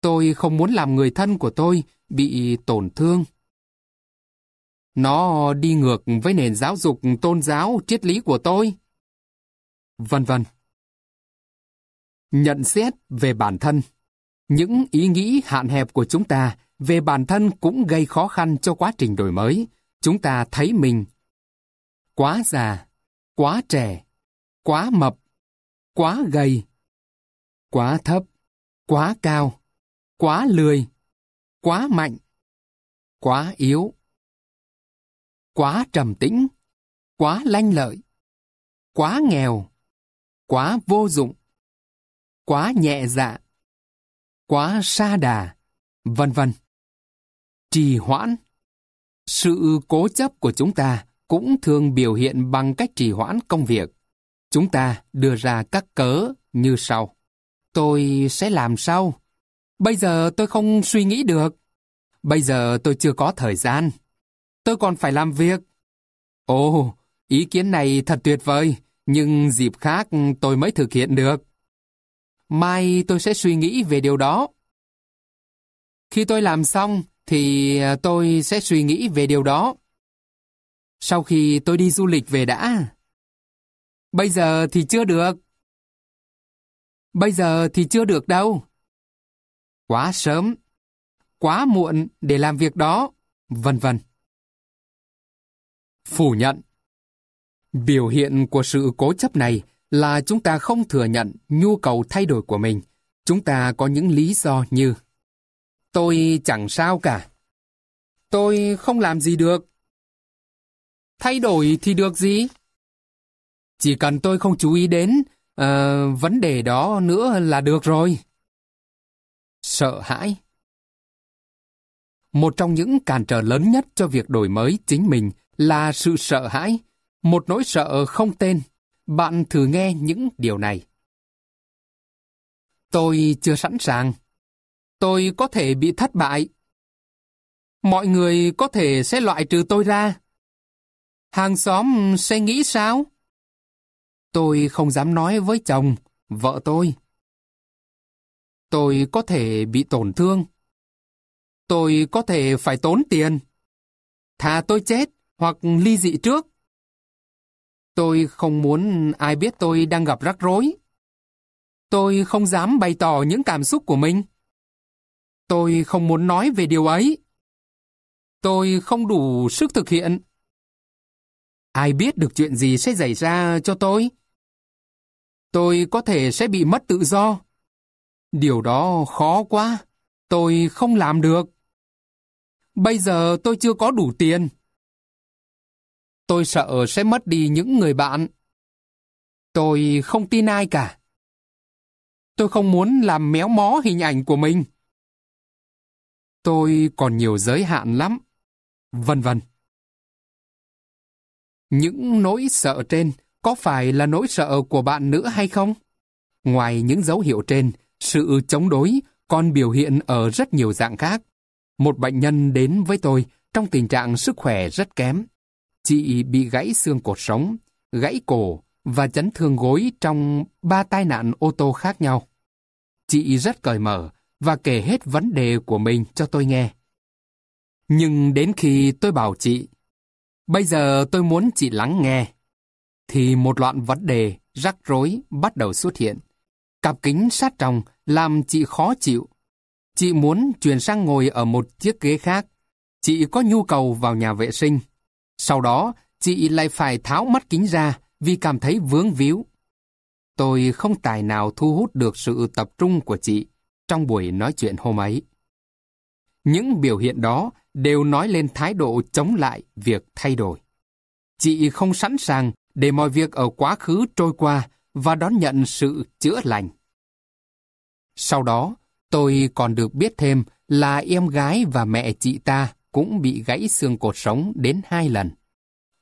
Tôi không muốn làm người thân của tôi bị tổn thương. Nó đi ngược với nền giáo dục tôn giáo triết lý của tôi. Vân vân. Nhận xét về bản thân Những ý nghĩ hạn hẹp của chúng ta về bản thân cũng gây khó khăn cho quá trình đổi mới. Chúng ta thấy mình quá già, quá trẻ, quá mập, quá gầy, quá thấp, quá cao, quá lười, quá mạnh, quá yếu, quá trầm tĩnh, quá lanh lợi, quá nghèo, quá vô dụng, quá nhẹ dạ, quá xa đà, vân vân. Trì hoãn. Sự cố chấp của chúng ta cũng thường biểu hiện bằng cách trì hoãn công việc. Chúng ta đưa ra các cớ như sau. Tôi sẽ làm sau. Bây giờ tôi không suy nghĩ được. Bây giờ tôi chưa có thời gian. Tôi còn phải làm việc. Ồ, ý kiến này thật tuyệt vời, nhưng dịp khác tôi mới thực hiện được. Mai tôi sẽ suy nghĩ về điều đó. Khi tôi làm xong, thì à, tôi sẽ suy nghĩ về điều đó. Sau khi tôi đi du lịch về đã. Bây giờ thì chưa được. Bây giờ thì chưa được đâu. Quá sớm, quá muộn để làm việc đó, vân vân. Phủ nhận Biểu hiện của sự cố chấp này là chúng ta không thừa nhận nhu cầu thay đổi của mình. Chúng ta có những lý do như Tôi chẳng sao cả. Tôi không làm gì được. Thay đổi thì được gì? Chỉ cần tôi không chú ý đến uh, vấn đề đó nữa là được rồi. Sợ hãi Một trong những cản trở lớn nhất cho việc đổi mới chính mình là sự sợ hãi, một nỗi sợ không tên. Bạn thử nghe những điều này. Tôi chưa sẵn sàng. Tôi có thể bị thất bại. Mọi người có thể sẽ loại trừ tôi ra. Hàng xóm sẽ nghĩ sao? Tôi không dám nói với chồng, vợ tôi. Tôi có thể bị tổn thương. Tôi có thể phải tốn tiền. Thà tôi chết hoặc ly dị trước. Tôi không muốn ai biết tôi đang gặp rắc rối. Tôi không dám bày tỏ những cảm xúc của mình. Tôi không muốn nói về điều ấy. Tôi không đủ sức thực hiện. Ai biết được chuyện gì sẽ xảy ra cho tôi? Tôi có thể sẽ bị mất tự do. Điều đó khó quá. Tôi không làm được. Bây giờ tôi chưa có đủ tiền. Tôi sợ sẽ mất đi những người bạn. Tôi không tin ai cả. Tôi không muốn làm méo mó hình ảnh của mình. Tôi còn nhiều giới hạn lắm. Vân vân. Những nỗi sợ trên có phải là nỗi sợ của bạn nữa hay không? Ngoài những dấu hiệu trên, sự chống đối còn biểu hiện ở rất nhiều dạng khác. Một bệnh nhân đến với tôi trong tình trạng sức khỏe rất kém. Chị bị gãy xương cột sống, gãy cổ và chấn thương gối trong ba tai nạn ô tô khác nhau. Chị rất cởi mở và kể hết vấn đề của mình cho tôi nghe. Nhưng đến khi tôi bảo chị, bây giờ tôi muốn chị lắng nghe, thì một loạt vấn đề rắc rối bắt đầu xuất hiện. Cặp kính sát trong làm chị khó chịu. Chị muốn chuyển sang ngồi ở một chiếc ghế khác. Chị có nhu cầu vào nhà vệ sinh. Sau đó, chị lại phải tháo mắt kính ra vì cảm thấy vướng víu. Tôi không tài nào thu hút được sự tập trung của chị trong buổi nói chuyện hôm ấy. Những biểu hiện đó đều nói lên thái độ chống lại việc thay đổi. Chị không sẵn sàng để mọi việc ở quá khứ trôi qua và đón nhận sự chữa lành. Sau đó, tôi còn được biết thêm là em gái và mẹ chị ta cũng bị gãy xương cột sống đến hai lần.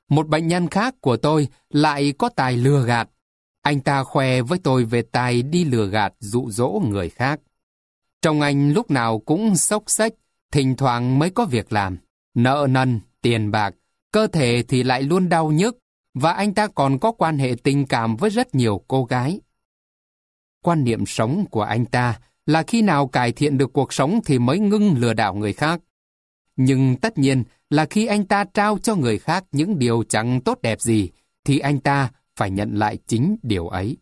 Một bệnh nhân khác của tôi lại có tài lừa gạt. Anh ta khoe với tôi về tài đi lừa gạt dụ dỗ người khác. Trong anh lúc nào cũng sốc xách, thỉnh thoảng mới có việc làm. Nợ nần, tiền bạc, cơ thể thì lại luôn đau nhức, và anh ta còn có quan hệ tình cảm với rất nhiều cô gái. Quan niệm sống của anh ta là khi nào cải thiện được cuộc sống thì mới ngưng lừa đảo người khác. Nhưng tất nhiên là khi anh ta trao cho người khác những điều chẳng tốt đẹp gì, thì anh ta phải nhận lại chính điều ấy.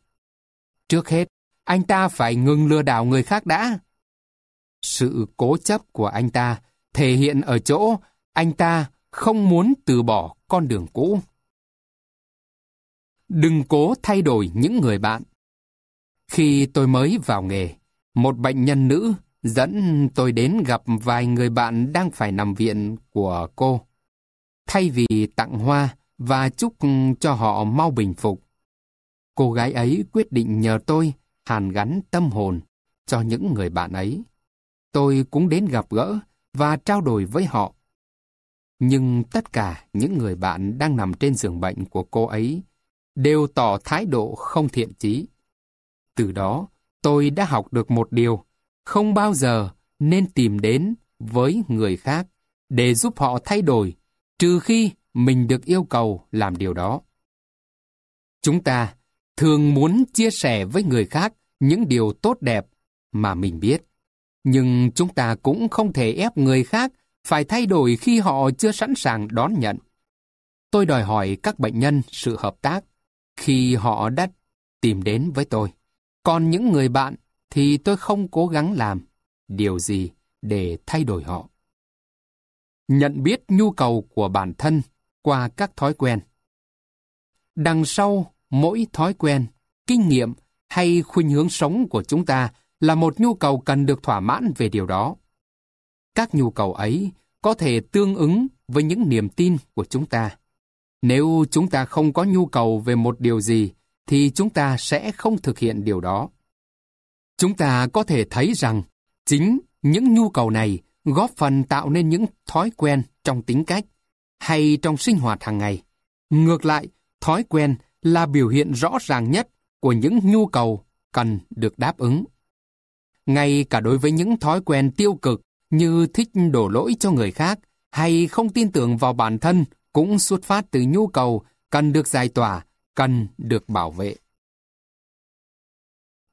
Trước hết, anh ta phải ngừng lừa đảo người khác đã. Sự cố chấp của anh ta thể hiện ở chỗ anh ta không muốn từ bỏ con đường cũ. Đừng cố thay đổi những người bạn. Khi tôi mới vào nghề, một bệnh nhân nữ dẫn tôi đến gặp vài người bạn đang phải nằm viện của cô. Thay vì tặng hoa và chúc cho họ mau bình phục, cô gái ấy quyết định nhờ tôi hàn gắn tâm hồn cho những người bạn ấy. tôi cũng đến gặp gỡ và trao đổi với họ. Nhưng tất cả những người bạn đang nằm trên giường bệnh của cô ấy đều tỏ thái độ không thiện chí. Từ đó, tôi đã học được một điều, không bao giờ nên tìm đến với người khác để giúp họ thay đổi, trừ khi mình được yêu cầu làm điều đó. Chúng ta thường muốn chia sẻ với người khác những điều tốt đẹp mà mình biết. Nhưng chúng ta cũng không thể ép người khác phải thay đổi khi họ chưa sẵn sàng đón nhận. Tôi đòi hỏi các bệnh nhân sự hợp tác khi họ đã tìm đến với tôi. Còn những người bạn thì tôi không cố gắng làm điều gì để thay đổi họ. Nhận biết nhu cầu của bản thân qua các thói quen. Đằng sau mỗi thói quen, kinh nghiệm hay khuynh hướng sống của chúng ta là một nhu cầu cần được thỏa mãn về điều đó. Các nhu cầu ấy có thể tương ứng với những niềm tin của chúng ta. Nếu chúng ta không có nhu cầu về một điều gì, thì chúng ta sẽ không thực hiện điều đó. Chúng ta có thể thấy rằng chính những nhu cầu này góp phần tạo nên những thói quen trong tính cách hay trong sinh hoạt hàng ngày. Ngược lại, thói quen là biểu hiện rõ ràng nhất của những nhu cầu cần được đáp ứng. Ngay cả đối với những thói quen tiêu cực như thích đổ lỗi cho người khác hay không tin tưởng vào bản thân cũng xuất phát từ nhu cầu cần được giải tỏa, cần được bảo vệ.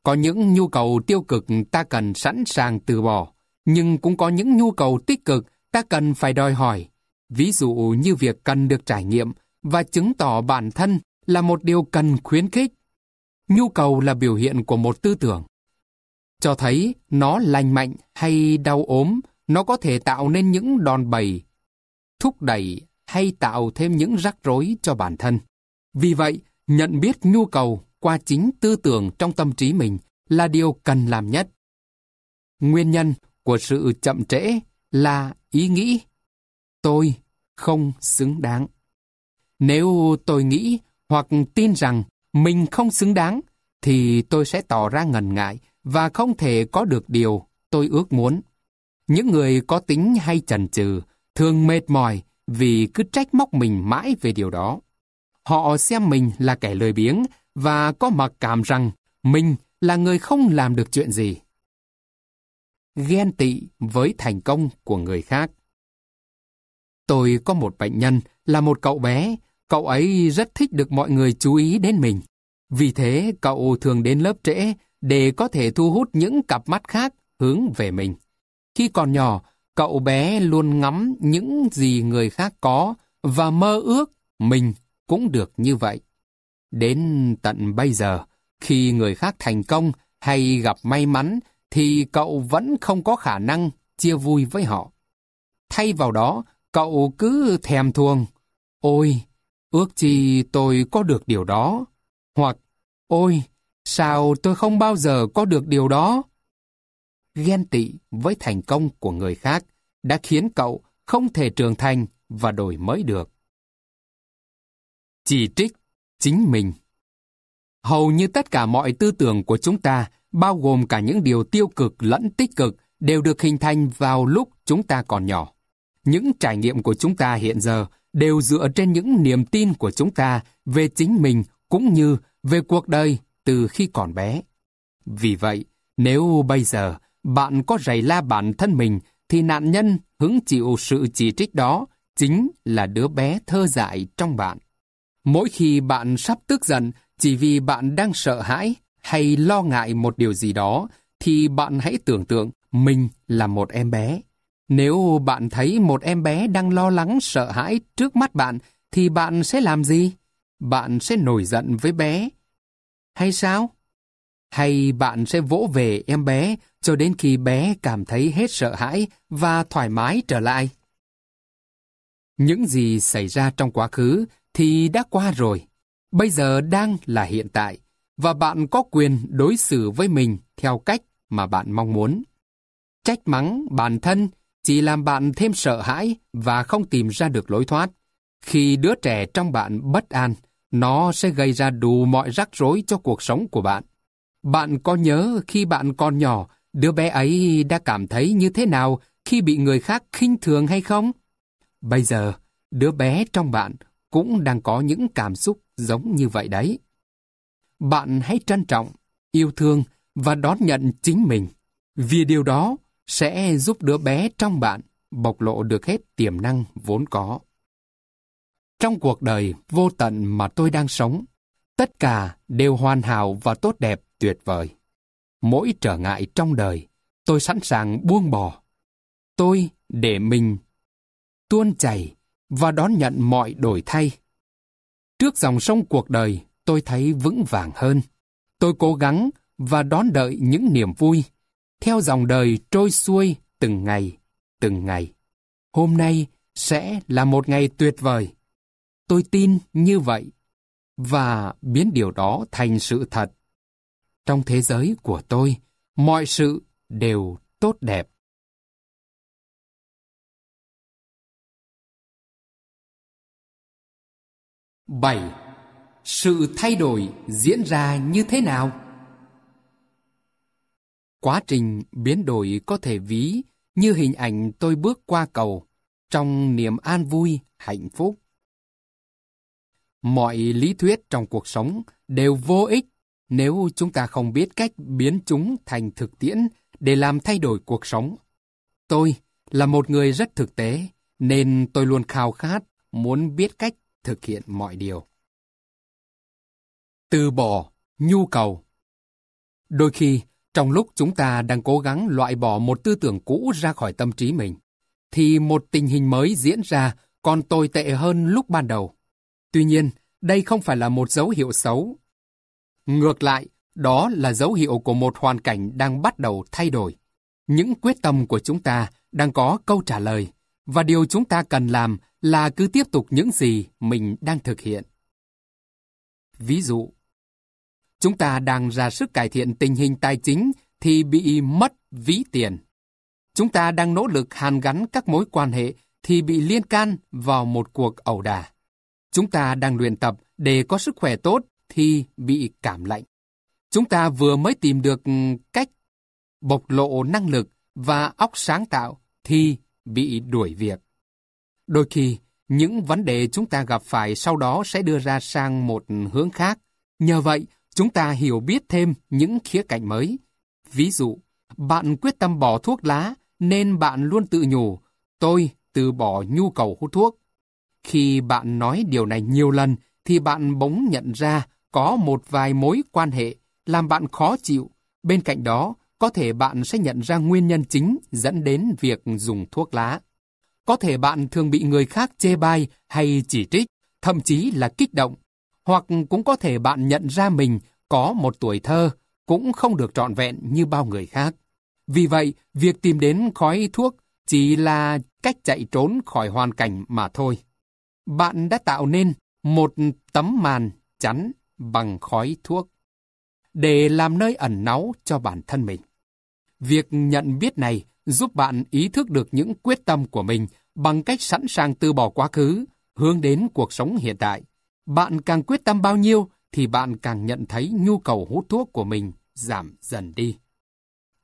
Có những nhu cầu tiêu cực ta cần sẵn sàng từ bỏ, nhưng cũng có những nhu cầu tích cực ta cần phải đòi hỏi. Ví dụ như việc cần được trải nghiệm và chứng tỏ bản thân là một điều cần khuyến khích. Nhu cầu là biểu hiện của một tư tưởng. Cho thấy nó lành mạnh hay đau ốm, nó có thể tạo nên những đòn bẩy, thúc đẩy hay tạo thêm những rắc rối cho bản thân. Vì vậy, nhận biết nhu cầu qua chính tư tưởng trong tâm trí mình là điều cần làm nhất. Nguyên nhân của sự chậm trễ là ý nghĩ tôi không xứng đáng. Nếu tôi nghĩ hoặc tin rằng mình không xứng đáng, thì tôi sẽ tỏ ra ngần ngại và không thể có được điều tôi ước muốn. Những người có tính hay chần chừ thường mệt mỏi vì cứ trách móc mình mãi về điều đó. Họ xem mình là kẻ lười biếng và có mặc cảm rằng mình là người không làm được chuyện gì. Ghen tị với thành công của người khác. Tôi có một bệnh nhân là một cậu bé Cậu ấy rất thích được mọi người chú ý đến mình. Vì thế, cậu thường đến lớp trễ để có thể thu hút những cặp mắt khác hướng về mình. Khi còn nhỏ, cậu bé luôn ngắm những gì người khác có và mơ ước mình cũng được như vậy. Đến tận bây giờ, khi người khác thành công hay gặp may mắn, thì cậu vẫn không có khả năng chia vui với họ. Thay vào đó, cậu cứ thèm thuồng. Ôi, ước chi tôi có được điều đó. Hoặc, ôi, sao tôi không bao giờ có được điều đó? Ghen tị với thành công của người khác đã khiến cậu không thể trưởng thành và đổi mới được. Chỉ trích chính mình Hầu như tất cả mọi tư tưởng của chúng ta, bao gồm cả những điều tiêu cực lẫn tích cực, đều được hình thành vào lúc chúng ta còn nhỏ. Những trải nghiệm của chúng ta hiện giờ đều dựa trên những niềm tin của chúng ta về chính mình cũng như về cuộc đời từ khi còn bé. Vì vậy, nếu bây giờ bạn có rầy la bản thân mình, thì nạn nhân hứng chịu sự chỉ trích đó chính là đứa bé thơ dại trong bạn. Mỗi khi bạn sắp tức giận chỉ vì bạn đang sợ hãi hay lo ngại một điều gì đó, thì bạn hãy tưởng tượng mình là một em bé. Nếu bạn thấy một em bé đang lo lắng sợ hãi trước mắt bạn, thì bạn sẽ làm gì? Bạn sẽ nổi giận với bé. Hay sao? Hay bạn sẽ vỗ về em bé cho đến khi bé cảm thấy hết sợ hãi và thoải mái trở lại? Những gì xảy ra trong quá khứ thì đã qua rồi. Bây giờ đang là hiện tại, và bạn có quyền đối xử với mình theo cách mà bạn mong muốn. Trách mắng bản thân chỉ làm bạn thêm sợ hãi và không tìm ra được lối thoát. Khi đứa trẻ trong bạn bất an, nó sẽ gây ra đủ mọi rắc rối cho cuộc sống của bạn. Bạn có nhớ khi bạn còn nhỏ Đứa bé ấy đã cảm thấy như thế nào khi bị người khác khinh thường hay không? Bây giờ, đứa bé trong bạn cũng đang có những cảm xúc giống như vậy đấy. Bạn hãy trân trọng, yêu thương và đón nhận chính mình, vì điều đó sẽ giúp đứa bé trong bạn bộc lộ được hết tiềm năng vốn có. Trong cuộc đời vô tận mà tôi đang sống, tất cả đều hoàn hảo và tốt đẹp tuyệt vời. Mỗi trở ngại trong đời, tôi sẵn sàng buông bỏ. Tôi để mình tuôn chảy và đón nhận mọi đổi thay. Trước dòng sông cuộc đời, tôi thấy vững vàng hơn. Tôi cố gắng và đón đợi những niềm vui, theo dòng đời trôi xuôi từng ngày, từng ngày. Hôm nay sẽ là một ngày tuyệt vời. Tôi tin như vậy và biến điều đó thành sự thật. Trong thế giới của tôi, mọi sự đều tốt đẹp. Bảy, sự thay đổi diễn ra như thế nào? Quá trình biến đổi có thể ví như hình ảnh tôi bước qua cầu trong niềm an vui, hạnh phúc. Mọi lý thuyết trong cuộc sống đều vô ích nếu chúng ta không biết cách biến chúng thành thực tiễn để làm thay đổi cuộc sống. Tôi là một người rất thực tế, nên tôi luôn khao khát muốn biết cách thực hiện mọi điều. Từ bỏ nhu cầu Đôi khi, trong lúc chúng ta đang cố gắng loại bỏ một tư tưởng cũ ra khỏi tâm trí mình, thì một tình hình mới diễn ra còn tồi tệ hơn lúc ban đầu. Tuy nhiên, đây không phải là một dấu hiệu xấu. Ngược lại, đó là dấu hiệu của một hoàn cảnh đang bắt đầu thay đổi. Những quyết tâm của chúng ta đang có câu trả lời, và điều chúng ta cần làm là cứ tiếp tục những gì mình đang thực hiện. Ví dụ, chúng ta đang ra sức cải thiện tình hình tài chính thì bị mất ví tiền. Chúng ta đang nỗ lực hàn gắn các mối quan hệ thì bị liên can vào một cuộc ẩu đả. Chúng ta đang luyện tập để có sức khỏe tốt thì bị cảm lạnh. Chúng ta vừa mới tìm được cách bộc lộ năng lực và óc sáng tạo thì bị đuổi việc. Đôi khi, những vấn đề chúng ta gặp phải sau đó sẽ đưa ra sang một hướng khác. Nhờ vậy, chúng ta hiểu biết thêm những khía cạnh mới. Ví dụ, bạn quyết tâm bỏ thuốc lá nên bạn luôn tự nhủ, tôi từ bỏ nhu cầu hút thuốc. Khi bạn nói điều này nhiều lần, thì bạn bỗng nhận ra có một vài mối quan hệ làm bạn khó chịu. Bên cạnh đó, có thể bạn sẽ nhận ra nguyên nhân chính dẫn đến việc dùng thuốc lá. Có thể bạn thường bị người khác chê bai hay chỉ trích, thậm chí là kích động. Hoặc cũng có thể bạn nhận ra mình có một tuổi thơ cũng không được trọn vẹn như bao người khác. Vì vậy, việc tìm đến khói thuốc chỉ là cách chạy trốn khỏi hoàn cảnh mà thôi. Bạn đã tạo nên một tấm màn chắn bằng khói thuốc để làm nơi ẩn náu cho bản thân mình. Việc nhận biết này giúp bạn ý thức được những quyết tâm của mình bằng cách sẵn sàng từ bỏ quá khứ, hướng đến cuộc sống hiện tại. Bạn càng quyết tâm bao nhiêu thì bạn càng nhận thấy nhu cầu hút thuốc của mình giảm dần đi.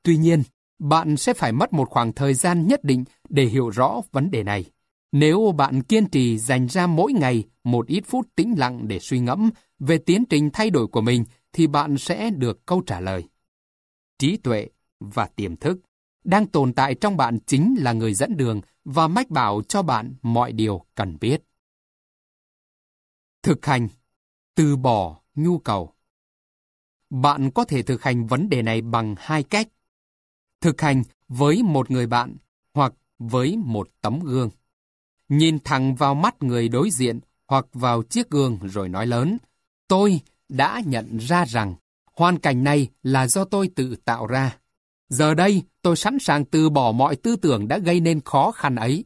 Tuy nhiên, bạn sẽ phải mất một khoảng thời gian nhất định để hiểu rõ vấn đề này. Nếu bạn kiên trì dành ra mỗi ngày một ít phút tĩnh lặng để suy ngẫm về tiến trình thay đổi của mình, thì bạn sẽ được câu trả lời. Trí tuệ và tiềm thức đang tồn tại trong bạn chính là người dẫn đường và mách bảo cho bạn mọi điều cần biết. Thực hành, từ bỏ nhu cầu. Bạn có thể thực hành vấn đề này bằng hai cách. Thực hành với một người bạn hoặc với một tấm gương. Nhìn thẳng vào mắt người đối diện hoặc vào chiếc gương rồi nói lớn, tôi đã nhận ra rằng hoàn cảnh này là do tôi tự tạo ra. Giờ đây, tôi sẵn sàng từ bỏ mọi tư tưởng đã gây nên khó khăn ấy.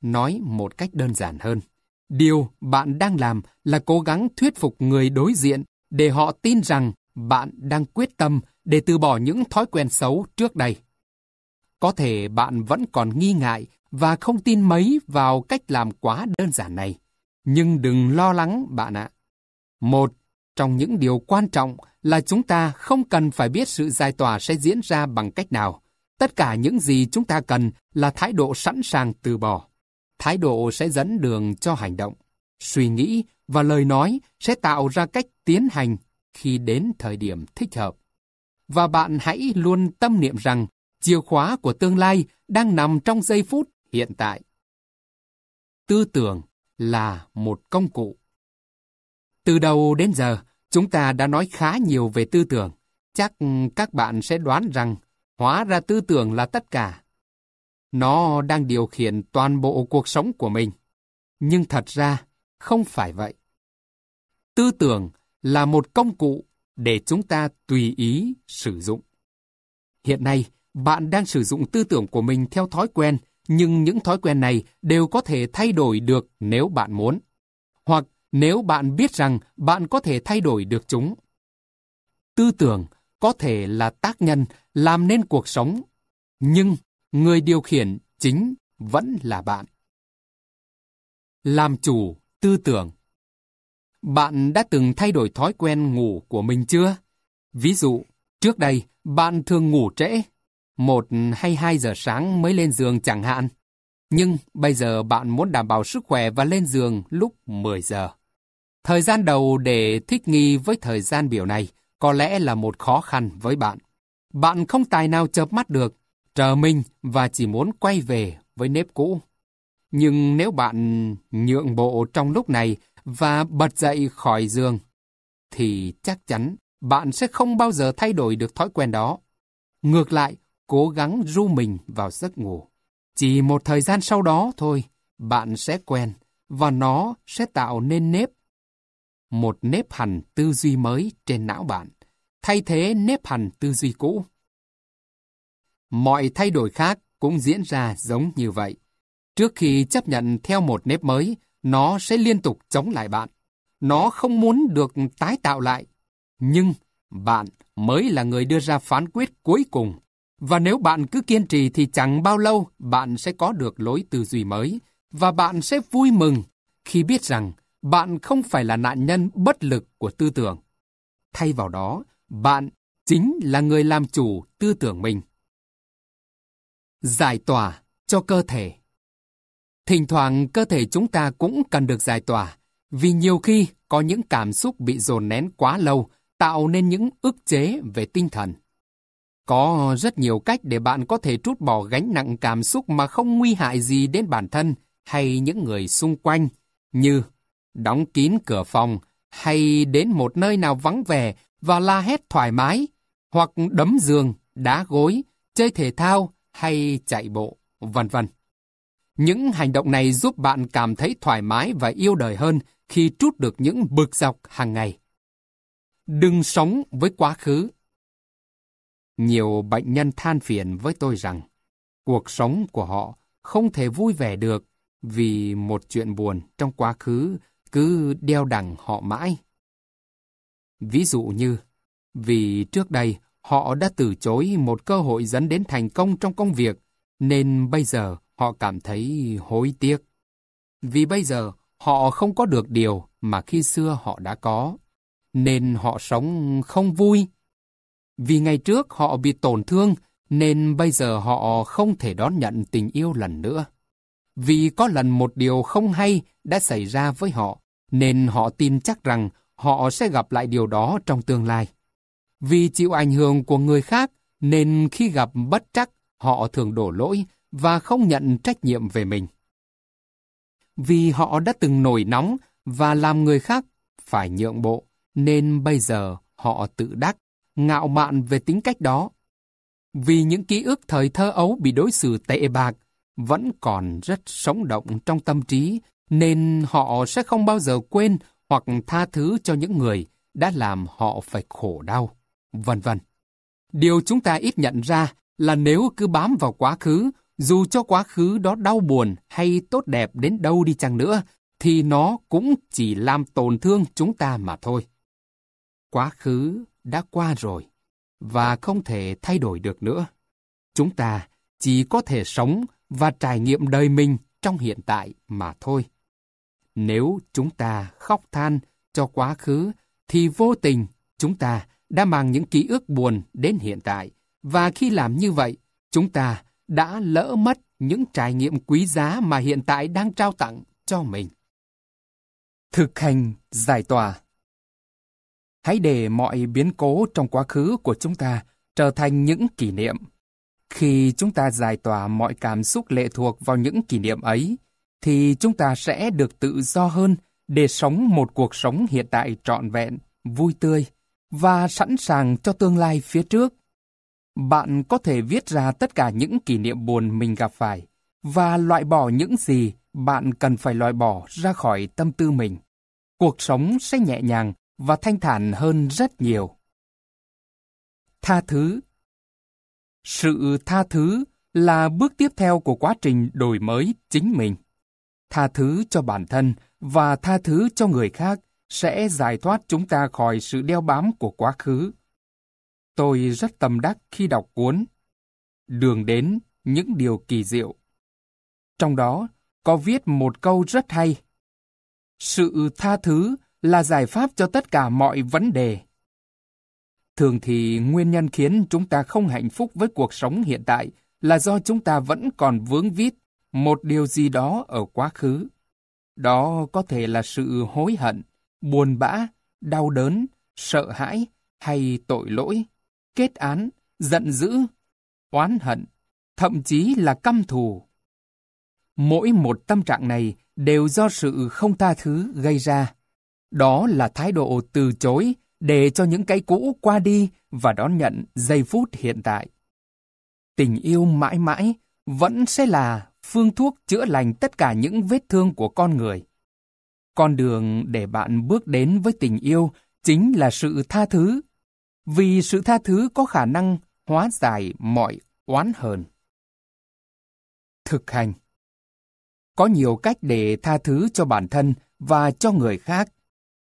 Nói một cách đơn giản hơn, điều bạn đang làm là cố gắng thuyết phục người đối diện để họ tin rằng bạn đang quyết tâm để từ bỏ những thói quen xấu trước đây. Có thể bạn vẫn còn nghi ngại và không tin mấy vào cách làm quá đơn giản này. Nhưng đừng lo lắng bạn ạ. Một, trong những điều quan trọng là chúng ta không cần phải biết sự giải tỏa sẽ diễn ra bằng cách nào. Tất cả những gì chúng ta cần là thái độ sẵn sàng từ bỏ. Thái độ sẽ dẫn đường cho hành động. Suy nghĩ và lời nói sẽ tạo ra cách tiến hành khi đến thời điểm thích hợp. Và bạn hãy luôn tâm niệm rằng chìa khóa của tương lai đang nằm trong giây phút hiện tại. Tư tưởng là một công cụ. Từ đầu đến giờ, chúng ta đã nói khá nhiều về tư tưởng. Chắc các bạn sẽ đoán rằng hóa ra tư tưởng là tất cả. Nó đang điều khiển toàn bộ cuộc sống của mình. Nhưng thật ra, không phải vậy. Tư tưởng là một công cụ để chúng ta tùy ý sử dụng. Hiện nay, bạn đang sử dụng tư tưởng của mình theo thói quen, nhưng những thói quen này đều có thể thay đổi được nếu bạn muốn. Hoặc nếu bạn biết rằng bạn có thể thay đổi được chúng. Tư tưởng có thể là tác nhân làm nên cuộc sống, nhưng người điều khiển chính vẫn là bạn. Làm chủ tư tưởng Bạn đã từng thay đổi thói quen ngủ của mình chưa? Ví dụ, trước đây bạn thường ngủ trễ, một hay hai giờ sáng mới lên giường chẳng hạn. Nhưng bây giờ bạn muốn đảm bảo sức khỏe và lên giường lúc 10 giờ. Thời gian đầu để thích nghi với thời gian biểu này có lẽ là một khó khăn với bạn. Bạn không tài nào chợp mắt được, chờ mình và chỉ muốn quay về với nếp cũ. Nhưng nếu bạn nhượng bộ trong lúc này và bật dậy khỏi giường, thì chắc chắn bạn sẽ không bao giờ thay đổi được thói quen đó. Ngược lại, cố gắng ru mình vào giấc ngủ. Chỉ một thời gian sau đó thôi, bạn sẽ quen và nó sẽ tạo nên nếp. Một nếp hành tư duy mới trên não bạn, thay thế nếp hành tư duy cũ. Mọi thay đổi khác cũng diễn ra giống như vậy. Trước khi chấp nhận theo một nếp mới, nó sẽ liên tục chống lại bạn. Nó không muốn được tái tạo lại. Nhưng bạn mới là người đưa ra phán quyết cuối cùng. Và nếu bạn cứ kiên trì thì chẳng bao lâu bạn sẽ có được lối tư duy mới. Và bạn sẽ vui mừng khi biết rằng bạn không phải là nạn nhân bất lực của tư tưởng. Thay vào đó, bạn chính là người làm chủ tư tưởng mình. Giải tỏa cho cơ thể Thỉnh thoảng cơ thể chúng ta cũng cần được giải tỏa, vì nhiều khi có những cảm xúc bị dồn nén quá lâu tạo nên những ức chế về tinh thần. Có rất nhiều cách để bạn có thể trút bỏ gánh nặng cảm xúc mà không nguy hại gì đến bản thân hay những người xung quanh, như đóng kín cửa phòng hay đến một nơi nào vắng vẻ và la hét thoải mái, hoặc đấm giường, đá gối, chơi thể thao hay chạy bộ, vân vân. Những hành động này giúp bạn cảm thấy thoải mái và yêu đời hơn khi trút được những bực dọc hàng ngày. Đừng sống với quá khứ. Nhiều bệnh nhân than phiền với tôi rằng cuộc sống của họ không thể vui vẻ được vì một chuyện buồn trong quá khứ cứ đeo đẳng họ mãi. Ví dụ như, vì trước đây họ đã từ chối một cơ hội dẫn đến thành công trong công việc, nên bây giờ họ cảm thấy hối tiếc. Vì bây giờ họ không có được điều mà khi xưa họ đã có, nên họ sống không vui. Vì ngày trước họ bị tổn thương, nên bây giờ họ không thể đón nhận tình yêu lần nữa. Vì có lần một điều không hay đã xảy ra với họ, nên họ tin chắc rằng họ sẽ gặp lại điều đó trong tương lai. Vì chịu ảnh hưởng của người khác, nên khi gặp bất trắc, họ thường đổ lỗi và không nhận trách nhiệm về mình. Vì họ đã từng nổi nóng và làm người khác phải nhượng bộ, nên bây giờ họ tự đắc, ngạo mạn về tính cách đó. Vì những ký ức thời thơ ấu bị đối xử tệ bạc vẫn còn rất sống động trong tâm trí, nên họ sẽ không bao giờ quên hoặc tha thứ cho những người đã làm họ phải khổ đau, vân vân. Điều chúng ta ít nhận ra là nếu cứ bám vào quá khứ dù cho quá khứ đó đau buồn hay tốt đẹp đến đâu đi chăng nữa, thì nó cũng chỉ làm tổn thương chúng ta mà thôi. Quá khứ đã qua rồi, và không thể thay đổi được nữa. Chúng ta chỉ có thể sống và trải nghiệm đời mình trong hiện tại mà thôi. Nếu chúng ta khóc than cho quá khứ, thì vô tình chúng ta đã mang những ký ức buồn đến hiện tại. Và khi làm như vậy, chúng ta đã lỡ mất những trải nghiệm quý giá mà hiện tại đang trao tặng cho mình. Thực hành giải tỏa Hãy để mọi biến cố trong quá khứ của chúng ta trở thành những kỷ niệm. Khi chúng ta giải tỏa mọi cảm xúc lệ thuộc vào những kỷ niệm ấy, thì chúng ta sẽ được tự do hơn để sống một cuộc sống hiện tại trọn vẹn, vui tươi và sẵn sàng cho tương lai phía trước. Bạn có thể viết ra tất cả những kỷ niệm buồn mình gặp phải và loại bỏ những gì bạn cần phải loại bỏ ra khỏi tâm tư mình. Cuộc sống sẽ nhẹ nhàng và thanh thản hơn rất nhiều. Tha thứ sự tha thứ là bước tiếp theo của quá trình đổi mới chính mình. Tha thứ cho bản thân và tha thứ cho người khác sẽ giải thoát chúng ta khỏi sự đeo bám của quá khứ. Tôi rất tâm đắc khi đọc cuốn Đường đến những điều kỳ diệu. Trong đó, có viết một câu rất hay. Sự tha thứ là giải pháp cho tất cả mọi vấn đề. Thường thì nguyên nhân khiến chúng ta không hạnh phúc với cuộc sống hiện tại là do chúng ta vẫn còn vướng vít một điều gì đó ở quá khứ. Đó có thể là sự hối hận, buồn bã, đau đớn, sợ hãi hay tội lỗi, kết án, giận dữ, oán hận, thậm chí là căm thù. Mỗi một tâm trạng này đều do sự không tha thứ gây ra. Đó là thái độ từ chối để cho những cái cũ qua đi và đón nhận giây phút hiện tại. Tình yêu mãi mãi vẫn sẽ là phương thuốc chữa lành tất cả những vết thương của con người. Con đường để bạn bước đến với tình yêu chính là sự tha thứ, vì sự tha thứ có khả năng hóa giải mọi oán hờn. Thực hành Có nhiều cách để tha thứ cho bản thân và cho người khác.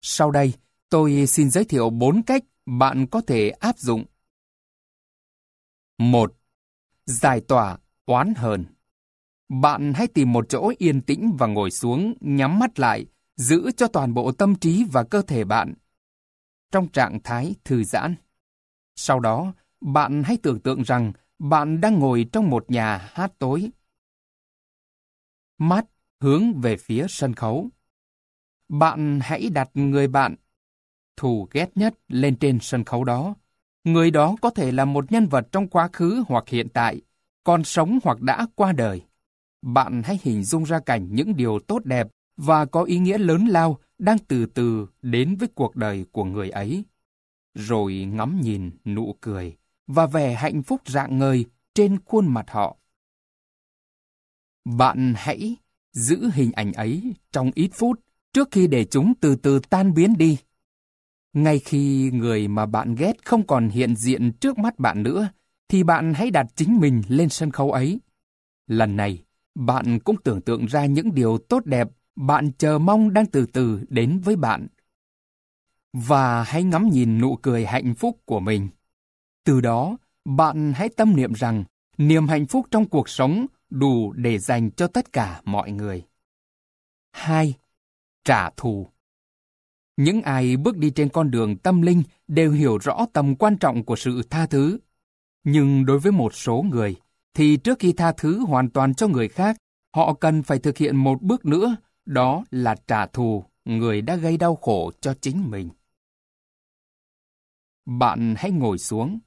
Sau đây, tôi xin giới thiệu bốn cách bạn có thể áp dụng. 1. Giải tỏa oán hờn Bạn hãy tìm một chỗ yên tĩnh và ngồi xuống, nhắm mắt lại, giữ cho toàn bộ tâm trí và cơ thể bạn trong trạng thái thư giãn. Sau đó, bạn hãy tưởng tượng rằng bạn đang ngồi trong một nhà hát tối. Mắt hướng về phía sân khấu. Bạn hãy đặt người bạn thù ghét nhất lên trên sân khấu đó. Người đó có thể là một nhân vật trong quá khứ hoặc hiện tại, còn sống hoặc đã qua đời. Bạn hãy hình dung ra cảnh những điều tốt đẹp và có ý nghĩa lớn lao đang từ từ đến với cuộc đời của người ấy. Rồi ngắm nhìn nụ cười và vẻ hạnh phúc rạng ngời trên khuôn mặt họ. Bạn hãy giữ hình ảnh ấy trong ít phút trước khi để chúng từ từ tan biến đi. Ngay khi người mà bạn ghét không còn hiện diện trước mắt bạn nữa, thì bạn hãy đặt chính mình lên sân khấu ấy. Lần này, bạn cũng tưởng tượng ra những điều tốt đẹp bạn chờ mong đang từ từ đến với bạn. Và hãy ngắm nhìn nụ cười hạnh phúc của mình. Từ đó, bạn hãy tâm niệm rằng niềm hạnh phúc trong cuộc sống đủ để dành cho tất cả mọi người. 2. Trả thù những ai bước đi trên con đường tâm linh đều hiểu rõ tầm quan trọng của sự tha thứ. Nhưng đối với một số người, thì trước khi tha thứ hoàn toàn cho người khác, họ cần phải thực hiện một bước nữa đó là trả thù người đã gây đau khổ cho chính mình. Bạn hãy ngồi xuống,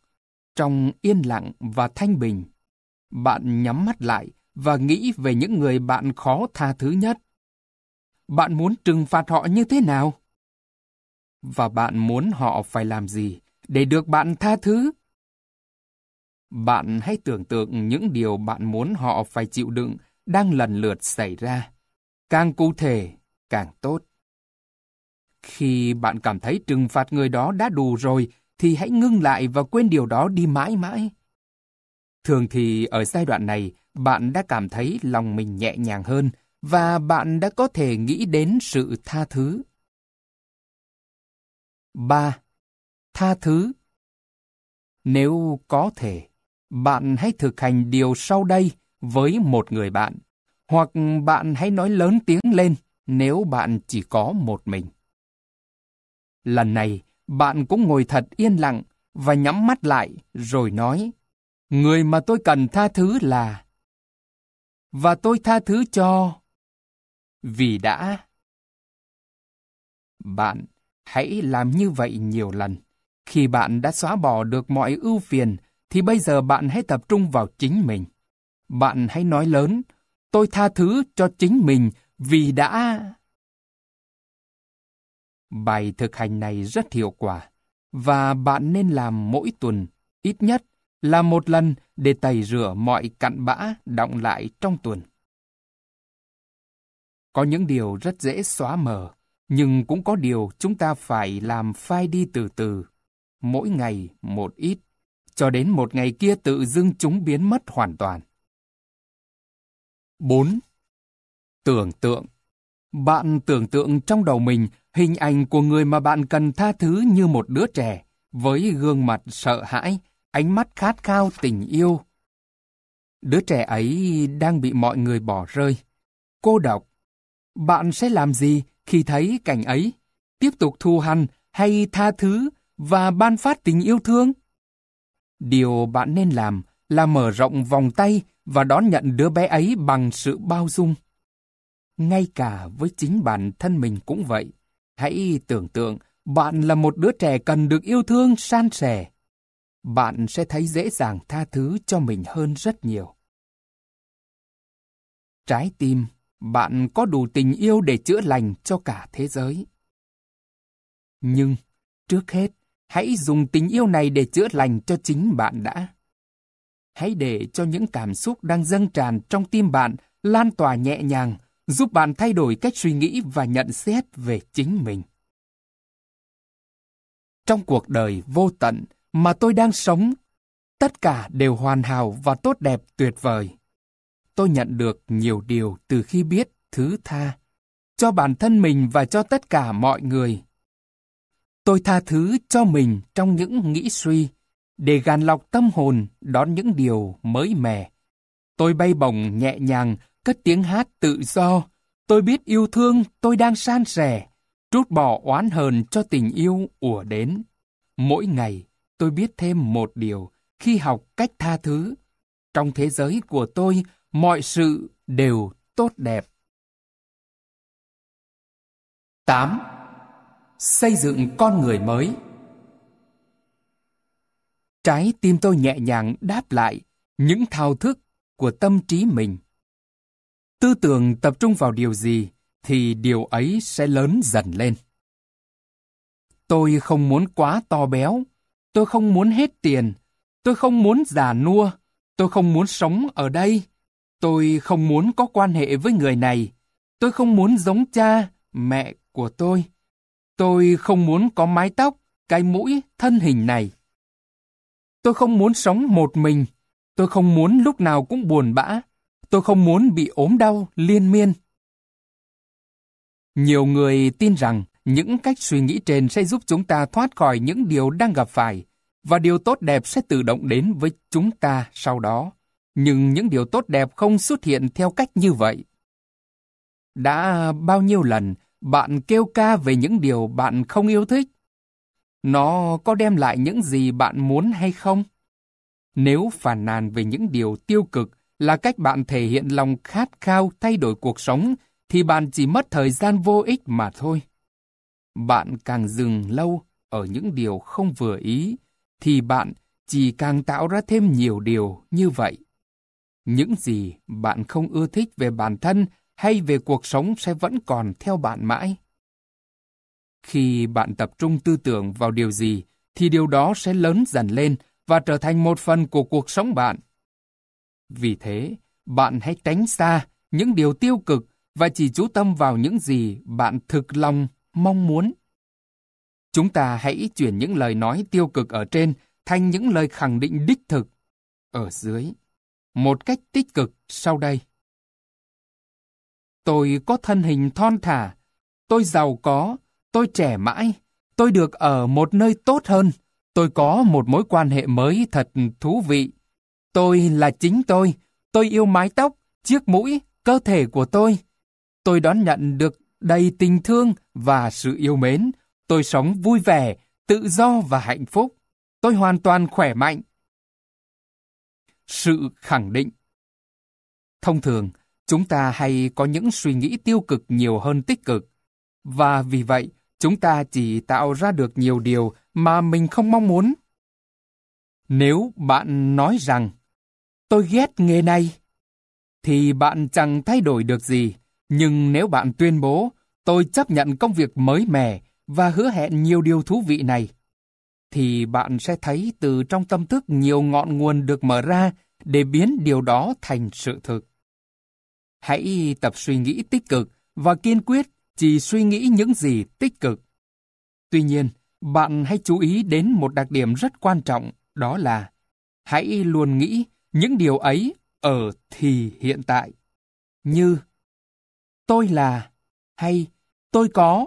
trong yên lặng và thanh bình. Bạn nhắm mắt lại và nghĩ về những người bạn khó tha thứ nhất. Bạn muốn trừng phạt họ như thế nào? Và bạn muốn họ phải làm gì để được bạn tha thứ? Bạn hãy tưởng tượng những điều bạn muốn họ phải chịu đựng đang lần lượt xảy ra. Càng cụ thể, càng tốt. Khi bạn cảm thấy trừng phạt người đó đã đủ rồi, thì hãy ngưng lại và quên điều đó đi mãi mãi. Thường thì ở giai đoạn này, bạn đã cảm thấy lòng mình nhẹ nhàng hơn và bạn đã có thể nghĩ đến sự tha thứ. 3. Tha thứ Nếu có thể, bạn hãy thực hành điều sau đây với một người bạn hoặc bạn hãy nói lớn tiếng lên nếu bạn chỉ có một mình. Lần này, bạn cũng ngồi thật yên lặng và nhắm mắt lại rồi nói, Người mà tôi cần tha thứ là... Và tôi tha thứ cho... Vì đã... Bạn hãy làm như vậy nhiều lần. Khi bạn đã xóa bỏ được mọi ưu phiền, thì bây giờ bạn hãy tập trung vào chính mình. Bạn hãy nói lớn, tôi tha thứ cho chính mình vì đã... Bài thực hành này rất hiệu quả, và bạn nên làm mỗi tuần, ít nhất là một lần để tẩy rửa mọi cặn bã đọng lại trong tuần. Có những điều rất dễ xóa mờ, nhưng cũng có điều chúng ta phải làm phai đi từ từ, mỗi ngày một ít, cho đến một ngày kia tự dưng chúng biến mất hoàn toàn. 4. Tưởng tượng Bạn tưởng tượng trong đầu mình hình ảnh của người mà bạn cần tha thứ như một đứa trẻ, với gương mặt sợ hãi, ánh mắt khát khao tình yêu. Đứa trẻ ấy đang bị mọi người bỏ rơi, cô độc. Bạn sẽ làm gì khi thấy cảnh ấy? Tiếp tục thù hằn hay tha thứ và ban phát tình yêu thương? Điều bạn nên làm là mở rộng vòng tay và đón nhận đứa bé ấy bằng sự bao dung. Ngay cả với chính bản thân mình cũng vậy. Hãy tưởng tượng bạn là một đứa trẻ cần được yêu thương san sẻ. Bạn sẽ thấy dễ dàng tha thứ cho mình hơn rất nhiều. Trái tim, bạn có đủ tình yêu để chữa lành cho cả thế giới. Nhưng, trước hết, hãy dùng tình yêu này để chữa lành cho chính bạn đã. Hãy để cho những cảm xúc đang dâng tràn trong tim bạn lan tỏa nhẹ nhàng, giúp bạn thay đổi cách suy nghĩ và nhận xét về chính mình. Trong cuộc đời vô tận mà tôi đang sống, tất cả đều hoàn hảo và tốt đẹp tuyệt vời. Tôi nhận được nhiều điều từ khi biết thứ tha, cho bản thân mình và cho tất cả mọi người. Tôi tha thứ cho mình trong những nghĩ suy, để gàn lọc tâm hồn đón những điều mới mẻ. Tôi bay bổng nhẹ nhàng, cất tiếng hát tự do. Tôi biết yêu thương, tôi đang san sẻ, trút bỏ oán hờn cho tình yêu ùa đến. Mỗi ngày, tôi biết thêm một điều khi học cách tha thứ. Trong thế giới của tôi, mọi sự đều tốt đẹp. 8. Xây dựng con người mới Trái tim tôi nhẹ nhàng đáp lại những thao thức của tâm trí mình. Tư tưởng tập trung vào điều gì thì điều ấy sẽ lớn dần lên. Tôi không muốn quá to béo, tôi không muốn hết tiền, tôi không muốn già nua, tôi không muốn sống ở đây, tôi không muốn có quan hệ với người này, tôi không muốn giống cha, mẹ của tôi. Tôi không muốn có mái tóc, cái mũi, thân hình này. Tôi không muốn sống một mình. Tôi không muốn lúc nào cũng buồn bã. Tôi không muốn bị ốm đau liên miên. Nhiều người tin rằng những cách suy nghĩ trên sẽ giúp chúng ta thoát khỏi những điều đang gặp phải, và điều tốt đẹp sẽ tự động đến với chúng ta sau đó. Nhưng những điều tốt đẹp không xuất hiện theo cách như vậy. Đã bao nhiêu lần bạn kêu ca về những điều bạn không yêu thích? Nó có đem lại những gì bạn muốn hay không? Nếu phàn nàn về những điều tiêu cực là cách bạn thể hiện lòng khát khao thay đổi cuộc sống, thì bạn chỉ mất thời gian vô ích mà thôi. Bạn càng dừng lâu ở những điều không vừa ý, thì bạn chỉ càng tạo ra thêm nhiều điều như vậy. Những gì bạn không ưa thích về bản thân hay về cuộc sống sẽ vẫn còn theo bạn mãi. Khi bạn tập trung tư tưởng vào điều gì, thì điều đó sẽ lớn dần lên và trở thành một phần của cuộc sống bạn. Vì thế, bạn hãy tránh xa những điều tiêu cực và chỉ chú tâm vào những gì bạn thực lòng mong muốn. Chúng ta hãy chuyển những lời nói tiêu cực ở trên thành những lời khẳng định đích thực ở dưới. Một cách tích cực sau đây. Tôi có thân hình thon thả, tôi giàu có, tôi trẻ mãi, tôi được ở một nơi tốt hơn, tôi có một mối quan hệ mới thật thú vị. Tôi là chính tôi, tôi yêu mái tóc, chiếc mũi, cơ thể của tôi. Tôi đón nhận được đầy tình thương và sự yêu mến, Tôi sống vui vẻ, tự do và hạnh phúc. Tôi hoàn toàn khỏe mạnh. Sự khẳng định Thông thường, chúng ta hay có những suy nghĩ tiêu cực nhiều hơn tích cực. Và vì vậy, chúng ta chỉ tạo ra được nhiều điều mà mình không mong muốn. Nếu bạn nói rằng, tôi ghét nghề này, thì bạn chẳng thay đổi được gì. Nhưng nếu bạn tuyên bố, tôi chấp nhận công việc mới mẻ và hứa hẹn nhiều điều thú vị này, thì bạn sẽ thấy từ trong tâm thức nhiều ngọn nguồn được mở ra để biến điều đó thành sự thực. Hãy tập suy nghĩ tích cực và kiên quyết chỉ suy nghĩ những gì tích cực. Tuy nhiên, bạn hãy chú ý đến một đặc điểm rất quan trọng, đó là hãy luôn nghĩ những điều ấy ở thì hiện tại. Như tôi là hay tôi có.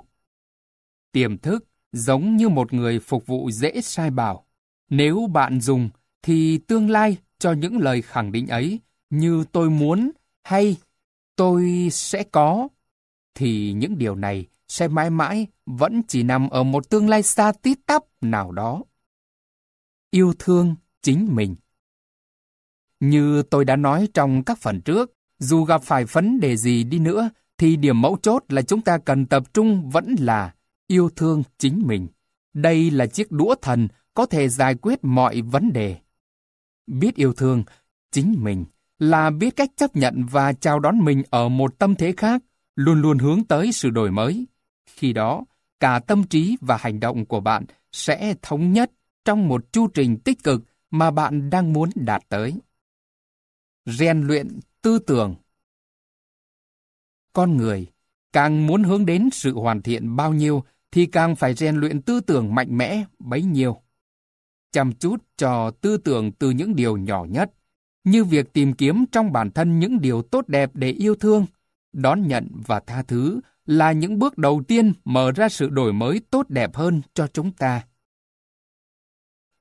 Tiềm thức giống như một người phục vụ dễ sai bảo. Nếu bạn dùng thì tương lai cho những lời khẳng định ấy như tôi muốn hay tôi sẽ có, thì những điều này sẽ mãi mãi vẫn chỉ nằm ở một tương lai xa tít tắp nào đó. Yêu thương chính mình Như tôi đã nói trong các phần trước, dù gặp phải vấn đề gì đi nữa, thì điểm mấu chốt là chúng ta cần tập trung vẫn là yêu thương chính mình. Đây là chiếc đũa thần có thể giải quyết mọi vấn đề. Biết yêu thương chính mình là biết cách chấp nhận và chào đón mình ở một tâm thế khác, luôn luôn hướng tới sự đổi mới. Khi đó, cả tâm trí và hành động của bạn sẽ thống nhất trong một chu trình tích cực mà bạn đang muốn đạt tới. Rèn luyện tư tưởng Con người càng muốn hướng đến sự hoàn thiện bao nhiêu thì càng phải rèn luyện tư tưởng mạnh mẽ bấy nhiêu. Chăm chút cho tư tưởng từ những điều nhỏ nhất, như việc tìm kiếm trong bản thân những điều tốt đẹp để yêu thương, đón nhận và tha thứ là những bước đầu tiên mở ra sự đổi mới tốt đẹp hơn cho chúng ta.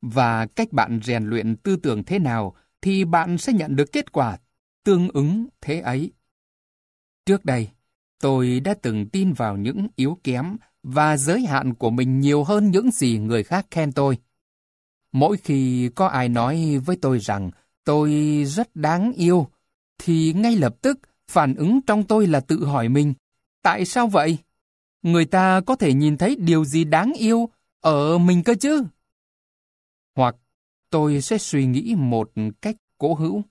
Và cách bạn rèn luyện tư tưởng thế nào thì bạn sẽ nhận được kết quả tương ứng thế ấy. Trước đây, tôi đã từng tin vào những yếu kém và giới hạn của mình nhiều hơn những gì người khác khen tôi. Mỗi khi có ai nói với tôi rằng tôi rất đáng yêu, thì ngay lập tức phản ứng trong tôi là tự hỏi mình, tại sao vậy? Người ta có thể nhìn thấy điều gì đáng yêu ở mình cơ chứ? Hoặc tôi sẽ suy nghĩ một cách cố hữu.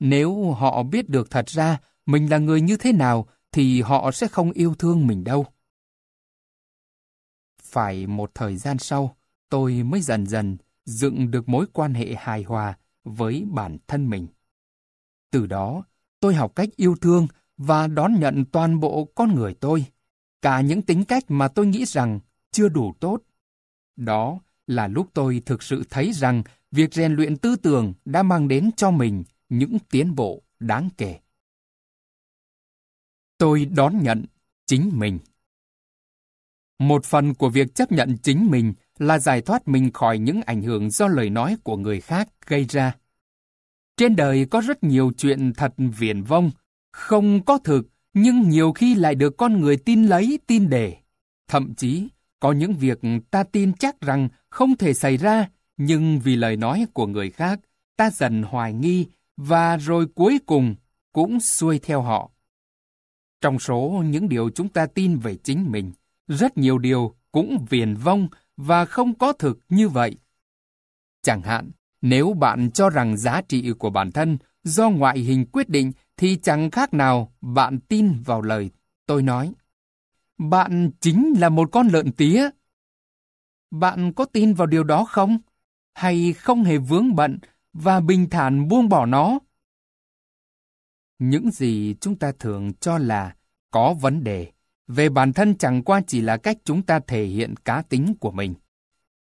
Nếu họ biết được thật ra mình là người như thế nào, thì họ sẽ không yêu thương mình đâu. Phải một thời gian sau, tôi mới dần dần dựng được mối quan hệ hài hòa với bản thân mình. Từ đó, tôi học cách yêu thương và đón nhận toàn bộ con người tôi, cả những tính cách mà tôi nghĩ rằng chưa đủ tốt. Đó là lúc tôi thực sự thấy rằng việc rèn luyện tư tưởng đã mang đến cho mình những tiến bộ đáng kể. Tôi đón nhận chính mình. Một phần của việc chấp nhận chính mình là giải thoát mình khỏi những ảnh hưởng do lời nói của người khác gây ra. Trên đời có rất nhiều chuyện thật viển vông, không có thực, nhưng nhiều khi lại được con người tin lấy, tin để. Thậm chí, có những việc ta tin chắc rằng không thể xảy ra, nhưng vì lời nói của người khác, ta dần hoài nghi và rồi cuối cùng cũng xuôi theo họ. Trong số những điều chúng ta tin về chính mình, rất nhiều điều cũng viền vông và không có thực như vậy. Chẳng hạn, nếu bạn cho rằng giá trị của bản thân do ngoại hình quyết định thì chẳng khác nào bạn tin vào lời tôi nói. Bạn chính là một con lợn tía. Bạn có tin vào điều đó không? Hay không hề vướng bận và bình thản buông bỏ nó? Những gì chúng ta thường cho là có vấn đề về bản thân chẳng qua chỉ là cách chúng ta thể hiện cá tính của mình.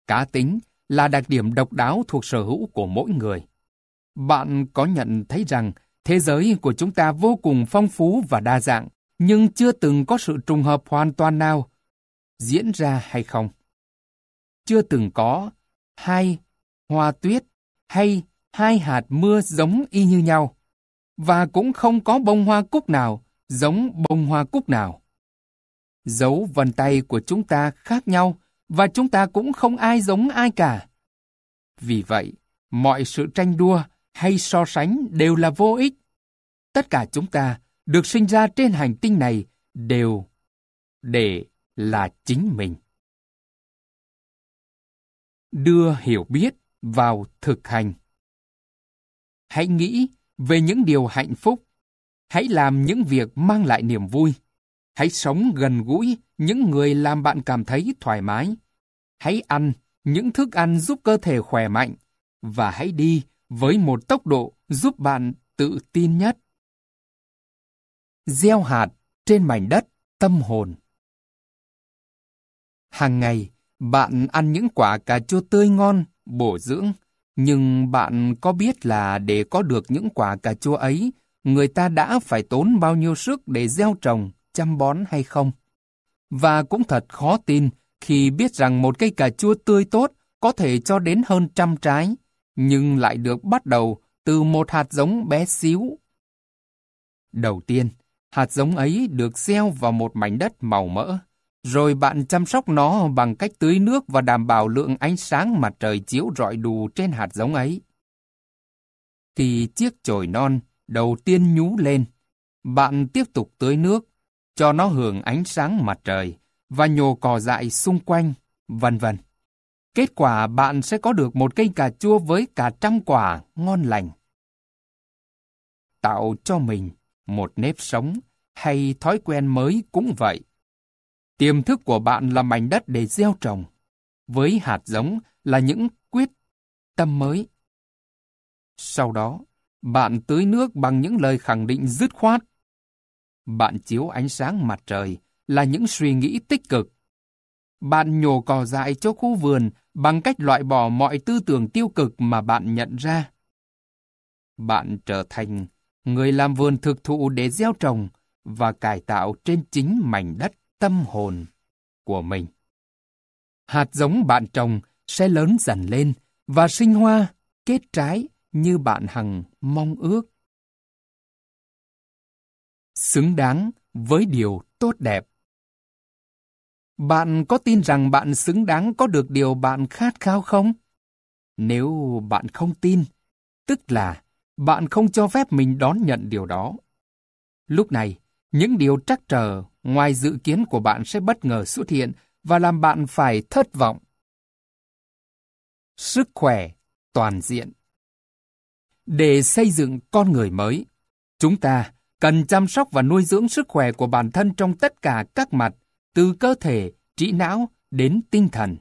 Cá tính là đặc điểm độc đáo thuộc sở hữu của mỗi người. Bạn có nhận thấy rằng thế giới của chúng ta vô cùng phong phú và đa dạng, nhưng chưa từng có sự trùng hợp hoàn toàn nào diễn ra hay không? Chưa từng có hai hoa tuyết hay hai hạt mưa giống y như nhau, và cũng không có bông hoa cúc nào giống bông hoa cúc nào. Dấu vân tay của chúng ta khác nhau và chúng ta cũng không ai giống ai cả. Vì vậy, mọi sự tranh đua hay so sánh đều là vô ích. Tất cả chúng ta được sinh ra trên hành tinh này đều để là chính mình. Đưa hiểu biết vào thực hành. Hãy nghĩ về những điều hạnh phúc. Hãy làm những việc mang lại niềm vui. Hãy sống gần gũi những người làm bạn cảm thấy thoải mái. Hãy ăn những thức ăn giúp cơ thể khỏe mạnh và hãy đi với một tốc độ giúp bạn tự tin nhất. Gieo hạt trên mảnh đất tâm hồn. Hàng ngày, bạn ăn những quả cà chua tươi ngon, bổ dưỡng, nhưng bạn có biết là để có được những quả cà chua ấy, người ta đã phải tốn bao nhiêu sức để gieo trồng, chăm bón hay không? Và cũng thật khó tin khi biết rằng một cây cà chua tươi tốt có thể cho đến hơn trăm trái, nhưng lại được bắt đầu từ một hạt giống bé xíu. Đầu tiên, hạt giống ấy được gieo vào một mảnh đất màu mỡ, rồi bạn chăm sóc nó bằng cách tưới nước và đảm bảo lượng ánh sáng mặt trời chiếu rọi đủ trên hạt giống ấy. Khi chiếc chồi non đầu tiên nhú lên, bạn tiếp tục tưới nước, cho nó hưởng ánh sáng mặt trời và nhổ cỏ dại xung quanh, vân vân. Kết quả bạn sẽ có được một cây cà chua với cả trăm quả ngon lành. Tạo cho mình một nếp sống hay thói quen mới cũng vậy. Tiềm thức của bạn là mảnh đất để gieo trồng, với hạt giống là những quyết tâm mới. Sau đó, bạn tưới nước bằng những lời khẳng định dứt khoát. Bạn chiếu ánh sáng mặt trời là những suy nghĩ tích cực. Bạn nhổ cỏ dại cho khu vườn bằng cách loại bỏ mọi tư tưởng tiêu cực mà bạn nhận ra. Bạn trở thành người làm vườn thực thụ để gieo trồng và cải tạo trên chính mảnh đất tâm hồn của mình. Hạt giống bạn trồng sẽ lớn dần lên và sinh hoa, kết trái như bạn hằng mong ước. Xứng đáng với điều tốt đẹp. Bạn có tin rằng bạn xứng đáng có được điều bạn khát khao không? Nếu bạn không tin, tức là bạn không cho phép mình đón nhận điều đó. Lúc này, những điều trắc trở ngoài dự kiến của bạn sẽ bất ngờ xuất hiện và làm bạn phải thất vọng. Sức khỏe toàn diện Để xây dựng con người mới, chúng ta cần chăm sóc và nuôi dưỡng sức khỏe của bản thân trong tất cả các mặt, từ cơ thể, trí não đến tinh thần.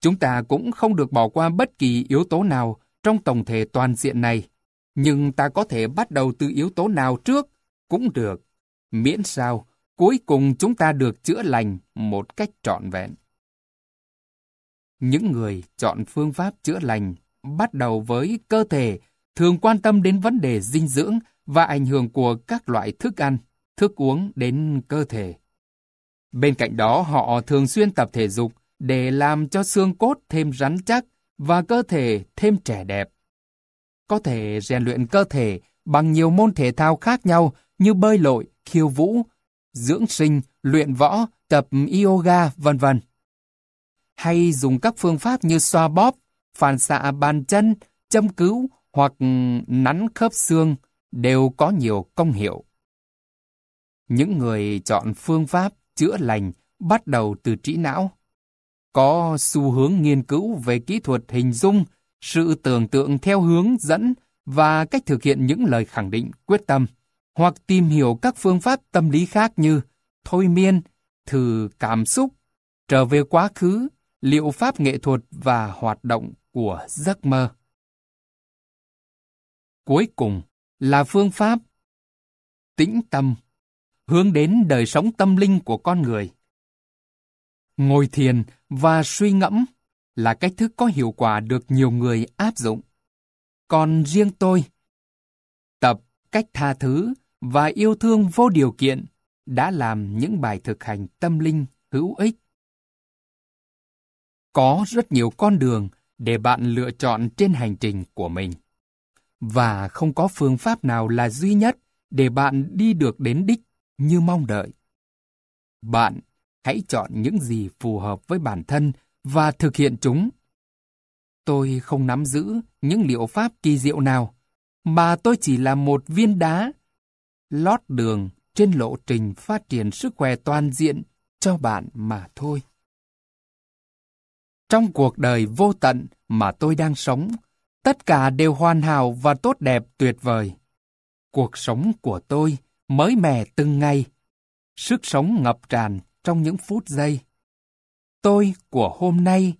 Chúng ta cũng không được bỏ qua bất kỳ yếu tố nào trong tổng thể toàn diện này, nhưng ta có thể bắt đầu từ yếu tố nào trước cũng được, miễn sao cuối cùng chúng ta được chữa lành một cách trọn vẹn. Những người chọn phương pháp chữa lành bắt đầu với cơ thể thường quan tâm đến vấn đề dinh dưỡng và ảnh hưởng của các loại thức ăn, thức uống đến cơ thể. Bên cạnh đó họ thường xuyên tập thể dục để làm cho xương cốt thêm rắn chắc và cơ thể thêm trẻ đẹp. Có thể rèn luyện cơ thể bằng nhiều môn thể thao khác nhau như bơi lội, khiêu vũ, dưỡng sinh, luyện võ, tập yoga, vân vân. Hay dùng các phương pháp như xoa bóp, phản xạ bàn chân, châm cứu hoặc nắn khớp xương đều có nhiều công hiệu. Những người chọn phương pháp chữa lành bắt đầu từ trí não. Có xu hướng nghiên cứu về kỹ thuật hình dung, sự tưởng tượng theo hướng dẫn và cách thực hiện những lời khẳng định quyết tâm hoặc tìm hiểu các phương pháp tâm lý khác như thôi miên, thử cảm xúc, trở về quá khứ, liệu pháp nghệ thuật và hoạt động của giấc mơ. Cuối cùng là phương pháp tĩnh tâm, hướng đến đời sống tâm linh của con người. Ngồi thiền và suy ngẫm là cách thức có hiệu quả được nhiều người áp dụng. Còn riêng tôi, tập cách tha thứ và yêu thương vô điều kiện đã làm những bài thực hành tâm linh hữu ích. Có rất nhiều con đường để bạn lựa chọn trên hành trình của mình. Và không có phương pháp nào là duy nhất để bạn đi được đến đích như mong đợi. Bạn hãy chọn những gì phù hợp với bản thân và thực hiện chúng. Tôi không nắm giữ những liệu pháp kỳ diệu nào, mà tôi chỉ là một viên đá lót đường trên lộ trình phát triển sức khỏe toàn diện cho bạn mà thôi. Trong cuộc đời vô tận mà tôi đang sống, tất cả đều hoàn hảo và tốt đẹp tuyệt vời. Cuộc sống của tôi mới mẻ từng ngày, sức sống ngập tràn trong những phút giây. Tôi của hôm nay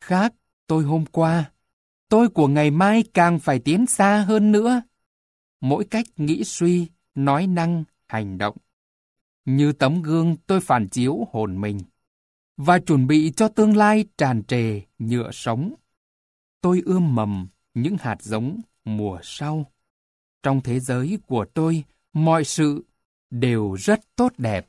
khác tôi hôm qua. Tôi của ngày mai càng phải tiến xa hơn nữa. Mỗi cách nghĩ suy, nói năng, hành động. Như tấm gương tôi phản chiếu hồn mình. Và chuẩn bị cho tương lai tràn trề nhựa sống. Tôi ươm mầm những hạt giống mùa sau. Trong thế giới của tôi, mọi sự đều rất tốt đẹp.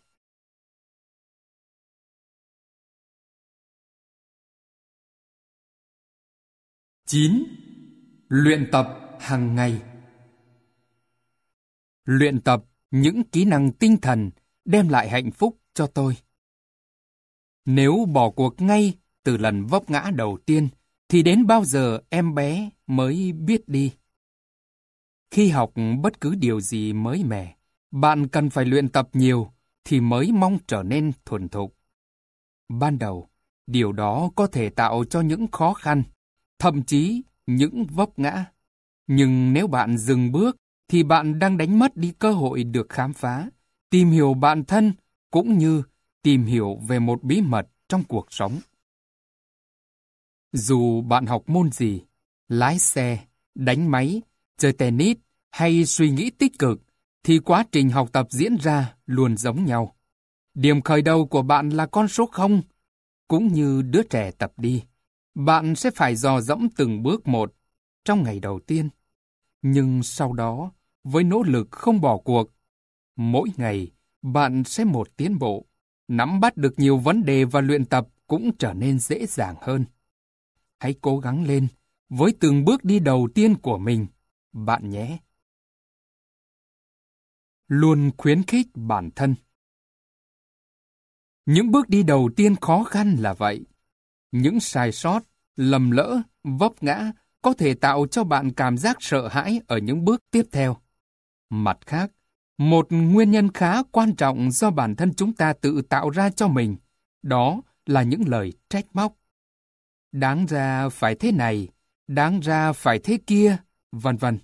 Chín, Luyện tập hàng ngày Luyện tập những kỹ năng tinh thần đem lại hạnh phúc cho tôi. Nếu bỏ cuộc ngay từ lần vấp ngã đầu tiên, thì đến bao giờ em bé mới biết đi? Khi học bất cứ điều gì mới mẻ, bạn cần phải luyện tập nhiều thì mới mong trở nên thuần thục. Ban đầu, điều đó có thể tạo cho những khó khăn, thậm chí những vấp ngã. Nhưng nếu bạn dừng bước, thì bạn đang đánh mất đi cơ hội được khám phá, tìm hiểu bản thân, cũng như tìm hiểu về một bí mật trong cuộc sống. Dù bạn học môn gì, lái xe, đánh máy, chơi tennis hay suy nghĩ tích cực, thì quá trình học tập diễn ra luôn giống nhau. Điểm khởi đầu của bạn là con số 0, cũng như đứa trẻ tập đi. Bạn sẽ phải dò dẫm từng bước một trong ngày đầu tiên. Nhưng sau đó, với nỗ lực không bỏ cuộc, mỗi ngày bạn sẽ một tiến bộ, nắm bắt được nhiều vấn đề và luyện tập cũng trở nên dễ dàng hơn. Hãy cố gắng lên với từng bước đi đầu tiên của mình, bạn nhé. Luôn khuyến khích bản thân. Những bước đi đầu tiên khó khăn là vậy. Những sai sót, lầm lỡ, vấp ngã có thể tạo cho bạn cảm giác sợ hãi ở những bước tiếp theo. Mặt khác, một nguyên nhân khá quan trọng do bản thân chúng ta tự tạo ra cho mình, đó là những lời trách móc. Đáng ra phải thế này, đáng ra phải thế kia, vân vân,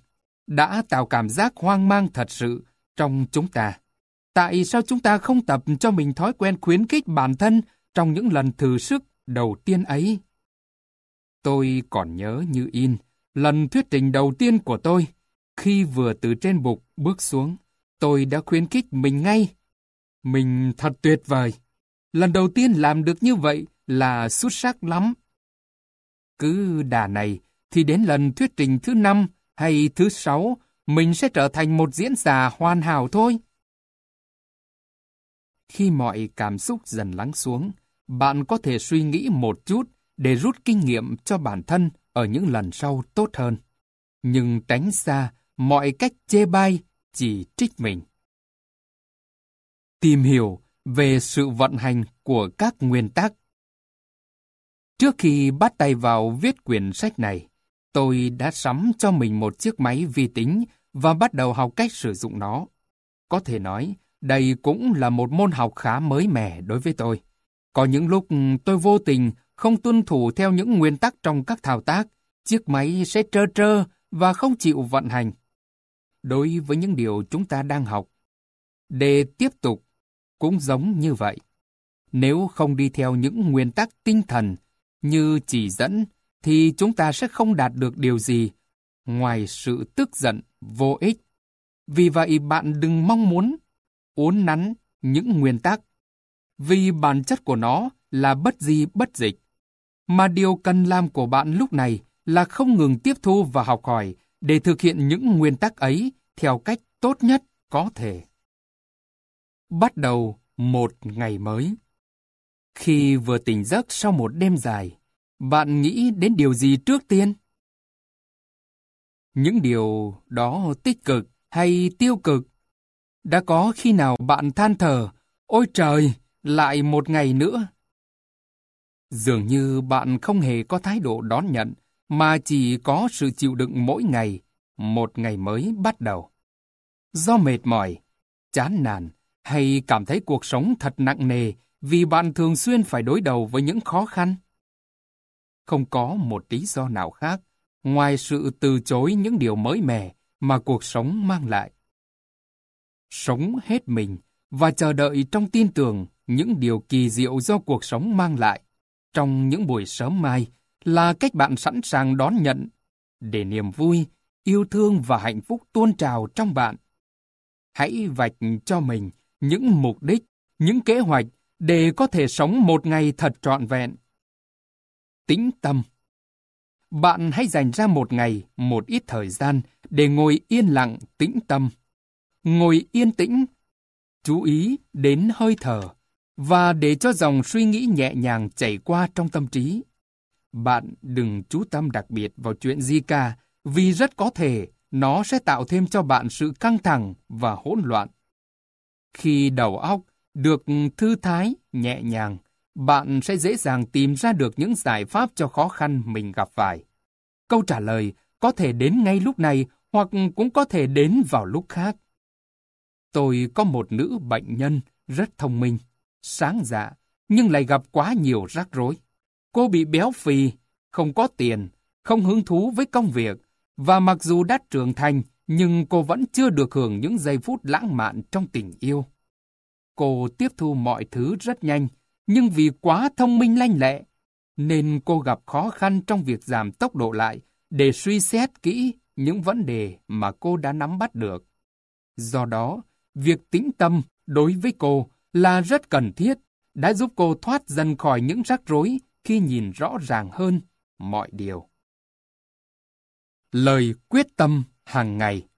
đã tạo cảm giác hoang mang thật sự trong chúng ta. Tại sao chúng ta không tập cho mình thói quen khuyến khích bản thân trong những lần thử sức đầu tiên ấy? Tôi còn nhớ như in, lần thuyết trình đầu tiên của tôi, khi vừa từ trên bục bước xuống, tôi đã khuyến khích mình ngay. Mình thật tuyệt vời. Lần đầu tiên làm được như vậy là xuất sắc lắm. Cứ đà này, thì đến lần thuyết trình thứ năm hay thứ sáu, mình sẽ trở thành một diễn giả hoàn hảo thôi. Khi mọi cảm xúc dần lắng xuống, bạn có thể suy nghĩ một chút để rút kinh nghiệm cho bản thân ở những lần sau tốt hơn. Nhưng tránh xa mọi cách chê bai, chỉ trích mình. Tìm hiểu về sự vận hành của các nguyên tắc. Trước khi bắt tay vào viết quyển sách này, tôi đã sắm cho mình một chiếc máy vi tính và bắt đầu học cách sử dụng nó. Có thể nói, đây cũng là một môn học khá mới mẻ đối với tôi. Có những lúc tôi vô tình không tuân thủ theo những nguyên tắc trong các thao tác, chiếc máy sẽ trơ trơ và không chịu vận hành. Đối với những điều chúng ta đang học, để tiếp tục cũng giống như vậy. Nếu không đi theo những nguyên tắc tinh thần như chỉ dẫn, thì chúng ta sẽ không đạt được điều gì ngoài sự tức giận vô ích. Vì vậy bạn đừng mong muốn uốn nắn những nguyên tắc, vì bản chất của nó là bất di bất dịch. Mà điều cần làm của bạn lúc này là không ngừng tiếp thu và học hỏi để thực hiện những nguyên tắc ấy theo cách tốt nhất có thể. Bắt đầu một ngày mới. Khi vừa tỉnh giấc sau một đêm dài, bạn nghĩ đến điều gì trước tiên? Những điều đó tích cực hay tiêu cực? Đã có khi nào bạn than thở, ôi trời, lại một ngày nữa. Dường như bạn không hề có thái độ đón nhận, mà chỉ có sự chịu đựng mỗi ngày, một ngày mới bắt đầu. Do mệt mỏi, chán nản, hay cảm thấy cuộc sống thật nặng nề vì bạn thường xuyên phải đối đầu với những khó khăn. Không có một lý do nào khác ngoài sự từ chối những điều mới mẻ mà cuộc sống mang lại. Sống hết mình và chờ đợi trong tin tưởng những điều kỳ diệu do cuộc sống mang lại trong những buổi sớm mai là cách bạn sẵn sàng đón nhận để niềm vui, yêu thương và hạnh phúc tuôn trào trong bạn. Hãy vạch cho mình những mục đích, những kế hoạch để có thể sống một ngày thật trọn vẹn. Tĩnh tâm Bạn hãy dành ra một ngày, một ít thời gian để ngồi yên lặng, tĩnh tâm. Ngồi yên tĩnh, chú ý đến hơi thở và để cho dòng suy nghĩ nhẹ nhàng chảy qua trong tâm trí. Bạn đừng chú tâm đặc biệt vào chuyện gì cả, vì rất có thể nó sẽ tạo thêm cho bạn sự căng thẳng và hỗn loạn. Khi đầu óc được thư thái, nhẹ nhàng, bạn sẽ dễ dàng tìm ra được những giải pháp cho khó khăn mình gặp phải. Câu trả lời có thể đến ngay lúc này hoặc cũng có thể đến vào lúc khác. Tôi có một nữ bệnh nhân rất thông minh, sáng dạ, nhưng lại gặp quá nhiều rắc rối. Cô bị béo phì, không có tiền, không hứng thú với công việc, và mặc dù đã trưởng thành, nhưng cô vẫn chưa được hưởng những giây phút lãng mạn trong tình yêu. Cô tiếp thu mọi thứ rất nhanh, nhưng vì quá thông minh lanh lẹ, nên cô gặp khó khăn trong việc giảm tốc độ lại để suy xét kỹ những vấn đề mà cô đã nắm bắt được. Do đó, việc tĩnh tâm đối với cô là rất cần thiết, đã giúp cô thoát dần khỏi những rắc rối khi nhìn rõ ràng hơn mọi điều. Lời quyết tâm hàng ngày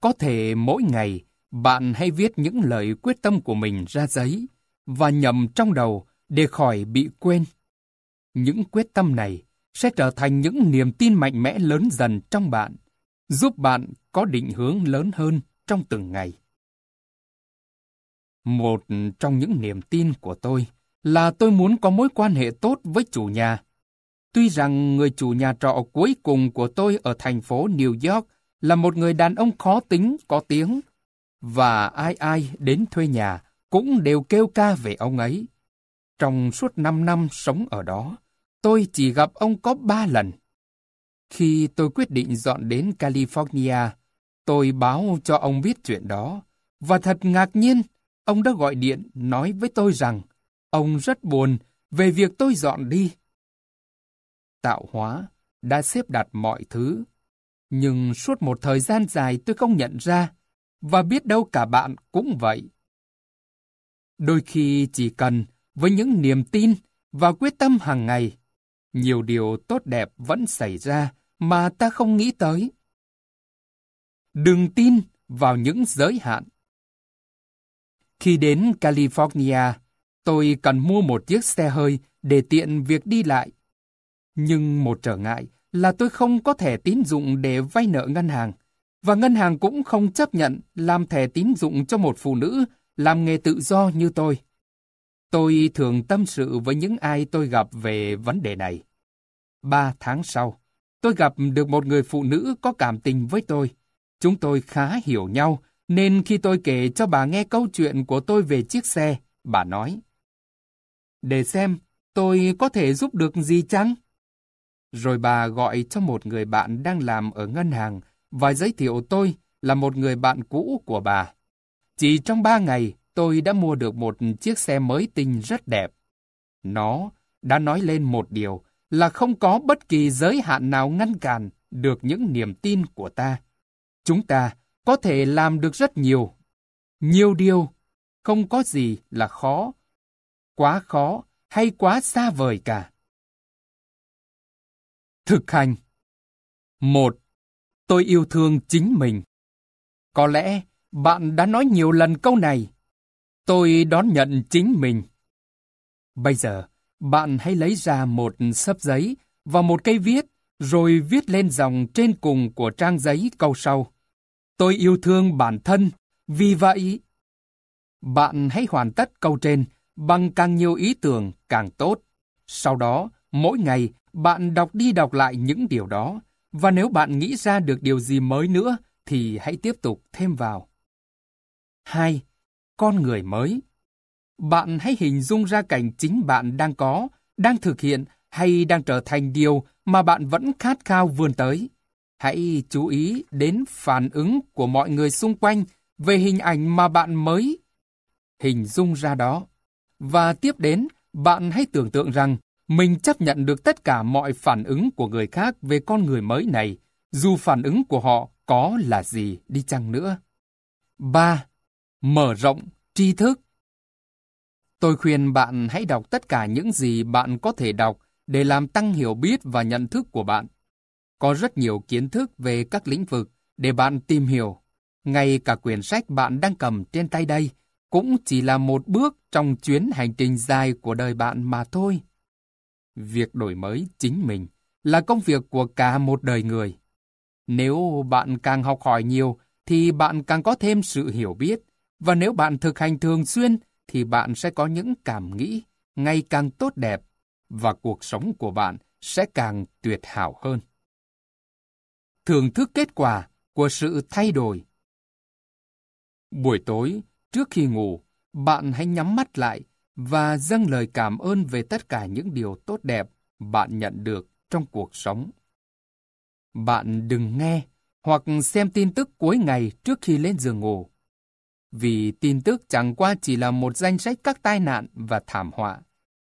Có thể mỗi ngày bạn hãy viết những lời quyết tâm của mình ra giấy và nhầm trong đầu để khỏi bị quên. Những quyết tâm này sẽ trở thành những niềm tin mạnh mẽ lớn dần trong bạn, giúp bạn có định hướng lớn hơn trong từng ngày. Một trong những niềm tin của tôi là tôi muốn có mối quan hệ tốt với chủ nhà. Tuy rằng người chủ nhà trọ cuối cùng của tôi ở thành phố New York là một người đàn ông khó tính, có tiếng, và ai ai đến thuê nhà cũng đều kêu ca về ông ấy. Trong suốt 5 năm sống ở đó, tôi chỉ gặp ông có 3 lần. Khi tôi quyết định dọn đến California, tôi báo cho ông biết chuyện đó, và thật ngạc nhiên, ông đã gọi điện nói với tôi rằng ông rất buồn về việc tôi dọn đi. Tạo hóa đã xếp đặt mọi thứ, nhưng suốt một thời gian dài tôi không nhận ra và biết đâu cả bạn cũng vậy. Đôi khi chỉ cần với những niềm tin và quyết tâm hàng ngày, nhiều điều tốt đẹp vẫn xảy ra mà ta không nghĩ tới. Đừng tin vào những giới hạn. Khi đến California, tôi cần mua một chiếc xe hơi để tiện việc đi lại. Nhưng một trở ngại là tôi không có thẻ tín dụng để vay nợ ngân hàng và ngân hàng cũng không chấp nhận làm thẻ tín dụng cho một phụ nữ làm nghề tự do như tôi. Tôi thường tâm sự với những ai tôi gặp về vấn đề này. Ba tháng sau, tôi gặp được một người phụ nữ có cảm tình với tôi. Chúng tôi khá hiểu nhau, nên khi tôi kể cho bà nghe câu chuyện của tôi về chiếc xe, bà nói. Để xem, tôi có thể giúp được gì chăng? Rồi bà gọi cho một người bạn đang làm ở ngân hàng và giới thiệu tôi là một người bạn cũ của bà. Chỉ trong ba ngày, tôi đã mua được một chiếc xe mới tinh rất đẹp. Nó đã nói lên một điều là không có bất kỳ giới hạn nào ngăn cản được những niềm tin của ta. Chúng ta có thể làm được rất nhiều. Nhiều điều, không có gì là khó, quá khó hay quá xa vời cả. Thực hành một Tôi yêu thương chính mình. Có lẽ bạn đã nói nhiều lần câu này. Tôi đón nhận chính mình. Bây giờ, bạn hãy lấy ra một sấp giấy và một cây viết, rồi viết lên dòng trên cùng của trang giấy câu sau. Tôi yêu thương bản thân, vì vậy... Bạn hãy hoàn tất câu trên bằng càng nhiều ý tưởng càng tốt. Sau đó, mỗi ngày bạn đọc đi đọc lại những điều đó, và nếu bạn nghĩ ra được điều gì mới nữa thì hãy tiếp tục thêm vào. 2. Con người mới Bạn hãy hình dung ra cảnh chính bạn đang có, đang thực hiện hay đang trở thành điều mà bạn vẫn khát khao vươn tới. Hãy chú ý đến phản ứng của mọi người xung quanh về hình ảnh mà bạn mới hình dung ra đó. Và tiếp đến, bạn hãy tưởng tượng rằng mình chấp nhận được tất cả mọi phản ứng của người khác về con người mới này, dù phản ứng của họ có là gì đi chăng nữa. 3. Mở rộng tri thức Tôi khuyên bạn hãy đọc tất cả những gì bạn có thể đọc để làm tăng hiểu biết và nhận thức của bạn. Có rất nhiều kiến thức về các lĩnh vực để bạn tìm hiểu. Ngay cả quyển sách bạn đang cầm trên tay đây cũng chỉ là một bước trong chuyến hành trình dài của đời bạn mà thôi. Việc đổi mới chính mình là công việc của cả một đời người. Nếu bạn càng học hỏi nhiều, thì bạn càng có thêm sự hiểu biết, và nếu bạn thực hành thường xuyên, thì bạn sẽ có những cảm nghĩ ngày càng tốt đẹp, và cuộc sống của bạn sẽ càng tuyệt hảo hơn. Thưởng thức kết quả của sự thay đổi Buổi tối, trước khi ngủ, bạn hãy nhắm mắt lại và dâng lời cảm ơn về tất cả những điều tốt đẹp bạn nhận được trong cuộc sống. Bạn đừng nghe hoặc xem tin tức cuối ngày trước khi lên giường ngủ. Vì tin tức chẳng qua chỉ là một danh sách các tai nạn và thảm họa.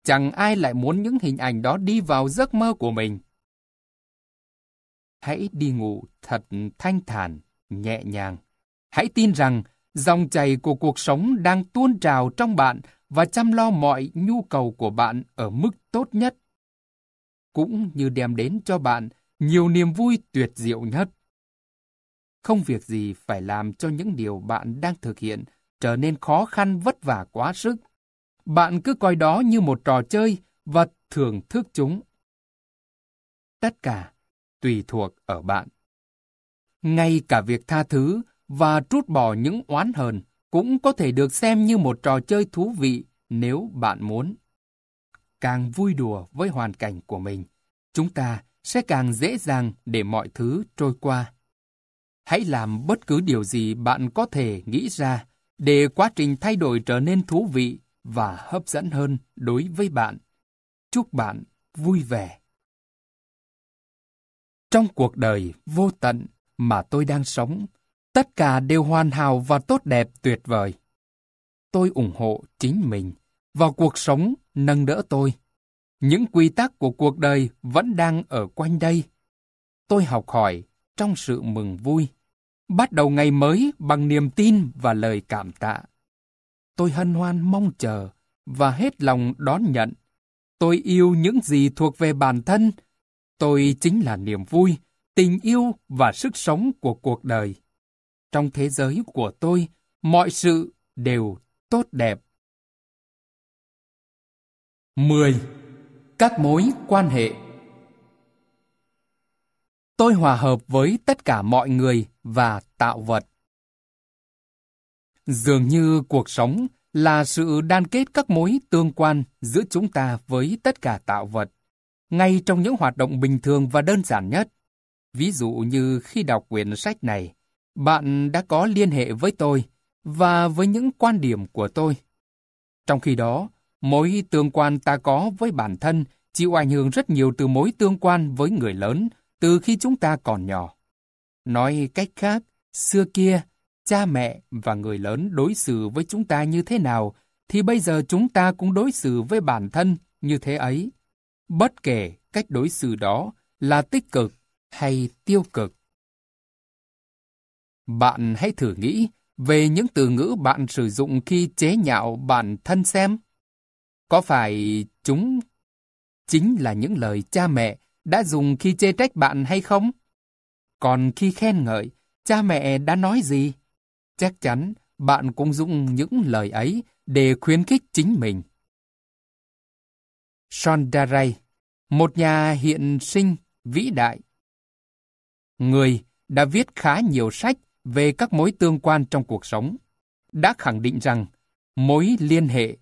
Chẳng ai lại muốn những hình ảnh đó đi vào giấc mơ của mình. Hãy đi ngủ thật thanh thản, nhẹ nhàng. Hãy tin rằng dòng chảy của cuộc sống đang tuôn trào trong bạn và chăm lo mọi nhu cầu của bạn ở mức tốt nhất. Cũng như đem đến cho bạn nhiều niềm vui tuyệt diệu nhất. Không việc gì phải làm cho những điều bạn đang thực hiện trở nên khó khăn vất vả quá sức. Bạn cứ coi đó như một trò chơi và thưởng thức chúng. Tất cả tùy thuộc ở bạn. Ngay cả việc tha thứ và trút bỏ những oán hờn cũng có thể được xem như một trò chơi thú vị nếu bạn muốn. Càng vui đùa với hoàn cảnh của mình, chúng ta sẽ càng dễ dàng để mọi thứ trôi qua. Hãy làm bất cứ điều gì bạn có thể nghĩ ra để quá trình thay đổi trở nên thú vị và hấp dẫn hơn đối với bạn. Chúc bạn vui vẻ. Trong cuộc đời vô tận mà tôi đang sống, tất cả đều hoàn hảo và tốt đẹp tuyệt vời. Tôi ủng hộ chính mình và cuộc sống nâng đỡ tôi. Những quy tắc của cuộc đời vẫn đang ở quanh đây. Tôi học hỏi trong sự mừng vui, bắt đầu ngày mới bằng niềm tin và lời cảm tạ. Tôi hân hoan mong chờ và hết lòng đón nhận. Tôi yêu những gì thuộc về bản thân. Tôi chính là niềm vui, tình yêu và sức sống của cuộc đời. Trong thế giới của tôi, mọi sự đều tốt đẹp. 10. Các mối quan hệ Tôi hòa hợp với tất cả mọi người và tạo vật. Dường như cuộc sống là sự đan kết các mối tương quan giữa chúng ta với tất cả tạo vật, ngay trong những hoạt động bình thường và đơn giản nhất. Ví dụ như khi đọc quyển sách này, bạn đã có liên hệ với tôi và với những quan điểm của tôi. Trong khi đó, mối tương quan ta có với bản thân chịu ảnh hưởng rất nhiều từ mối tương quan với người lớn từ khi chúng ta còn nhỏ. Nói cách khác, xưa kia, cha mẹ và người lớn đối xử với chúng ta như thế nào, thì bây giờ chúng ta cũng đối xử với bản thân như thế ấy. Bất kể cách đối xử đó là tích cực hay tiêu cực. Bạn hãy thử nghĩ về những từ ngữ bạn sử dụng khi chế nhạo bản thân xem. Có phải chúng chính là những lời cha mẹ đã dùng khi chê trách bạn hay không? Còn khi khen ngợi, cha mẹ đã nói gì? Chắc chắn bạn cũng dùng những lời ấy để khuyến khích chính mình. Sondaray, một nhà hiện sinh vĩ đại. Người đã viết khá nhiều sách về các mối tương quan trong cuộc sống, đã khẳng định rằng mối liên hệ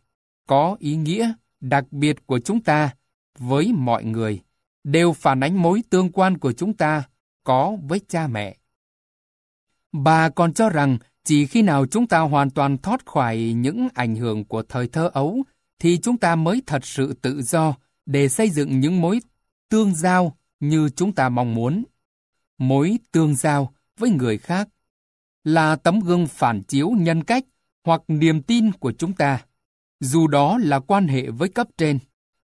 có ý nghĩa đặc biệt của chúng ta với mọi người đều phản ánh mối tương quan của chúng ta có với cha mẹ. Bà còn cho rằng chỉ khi nào chúng ta hoàn toàn thoát khỏi những ảnh hưởng của thời thơ ấu thì chúng ta mới thật sự tự do để xây dựng những mối tương giao như chúng ta mong muốn. Mối tương giao với người khác là tấm gương phản chiếu nhân cách hoặc niềm tin của chúng ta, dù đó là quan hệ với cấp trên,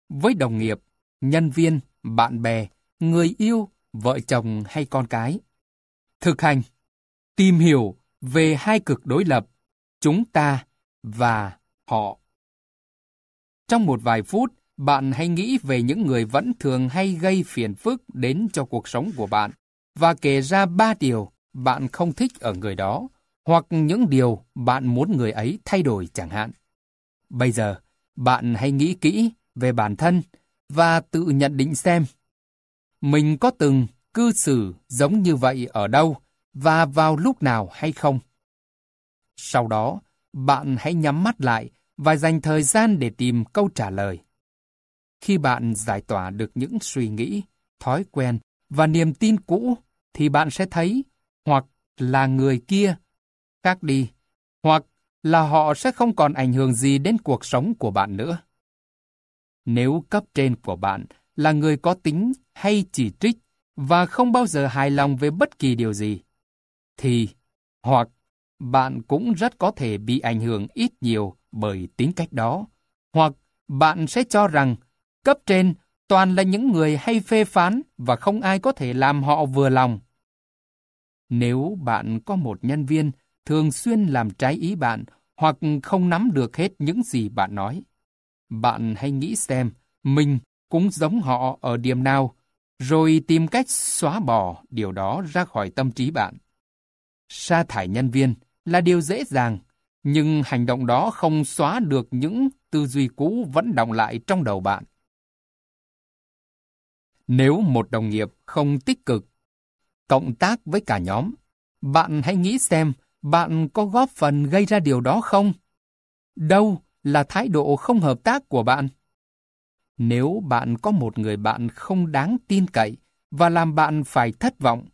với đồng nghiệp, nhân viên, bạn bè, người yêu, vợ chồng hay con cái. Thực hành, tìm hiểu về hai cực đối lập, chúng ta và họ. Trong một vài phút, bạn hãy nghĩ về những người vẫn thường hay gây phiền phức đến cho cuộc sống của bạn và kể ra ba điều bạn không thích ở người đó hoặc những điều bạn muốn người ấy thay đổi chẳng hạn. Bây giờ, bạn hãy nghĩ kỹ về bản thân và tự nhận định xem mình có từng cư xử giống như vậy ở đâu và vào lúc nào hay không. Sau đó, bạn hãy nhắm mắt lại và dành thời gian để tìm câu trả lời. Khi bạn giải tỏa được những suy nghĩ, thói quen và niềm tin cũ, thì bạn sẽ thấy hoặc là người kia khác đi, hoặc là họ sẽ không còn ảnh hưởng gì đến cuộc sống của bạn nữa. Nếu cấp trên của bạn là người có tính hay chỉ trích và không bao giờ hài lòng với bất kỳ điều gì, thì hoặc bạn cũng rất có thể bị ảnh hưởng ít nhiều bởi tính cách đó, hoặc bạn sẽ cho rằng cấp trên toàn là những người hay phê phán và không ai có thể làm họ vừa lòng. Nếu bạn có một nhân viên thường xuyên làm trái ý bạn hoặc không nắm được hết những gì bạn nói, bạn hãy nghĩ xem mình cũng giống họ ở điểm nào, rồi tìm cách xóa bỏ điều đó ra khỏi tâm trí bạn. Sa thải nhân viên là điều dễ dàng, nhưng hành động đó không xóa được những tư duy cũ vẫn động lại trong đầu bạn. Nếu một đồng nghiệp không tích cực, cộng tác với cả nhóm, bạn hãy nghĩ xem bạn có góp phần gây ra điều đó không? Đâu là thái độ không hợp tác của bạn? Nếu bạn có một người bạn không đáng tin cậy và làm bạn phải thất vọng,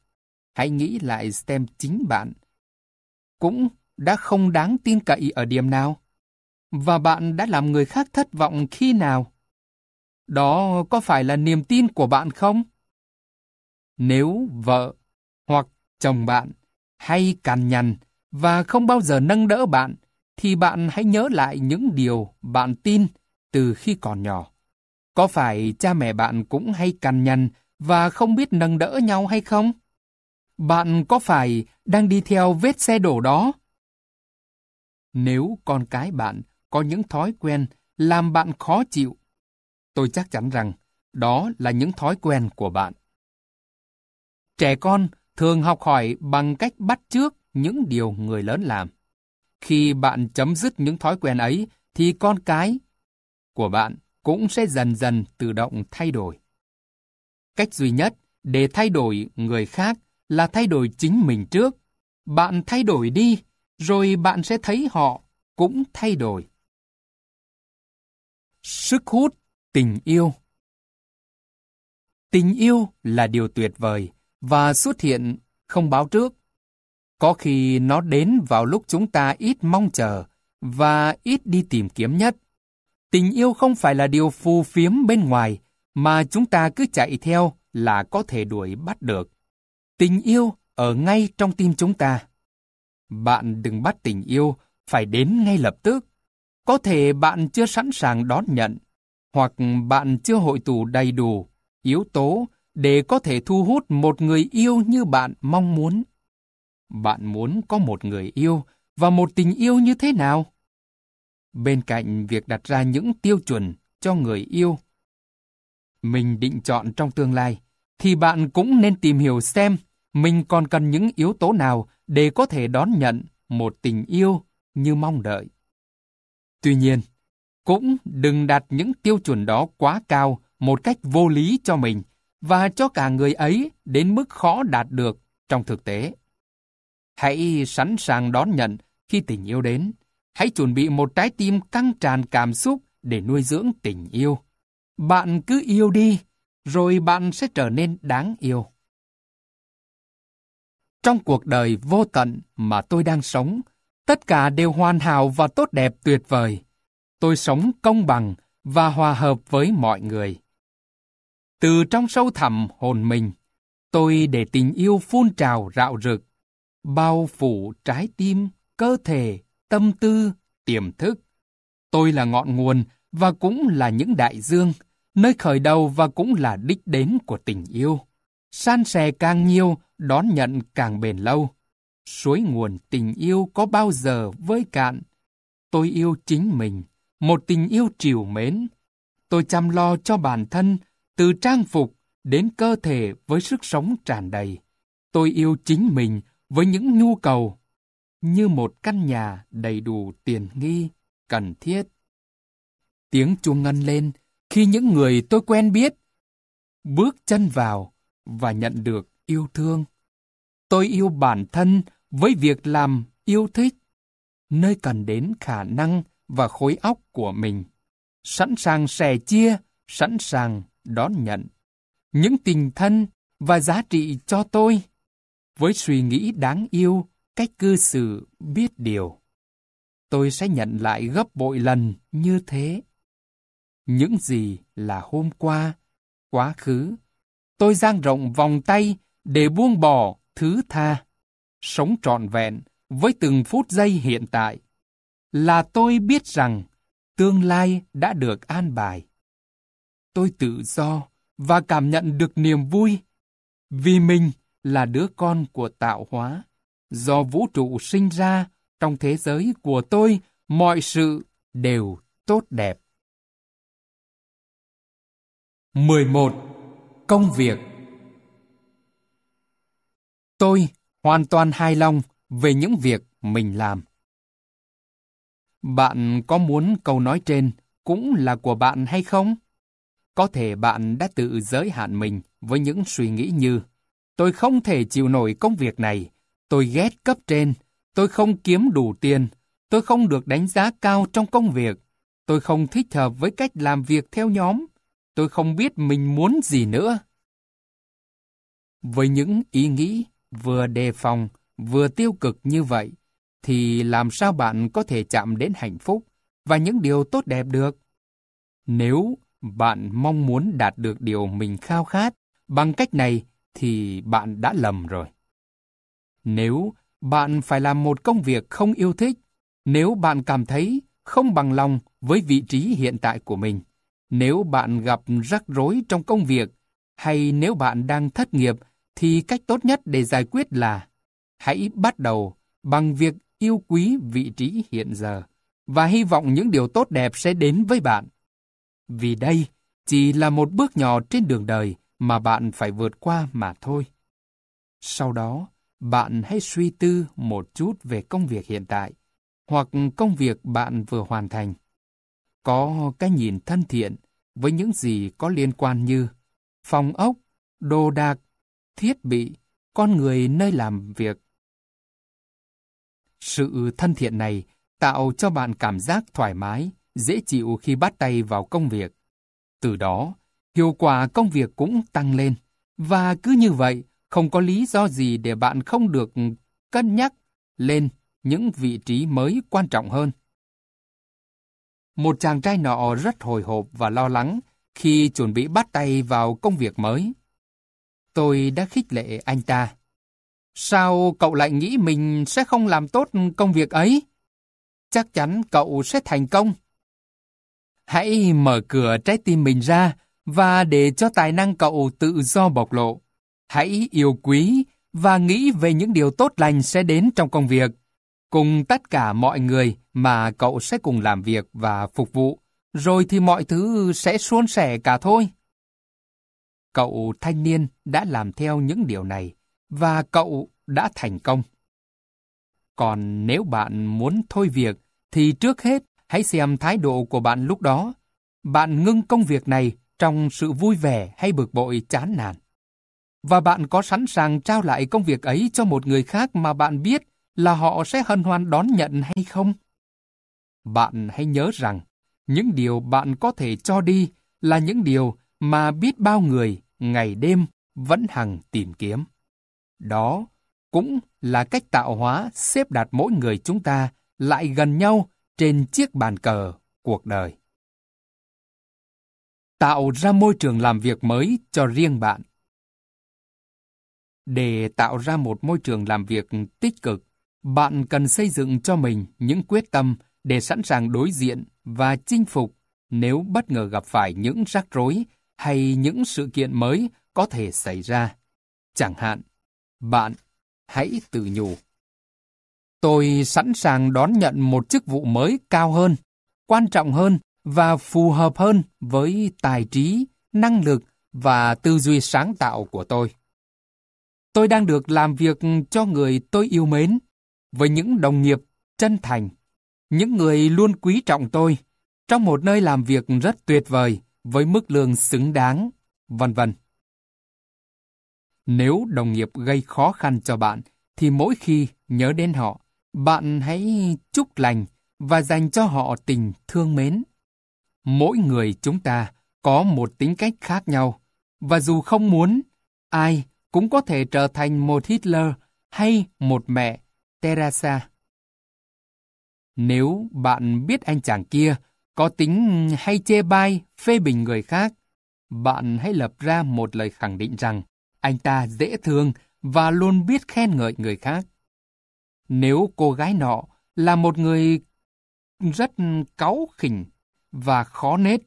hãy nghĩ lại xem chính bạn cũng đã không đáng tin cậy ở điểm nào? Và bạn đã làm người khác thất vọng khi nào? Đó có phải là niềm tin của bạn không? Nếu vợ chồng bạn hay cằn nhằn và không bao giờ nâng đỡ bạn, thì bạn hãy nhớ lại những điều bạn tin từ khi còn nhỏ. Có phải cha mẹ bạn cũng hay cằn nhằn và không biết nâng đỡ nhau hay không? Bạn có phải đang đi theo vết xe đổ đó? Nếu con cái bạn có những thói quen làm bạn khó chịu, tôi chắc chắn rằng đó là những thói quen của bạn. Trẻ con thường học hỏi bằng cách bắt chước những điều người lớn làm. Khi bạn chấm dứt những thói quen ấy, thì con cái của bạn cũng sẽ dần dần tự động thay đổi. Cách duy nhất để thay đổi người khác là thay đổi chính mình trước. Bạn thay đổi đi, rồi bạn sẽ thấy họ cũng thay đổi. Sức hút tình yêu Tình yêu là điều tuyệt vời và xuất hiện không báo trước. Có khi nó đến vào lúc chúng ta ít mong chờ và ít đi tìm kiếm nhất. Tình yêu không phải là điều phù phiếm bên ngoài mà chúng ta cứ chạy theo là có thể đuổi bắt được. Tình yêu ở ngay trong tim chúng ta. Bạn đừng bắt tình yêu phải đến ngay lập tức. Có thể bạn chưa sẵn sàng đón nhận, hoặc bạn chưa hội tụ đầy đủ yếu tố để có thể thu hút một người yêu như bạn mong muốn. Bạn muốn có một người yêu và một tình yêu như thế nào? Bên cạnh việc đặt ra những tiêu chuẩn cho người yêu mình định chọn trong tương lai, thì bạn cũng nên tìm hiểu xem mình còn cần những yếu tố nào để có thể đón nhận một tình yêu như mong đợi. Tuy nhiên, cũng đừng đặt những tiêu chuẩn đó quá cao một cách vô lý cho mình và cho cả người ấy đến mức khó đạt được trong thực tế. Hãy sẵn sàng đón nhận khi tình yêu đến hãy chuẩn bị một trái tim căng tràn cảm xúc để nuôi dưỡng tình yêu. Bạn cứ yêu đi, rồi bạn sẽ trở nên đáng yêu. Trong cuộc đời vô tận mà tôi đang sống, tất cả đều hoàn hảo và tốt đẹp tuyệt vời. Tôi sống công bằng và hòa hợp với mọi người. Từ trong sâu thẳm hồn mình, tôi để tình yêu phun trào rạo rực, bao phủ trái tim, cơ thể, tâm tư, tiềm thức. Tôi là ngọn nguồn và cũng là những đại dương, nơi khởi đầu và cũng là đích đến của tình yêu. San sẻ càng nhiều, đón nhận càng bền lâu. Suối nguồn tình yêu có bao giờ vơi cạn. Tôi yêu chính mình, một tình yêu triều mến. Tôi chăm lo cho bản thân, từ trang phục đến cơ thể với sức sống tràn đầy. Tôi yêu chính mình với những nhu cầu như một căn nhà đầy đủ tiền nghi, cần thiết. Tiếng chuông ngân lên khi những người tôi quen biết bước chân vào và nhận được yêu thương. Tôi yêu bản thân với việc làm yêu thích, nơi cần đến khả năng và khối óc của mình, sẵn sàng sẻ chia, sẵn sàng đón nhận những tình thân và giá trị cho tôi với suy nghĩ đáng yêu, cách cư xử biết điều. Tôi sẽ nhận lại gấp bội lần như thế. Những gì là hôm qua, quá khứ, tôi dang rộng vòng tay để buông bỏ thứ tha, sống trọn vẹn với từng phút giây hiện tại. Là tôi biết rằng tương lai đã được an bài. Tôi tự do và cảm nhận được niềm vui vì mình là đứa con của tạo hóa. Do vũ trụ sinh ra trong thế giới của tôi, mọi sự đều tốt đẹp. 11. Công việc Tôi hoàn toàn hài lòng về những việc mình làm. Bạn có muốn câu nói trên cũng là của bạn hay không? Có thể bạn đã tự giới hạn mình với những suy nghĩ như Tôi không thể chịu nổi công việc này, tôi ghét cấp trên, tôi không kiếm đủ tiền, tôi không được đánh giá cao trong công việc, tôi không thích hợp với cách làm việc theo nhóm, tôi không biết mình muốn gì nữa. Với những ý nghĩ vừa đề phòng, vừa tiêu cực như vậy, thì làm sao bạn có thể chạm đến hạnh phúc và những điều tốt đẹp được? Nếu bạn mong muốn đạt được điều mình khao khát bằng cách này thì bạn đã lầm rồi. Nếu bạn phải làm một công việc không yêu thích, nếu bạn cảm thấy không bằng lòng với vị trí hiện tại của mình, nếu bạn gặp rắc rối trong công việc, hay nếu bạn đang thất nghiệp, thì cách tốt nhất để giải quyết là hãy bắt đầu bằng việc yêu quý vị trí hiện giờ và hy vọng những điều tốt đẹp sẽ đến với bạn. Vì đây chỉ là một bước nhỏ trên đường đời mà bạn phải vượt qua mà thôi. Sau đó, bạn hãy suy tư một chút về công việc hiện tại hoặc công việc bạn vừa hoàn thành. Có cái nhìn thân thiện với những gì có liên quan như phòng ốc, đồ đạc, thiết bị, con người nơi làm việc. Sự thân thiện này tạo cho bạn cảm giác thoải mái, dễ chịu khi bắt tay vào công việc. Từ đó, hiệu quả công việc cũng tăng lên. Và cứ như vậy, không có lý do gì để bạn không được cân nhắc lên những vị trí mới quan trọng hơn. Một chàng trai nọ rất hồi hộp và lo lắng khi chuẩn bị bắt tay vào công việc mới. Tôi đã khích lệ anh ta. Sao cậu lại nghĩ mình sẽ không làm tốt công việc ấy? Chắc chắn cậu sẽ thành công. Hãy mở cửa trái tim mình ra và để cho tài năng cậu tự do bộc lộ. Hãy yêu quý và nghĩ về những điều tốt lành sẽ đến trong công việc, cùng tất cả mọi người mà cậu sẽ cùng làm việc và phục vụ, rồi thì mọi thứ sẽ suôn sẻ cả thôi. Cậu thanh niên đã làm theo những điều này, và cậu đã thành công. Còn nếu bạn muốn thôi việc, thì trước hết hãy xem thái độ của bạn lúc đó. Bạn ngưng công việc này trong sự vui vẻ hay bực bội chán nản. Và bạn có sẵn sàng trao lại công việc ấy cho một người khác mà bạn biết là họ sẽ hân hoan đón nhận hay không? bạn hãy nhớ rằng, những điều bạn có thể cho đi là những điều mà biết bao người ngày đêm vẫn hằng tìm kiếm. Đó cũng là cách tạo hóa xếp đặt mỗi người chúng ta lại gần nhau trên chiếc bàn cờ cuộc đời. Tạo ra môi trường làm việc mới cho riêng bạn. Để tạo ra một môi trường làm việc tích cực, bạn cần xây dựng cho mình những quyết tâm để sẵn sàng đối diện và chinh phục nếu bất ngờ gặp phải những rắc rối hay những sự kiện mới có thể xảy ra. Chẳng hạn, bạn hãy tự nhủ. Tôi sẵn sàng đón nhận một chức vụ mới cao hơn, quan trọng hơn và phù hợp hơn với tài trí, năng lực và tư duy sáng tạo của tôi. Tôi đang được làm việc cho người tôi yêu mến, với những đồng nghiệp chân thành, những người luôn quý trọng tôi, trong một nơi làm việc rất tuyệt vời với mức lương xứng đáng, vân vân. Nếu đồng nghiệp gây khó khăn cho bạn, thì mỗi khi nhớ đến họ, bạn hãy chúc lành và dành cho họ tình thương mến. Mỗi người chúng ta có một tính cách khác nhau, và dù không muốn, ai cũng có thể trở thành một Hitler hay một mẹ Teresa. Nếu bạn biết anh chàng kia có tính hay chê bai, phê bình người khác, bạn hãy lập ra một lời khẳng định rằng anh ta dễ thương và luôn biết khen ngợi người khác. Nếu cô gái nọ là một người rất cáu khỉnh và khó nết,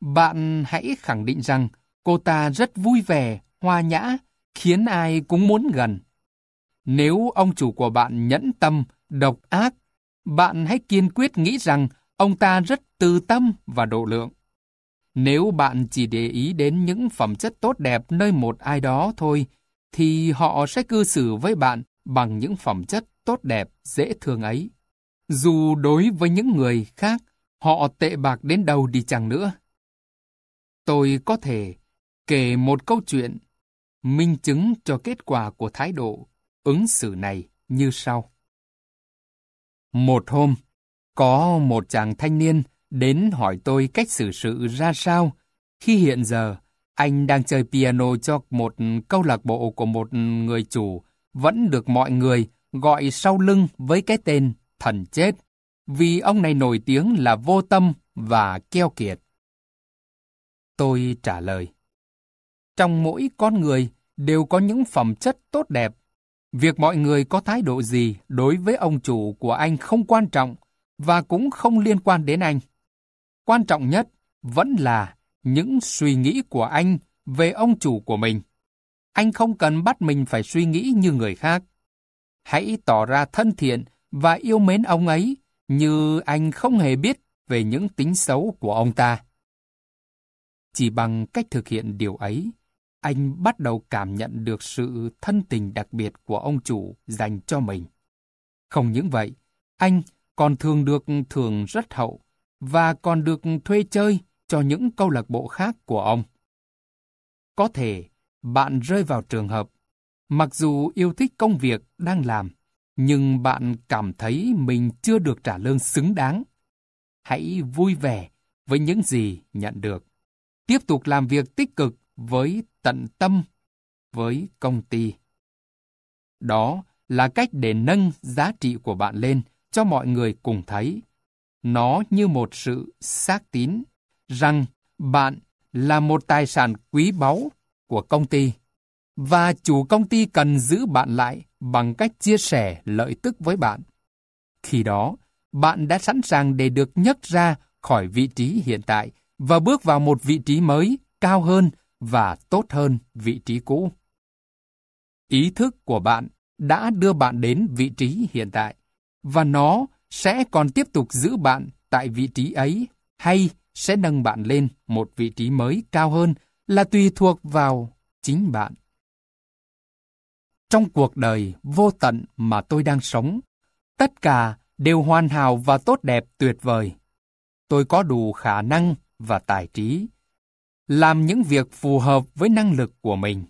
bạn hãy khẳng định rằng cô ta rất vui vẻ, hoa nhã, khiến ai cũng muốn gần. Nếu ông chủ của bạn nhẫn tâm, độc ác, bạn hãy kiên quyết nghĩ rằng ông ta rất từ tâm và độ lượng. Nếu bạn chỉ để ý đến những phẩm chất tốt đẹp nơi một ai đó thôi, thì họ sẽ cư xử với bạn bằng những phẩm chất tốt đẹp, dễ thương ấy. Dù đối với những người khác, họ tệ bạc đến đâu đi chăng nữa. Tôi có thể kể một câu chuyện minh chứng cho kết quả của thái độ ứng xử này như sau. Một hôm, có một chàng thanh niên đến hỏi tôi cách xử sự ra sao khi hiện giờ anh đang chơi piano cho một câu lạc bộ của một người chủ vẫn được mọi người gọi sau lưng với cái tên thần chết, vì ông này nổi tiếng là vô tâm và keo kiệt. Tôi trả lời. Trong mỗi con người đều có những phẩm chất tốt đẹp. Việc mọi người có thái độ gì đối với ông chủ của anh không quan trọng và cũng không liên quan đến anh. Quan trọng nhất vẫn là những suy nghĩ của anh về ông chủ của mình. Anh không cần bắt mình phải suy nghĩ như người khác. Hãy tỏ ra thân thiện và yêu mến ông ấy như anh không hề biết về những tính xấu của ông ta. Chỉ bằng cách thực hiện điều ấy, anh bắt đầu cảm nhận được sự thân tình đặc biệt của ông chủ dành cho mình. Không những vậy, anh còn thường được thưởng rất hậu và còn được thuê chơi cho những câu lạc bộ khác của ông. Có thể bạn rơi vào trường hợp, mặc dù yêu thích công việc đang làm, nhưng bạn cảm thấy mình chưa được trả lương xứng đáng. Hãy vui vẻ với những gì nhận được. Tiếp tục làm việc tích cực với tận tâm với công ty. Đó là cách để nâng giá trị của bạn lên cho mọi người cùng thấy. Nó như một sự xác tín rằng bạn là một tài sản quý báu của công ty và chủ công ty cần giữ bạn lại bằng cách chia sẻ lợi tức với bạn. Khi đó, bạn đã sẵn sàng để được nhấc ra khỏi vị trí hiện tại và bước vào một vị trí mới, cao hơn và tốt hơn vị trí cũ. Ý thức của bạn đã đưa bạn đến vị trí hiện tại, và nó sẽ còn tiếp tục giữ bạn tại vị trí ấy hay sẽ nâng bạn lên một vị trí mới cao hơn là tùy thuộc vào chính bạn. Trong cuộc đời vô tận mà tôi đang sống, tất cả đều hoàn hảo và tốt đẹp tuyệt vời. Tôi có đủ khả năng và tài trí làm những việc phù hợp với năng lực của mình.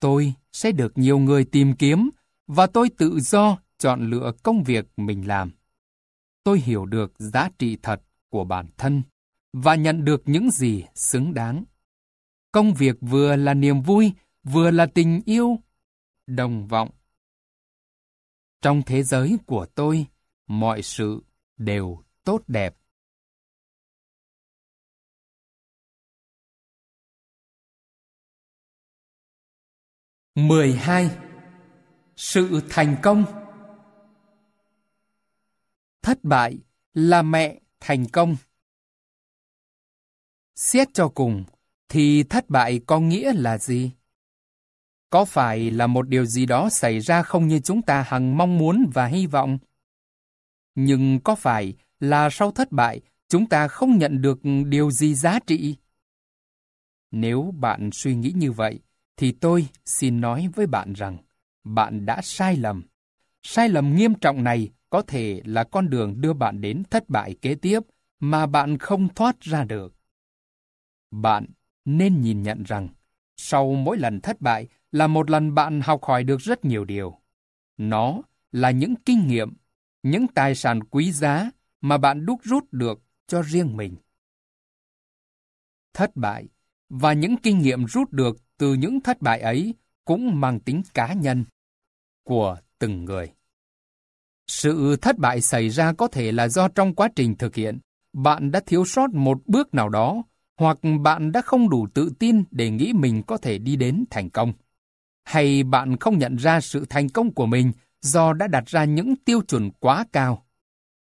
Tôi sẽ được nhiều người tìm kiếm và tôi tự do chọn lựa công việc mình làm. tôi hiểu được giá trị thật của bản thân và nhận được những gì xứng đáng. Công việc vừa là niềm vui, vừa là tình yêu, đồng vọng. Trong thế giới của tôi, mọi sự đều tốt đẹp. mười hai Sự thành công Thất bại là mẹ thành công. Xét cho cùng, thì thất bại có nghĩa là gì? Có phải là một điều gì đó xảy ra không như chúng ta hằng mong muốn và hy vọng? Nhưng có phải là sau thất bại, chúng ta không nhận được điều gì giá trị? Nếu bạn suy nghĩ như vậy, thì tôi xin nói với bạn rằng, bạn đã sai lầm. Sai lầm nghiêm trọng này có thể là con đường đưa bạn đến thất bại kế tiếp mà bạn không thoát ra được. Bạn nên nhìn nhận rằng, sau mỗi lần thất bại là một lần bạn học hỏi được rất nhiều điều. Nó là những kinh nghiệm, những tài sản quý giá mà bạn đúc rút được cho riêng mình. Thất bại và những kinh nghiệm rút được từ những thất bại ấy cũng mang tính cá nhân của từng người. Sự thất bại xảy ra có thể là do trong quá trình thực hiện, bạn đã thiếu sót một bước nào đó, hoặc bạn đã không đủ tự tin để nghĩ mình có thể đi đến thành công. Hay bạn không nhận ra sự thành công của mình do đã đặt ra những tiêu chuẩn quá cao.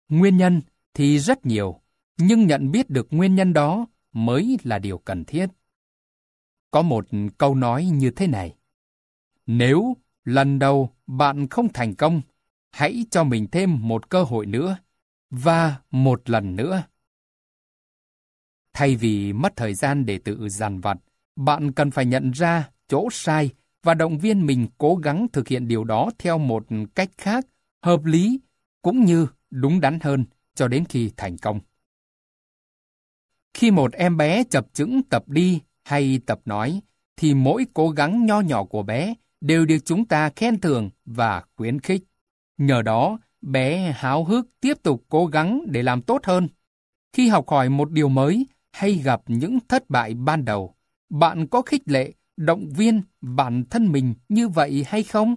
Nguyên nhân thì rất nhiều, nhưng nhận biết được nguyên nhân đó mới là điều cần thiết. Có một câu nói như thế này. Nếu lần đầu bạn không thành công, hãy cho mình thêm một cơ hội nữa, và một lần nữa. Thay vì mất thời gian để tự dằn vặt, bạn cần phải nhận ra chỗ sai và động viên mình cố gắng thực hiện điều đó theo một cách khác, hợp lý, cũng như đúng đắn hơn cho đến khi thành công. Khi một em bé chập chững tập đi hay tập nói, thì mỗi cố gắng nho nhỏ của bé đều được chúng ta khen thưởng và khuyến khích. Nhờ đó, bé háo hức tiếp tục cố gắng để làm tốt hơn. Khi học hỏi một điều mới hay gặp những thất bại ban đầu, bạn có khích lệ, động viên bản thân mình như vậy hay không?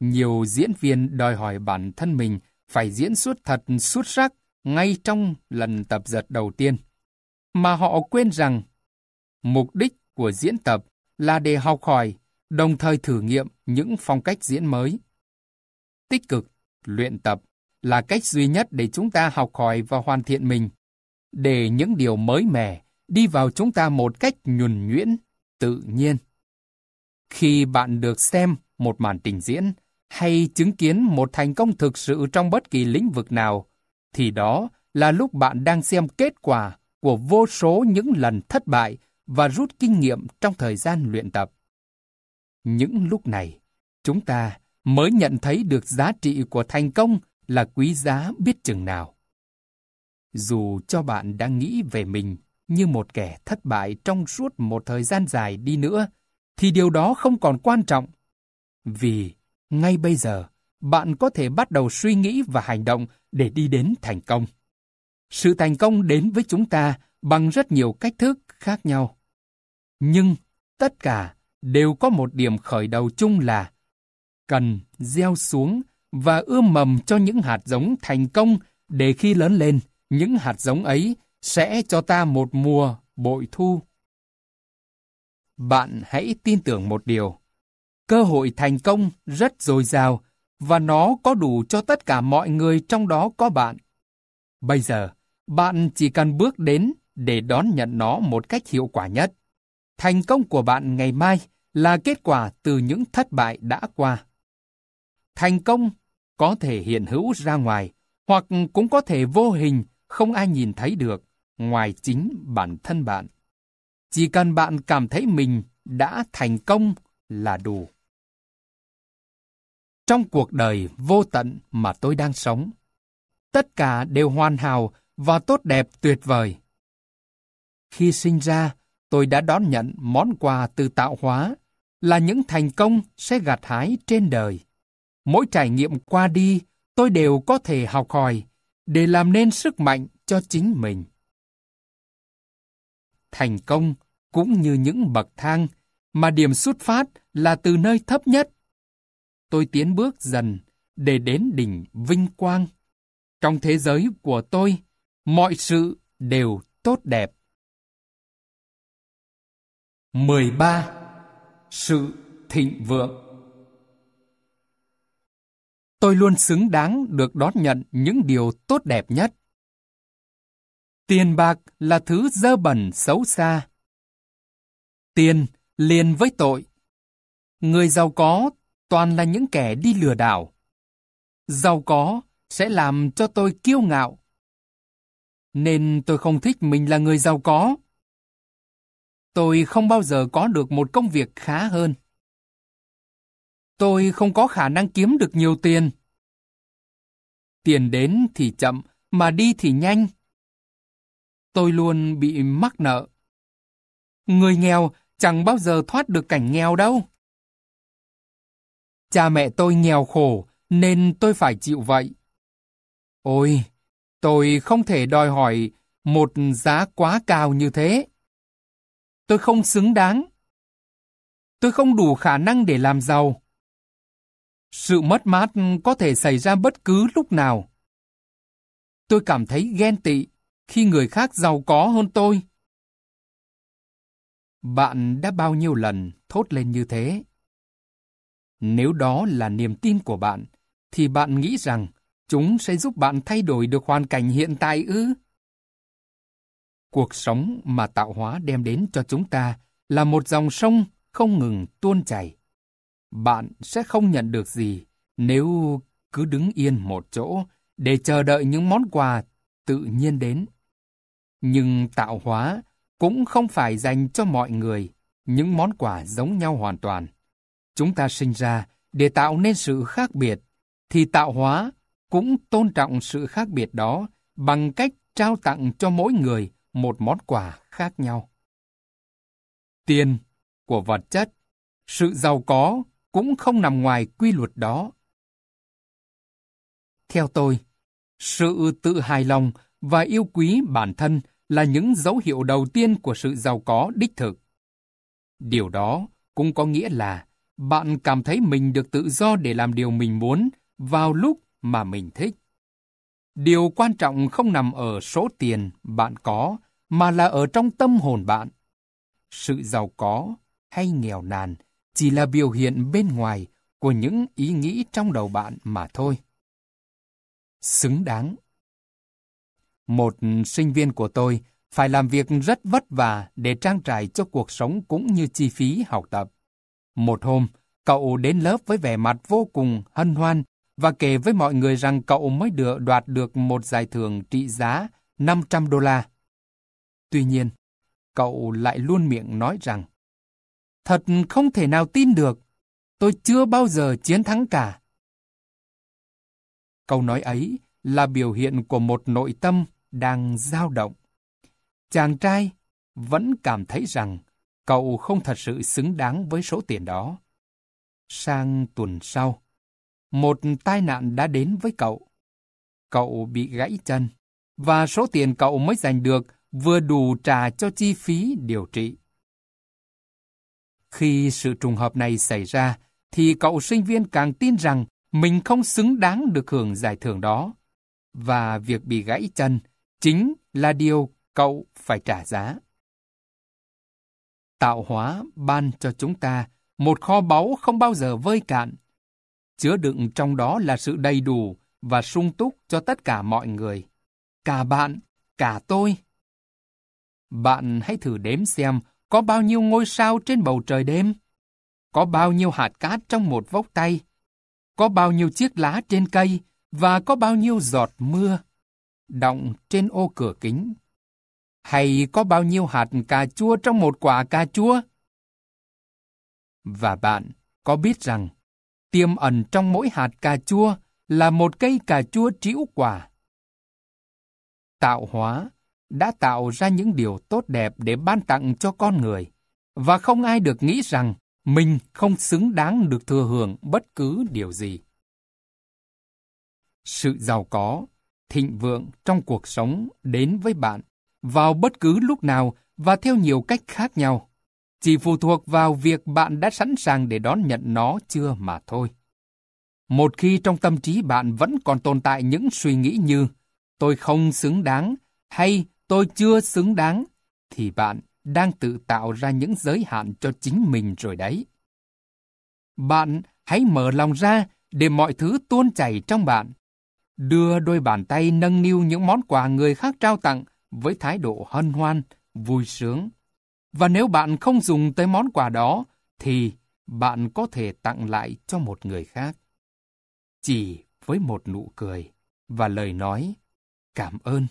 Nhiều diễn viên đòi hỏi bản thân mình phải diễn xuất thật xuất sắc ngay trong lần tập giật đầu tiên. Mà họ quên rằng, mục đích của diễn tập là để học hỏi, đồng thời thử nghiệm những phong cách diễn mới tích cực, luyện tập là cách duy nhất để chúng ta học hỏi và hoàn thiện mình. Để những điều mới mẻ đi vào chúng ta một cách nhuần nhuyễn, tự nhiên. Khi bạn được xem một màn trình diễn hay chứng kiến một thành công thực sự trong bất kỳ lĩnh vực nào, thì đó là lúc bạn đang xem kết quả của vô số những lần thất bại và rút kinh nghiệm trong thời gian luyện tập. Những lúc này, chúng ta mới nhận thấy được giá trị của thành công là quý giá biết chừng nào. Dù cho bạn đang nghĩ về mình như một kẻ thất bại trong suốt một thời gian dài đi nữa, thì điều đó không còn quan trọng. Vì ngay bây giờ, bạn có thể bắt đầu suy nghĩ và hành động để đi đến thành công. Sự thành công đến với chúng ta bằng rất nhiều cách thức khác nhau. Nhưng tất cả đều có một điểm khởi đầu chung là cần gieo xuống và ươm mầm cho những hạt giống thành công để khi lớn lên, những hạt giống ấy sẽ cho ta một mùa bội thu. Bạn hãy tin tưởng một điều. Cơ hội thành công rất dồi dào và nó có đủ cho tất cả mọi người trong đó có bạn. Bây giờ, bạn chỉ cần bước đến để đón nhận nó một cách hiệu quả nhất. Thành công của bạn ngày mai là kết quả từ những thất bại đã qua. Thành công có thể hiện hữu ra ngoài, hoặc cũng có thể vô hình, không ai nhìn thấy được, ngoài chính bản thân bạn. Chỉ cần bạn cảm thấy mình đã thành công là đủ. Trong cuộc đời vô tận mà tôi đang sống, tất cả đều hoàn hảo và tốt đẹp tuyệt vời. Khi sinh ra, tôi đã đón nhận món quà từ tạo hóa, là những thành công sẽ gặt hái trên đời. Mỗi trải nghiệm qua đi, tôi đều có thể học hỏi để làm nên sức mạnh cho chính mình. Thành công cũng như những bậc thang mà điểm xuất phát là từ nơi thấp nhất. Tôi tiến bước dần để đến đỉnh vinh quang. Trong thế giới của tôi, mọi sự đều tốt đẹp. 13. Sự thịnh vượng Tôi luôn xứng đáng được đón nhận những điều tốt đẹp nhất. Tiền bạc là thứ dơ bẩn xấu xa. Tiền liền với tội. Người giàu có toàn là những kẻ đi lừa đảo. Giàu có sẽ làm cho tôi kiêu ngạo. Nên tôi không thích mình là người giàu có. Tôi không bao giờ có được một công việc khá hơn. Tôi không có khả năng kiếm được nhiều tiền. Tiền đến thì chậm, mà đi thì nhanh. Tôi luôn bị mắc nợ. Người nghèo chẳng bao giờ thoát được cảnh nghèo đâu. Cha mẹ tôi nghèo khổ, nên tôi phải chịu vậy. Ôi, tôi không thể đòi hỏi một giá quá cao như thế. Tôi không xứng đáng. Tôi không đủ khả năng để làm giàu. Sự mất mát có thể xảy ra bất cứ lúc nào. Tôi cảm thấy ghen tị khi người khác giàu có hơn tôi. Bạn đã bao nhiêu lần thốt lên như thế? Nếu đó là niềm tin của bạn, thì bạn nghĩ rằng chúng sẽ giúp bạn thay đổi được hoàn cảnh hiện tại ư? Cuộc sống mà tạo hóa đem đến cho chúng ta là một dòng sông không ngừng tuôn chảy. Bạn sẽ không nhận được gì nếu cứ đứng yên một chỗ để chờ đợi những món quà tự nhiên đến. Nhưng tạo hóa cũng không phải dành cho mọi người những món quà giống nhau hoàn toàn. Chúng ta sinh ra để tạo nên sự khác biệt, thì tạo hóa cũng tôn trọng sự khác biệt đó bằng cách trao tặng cho mỗi người một món quà khác nhau. Tiền của vật chất, sự giàu có cũng không nằm ngoài quy luật đó. Theo tôi, sự tự hài lòng và yêu quý bản thân là những dấu hiệu đầu tiên của sự giàu có đích thực. Điều đó cũng có nghĩa là bạn cảm thấy mình được tự do để làm điều mình muốn vào lúc mà mình thích. Điều quan trọng không nằm ở số tiền bạn có, mà là ở trong tâm hồn bạn. Sự giàu có hay nghèo nàn chỉ là biểu hiện bên ngoài của những ý nghĩ trong đầu bạn mà thôi. Xứng đáng Một sinh viên của tôi phải làm việc rất vất vả để trang trải cho cuộc sống cũng như chi phí học tập. Một hôm, cậu đến lớp với vẻ mặt vô cùng hân hoan và kể với mọi người rằng cậu mới được đoạt được một giải thưởng trị giá 500 đô la. Tuy nhiên, cậu lại luôn miệng nói rằng Thật không thể nào tin được, tôi chưa bao giờ chiến thắng cả. Câu nói ấy là biểu hiện của một nội tâm đang dao động. Chàng trai vẫn cảm thấy rằng cậu không thật sự xứng đáng với số tiền đó. Sang tuần sau, một tai nạn đã đến với cậu. Cậu bị gãy chân, và số tiền cậu mới giành được vừa đủ trả cho chi phí điều trị. Khi sự trùng hợp này xảy ra, thì cậu sinh viên càng tin rằng mình không xứng đáng được hưởng giải thưởng đó. Và việc bị gãy chân chính là điều cậu phải trả giá. Tạo hóa ban cho chúng ta một kho báu không bao giờ vơi cạn. Chứa đựng trong đó là sự đầy đủ và sung túc cho tất cả mọi người. Cả bạn, cả tôi. Bạn hãy thử đếm xem có bao nhiêu ngôi sao trên bầu trời đêm? Có bao nhiêu hạt cát trong một vốc tay? Có bao nhiêu chiếc lá trên cây? Và có bao nhiêu giọt mưa? đọng trên ô cửa kính? Hay có bao nhiêu hạt cà chua trong một quả cà chua? Và bạn có biết rằng tiềm ẩn trong mỗi hạt cà chua là một cây cà chua trĩu quả. Tạo hóa đã tạo ra những điều tốt đẹp để ban tặng cho con người, và không ai được nghĩ rằng mình không xứng đáng được thừa hưởng bất cứ điều gì. Sự giàu có, thịnh vượng trong cuộc sống đến với bạn vào bất cứ lúc nào và theo nhiều cách khác nhau. Chỉ phụ thuộc vào việc bạn đã sẵn sàng để đón nhận nó chưa mà thôi. Một khi trong tâm trí bạn vẫn còn tồn tại những suy nghĩ như tôi không xứng đáng hay tôi chưa xứng đáng, thì bạn đang tự tạo ra những giới hạn cho chính mình rồi đấy. Bạn hãy mở lòng ra để mọi thứ tuôn chảy trong bạn. Đưa đôi bàn tay nâng niu những món quà người khác trao tặng với thái độ hân hoan, vui sướng. Và nếu bạn không dùng tới món quà đó, thì bạn có thể tặng lại cho một người khác. Chỉ với một nụ cười và lời nói cảm ơn.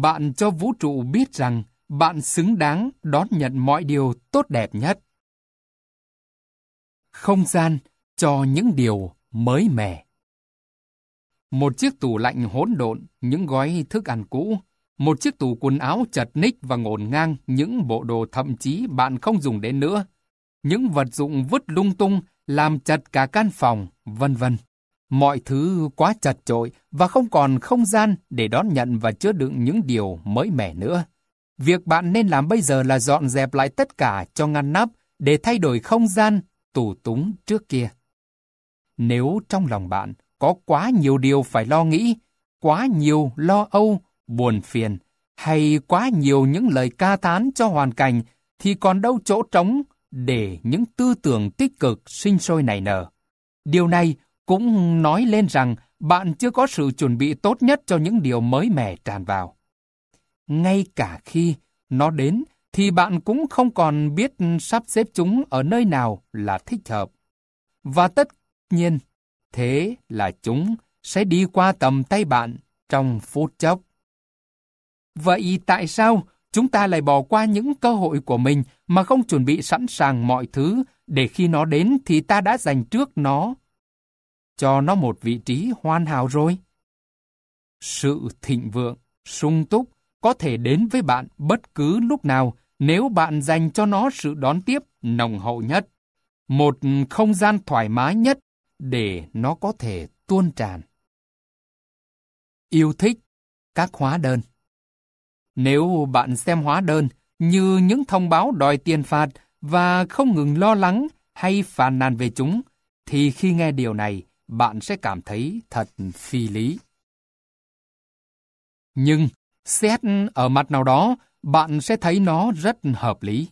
Bạn cho vũ trụ biết rằng bạn xứng đáng đón nhận mọi điều tốt đẹp nhất. Không gian cho những điều mới mẻ. Một chiếc tủ lạnh hỗn độn, những gói thức ăn cũ, một chiếc tủ quần áo chật ních và ngổn ngang những bộ đồ thậm chí bạn không dùng đến nữa. Những vật dụng vứt lung tung làm chật cả căn phòng, vân vân. Mọi thứ quá chật chội và không còn không gian để đón nhận và chứa đựng những điều mới mẻ nữa. Việc bạn nên làm bây giờ là dọn dẹp lại tất cả cho ngăn nắp để thay đổi không gian tủ túng trước kia. Nếu trong lòng bạn có quá nhiều điều phải lo nghĩ, quá nhiều lo âu, buồn phiền, hay quá nhiều những lời ca thán cho hoàn cảnh, thì còn đâu chỗ trống để những tư tưởng tích cực sinh sôi nảy nở. Điều này cũng nói lên rằng bạn chưa có sự chuẩn bị tốt nhất cho những điều mới mẻ tràn vào. Ngay cả khi nó đến, thì bạn cũng không còn biết sắp xếp chúng ở nơi nào là thích hợp. Và tất nhiên, thế là chúng sẽ đi qua tầm tay bạn trong phút chốc. Vậy tại sao chúng ta lại bỏ qua những cơ hội của mình mà không chuẩn bị sẵn sàng mọi thứ để khi nó đến thì ta đã dành trước nó? Cho nó một vị trí hoàn hảo rồi. Sự thịnh vượng, sung túc có thể đến với bạn bất cứ lúc nào nếu bạn dành cho nó sự đón tiếp nồng hậu nhất, một không gian thoải mái nhất để nó có thể tuôn tràn. Yêu thích các hóa đơn Nếu bạn xem hóa đơn như những thông báo đòi tiền phạt và không ngừng lo lắng hay phàn nàn về chúng, thì khi nghe điều này, bạn sẽ cảm thấy thật phi lý. Nhưng, xét ở mặt nào đó, bạn sẽ thấy nó rất hợp lý.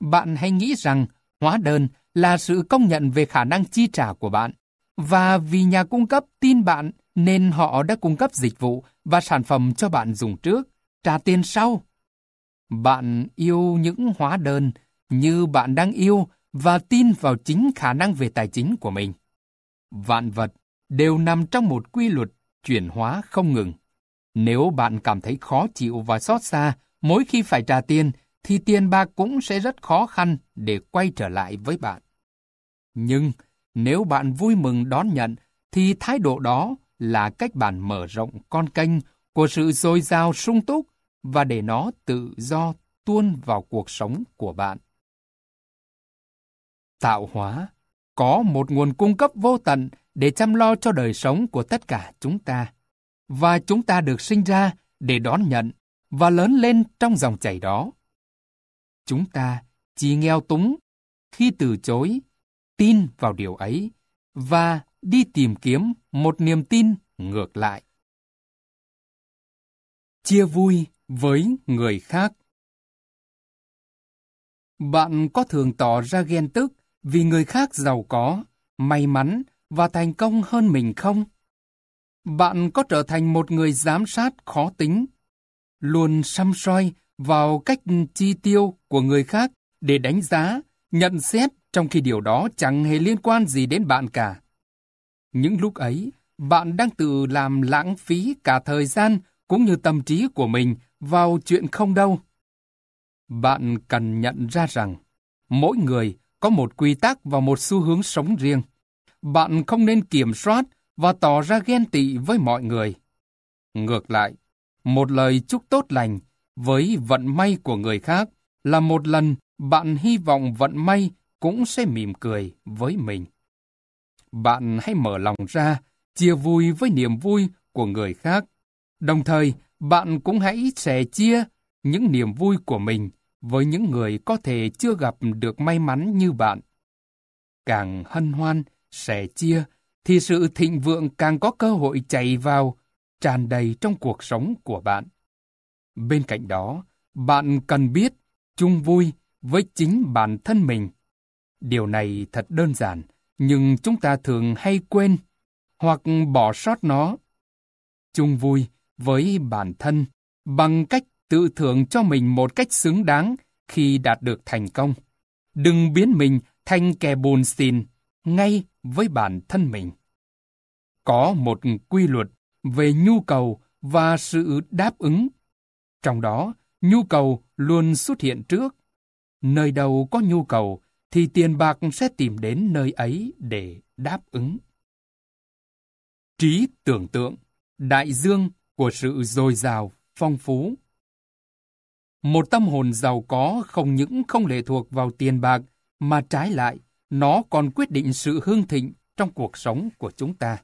Bạn hãy nghĩ rằng hóa đơn là sự công nhận về khả năng chi trả của bạn. Và vì nhà cung cấp tin bạn nên họ đã cung cấp dịch vụ và sản phẩm cho bạn dùng trước, trả tiền sau. Bạn yêu những hóa đơn như bạn đang yêu và tin vào chính khả năng về tài chính của mình. Vạn vật đều nằm trong một quy luật chuyển hóa không ngừng. Nếu bạn cảm thấy khó chịu và xót xa mỗi khi phải trả tiền, thì tiền bạc cũng sẽ rất khó khăn để quay trở lại với bạn. Nhưng nếu bạn vui mừng đón nhận, thì thái độ đó là cách bạn mở rộng con kênh của sự dồi dào sung túc và để nó tự do tuôn vào cuộc sống của bạn. Tạo hóa có một nguồn cung cấp vô tận để chăm lo cho đời sống của tất cả chúng ta. Và chúng ta được sinh ra để đón nhận và lớn lên trong dòng chảy đó. Chúng ta chỉ nghèo túng khi từ chối, tin vào điều ấy và đi tìm kiếm một niềm tin ngược lại. Chia vui với người khác Bạn có thường tỏ ra ghen tức vì người khác giàu có, may mắn và thành công hơn mình không? Bạn có trở thành một người giám sát khó tính luôn xăm soi vào cách chi tiêu của người khác để đánh giá, nhận xét trong khi điều đó chẳng hề liên quan gì đến bạn cả. Những lúc ấy, bạn đang tự làm lãng phí cả thời gian cũng như tâm trí của mình vào chuyện không đâu. Bạn cần nhận ra rằng, mỗi người có một quy tắc và một xu hướng sống riêng. Bạn không nên kiểm soát và tỏ ra ghen tị với mọi người. Ngược lại, một lời chúc tốt lành với vận may của người khác là một lần bạn hy vọng vận may cũng sẽ mỉm cười với mình. Bạn hãy mở lòng ra, chia vui với niềm vui của người khác. Đồng thời, bạn cũng hãy sẻ chia những niềm vui của mình với những người có thể chưa gặp được may mắn như bạn. Càng hân hoan, sẻ chia, thì sự thịnh vượng càng có cơ hội chảy vào, tràn đầy trong cuộc sống của bạn. Bên cạnh đó, bạn cần biết chung vui với chính bản thân mình. Điều này thật đơn giản, nhưng chúng ta thường hay quên hoặc bỏ sót nó. Chung vui với bản thân bằng cách tự thưởng cho mình một cách xứng đáng khi đạt được thành công. Đừng biến mình thành kẻ buồn xìn ngay với bản thân mình. Có một quy luật về nhu cầu và sự đáp ứng. Trong đó, nhu cầu luôn xuất hiện trước. Nơi đâu có nhu cầu thì tiền bạc sẽ tìm đến nơi ấy để đáp ứng. Trí tưởng tượng, đại dương của sự dồi dào, phong phú. Một tâm hồn giàu có không những không lệ thuộc vào tiền bạc, mà trái lại, nó còn quyết định sự hương thịnh trong cuộc sống của chúng ta.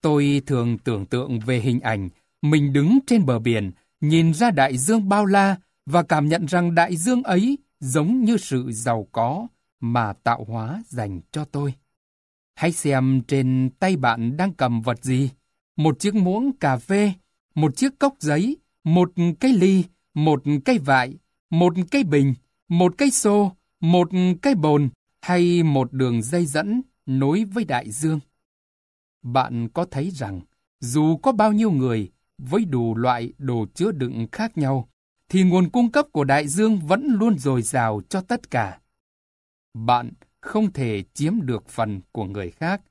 Tôi thường tưởng tượng về hình ảnh mình đứng trên bờ biển, nhìn ra đại dương bao la và cảm nhận rằng đại dương ấy giống như sự giàu có mà tạo hóa dành cho tôi. Hãy xem trên tay bạn đang cầm vật gì. Một chiếc muỗng cà phê, một chiếc cốc giấy, một cái ly, một cây vại, một cây bình, một cây xô, một cây bồn hay một đường dây dẫn nối với đại dương. Bạn có thấy rằng, dù có bao nhiêu người với đủ loại đồ chứa đựng khác nhau, thì nguồn cung cấp của đại dương vẫn luôn dồi dào cho tất cả. Bạn không thể chiếm được phần của người khác,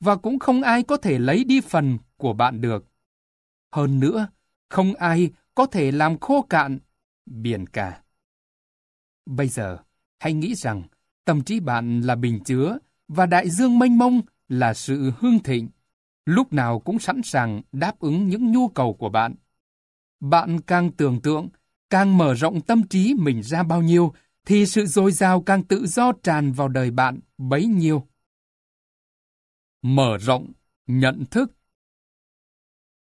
và cũng không ai có thể lấy đi phần của bạn được. Hơn nữa, không ai có thể làm khô cạn biển cả. Bây giờ, hãy nghĩ rằng tâm trí bạn là bình chứa và đại dương mênh mông là sự hương thịnh, lúc nào cũng sẵn sàng đáp ứng những nhu cầu của bạn. Bạn càng tưởng tượng, càng mở rộng tâm trí mình ra bao nhiêu, thì sự dồi dào càng tự do tràn vào đời bạn bấy nhiêu. Mở rộng, nhận thức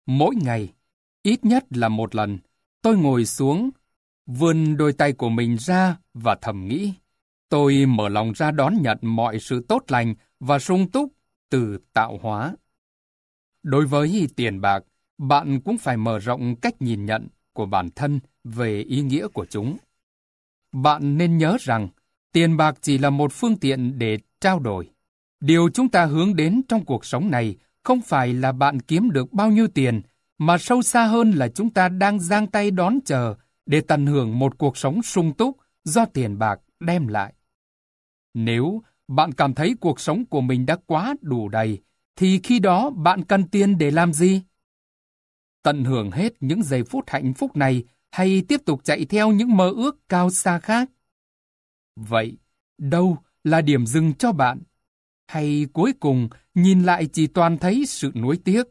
Mỗi ngày, ít nhất là một lần, tôi ngồi xuống, vươn đôi tay của mình ra và thầm nghĩ. Tôi mở lòng ra đón nhận mọi sự tốt lành và sung túc từ tạo hóa. Đối với tiền bạc, bạn cũng phải mở rộng cách nhìn nhận của bản thân về ý nghĩa của chúng. Bạn nên nhớ rằng, tiền bạc chỉ là một phương tiện để trao đổi. Điều chúng ta hướng đến trong cuộc sống này không phải là bạn kiếm được bao nhiêu tiền, mà sâu xa hơn là chúng ta đang giang tay đón chờ để tận hưởng một cuộc sống sung túc do tiền bạc đem lại. Nếu bạn cảm thấy cuộc sống của mình đã quá đủ đầy, thì khi đó bạn cần tiền để làm gì? Tận hưởng hết những giây phút hạnh phúc này hay tiếp tục chạy theo những mơ ước cao xa khác? Vậy, đâu là điểm dừng cho bạn? Hay cuối cùng nhìn lại chỉ toàn thấy sự nuối tiếc?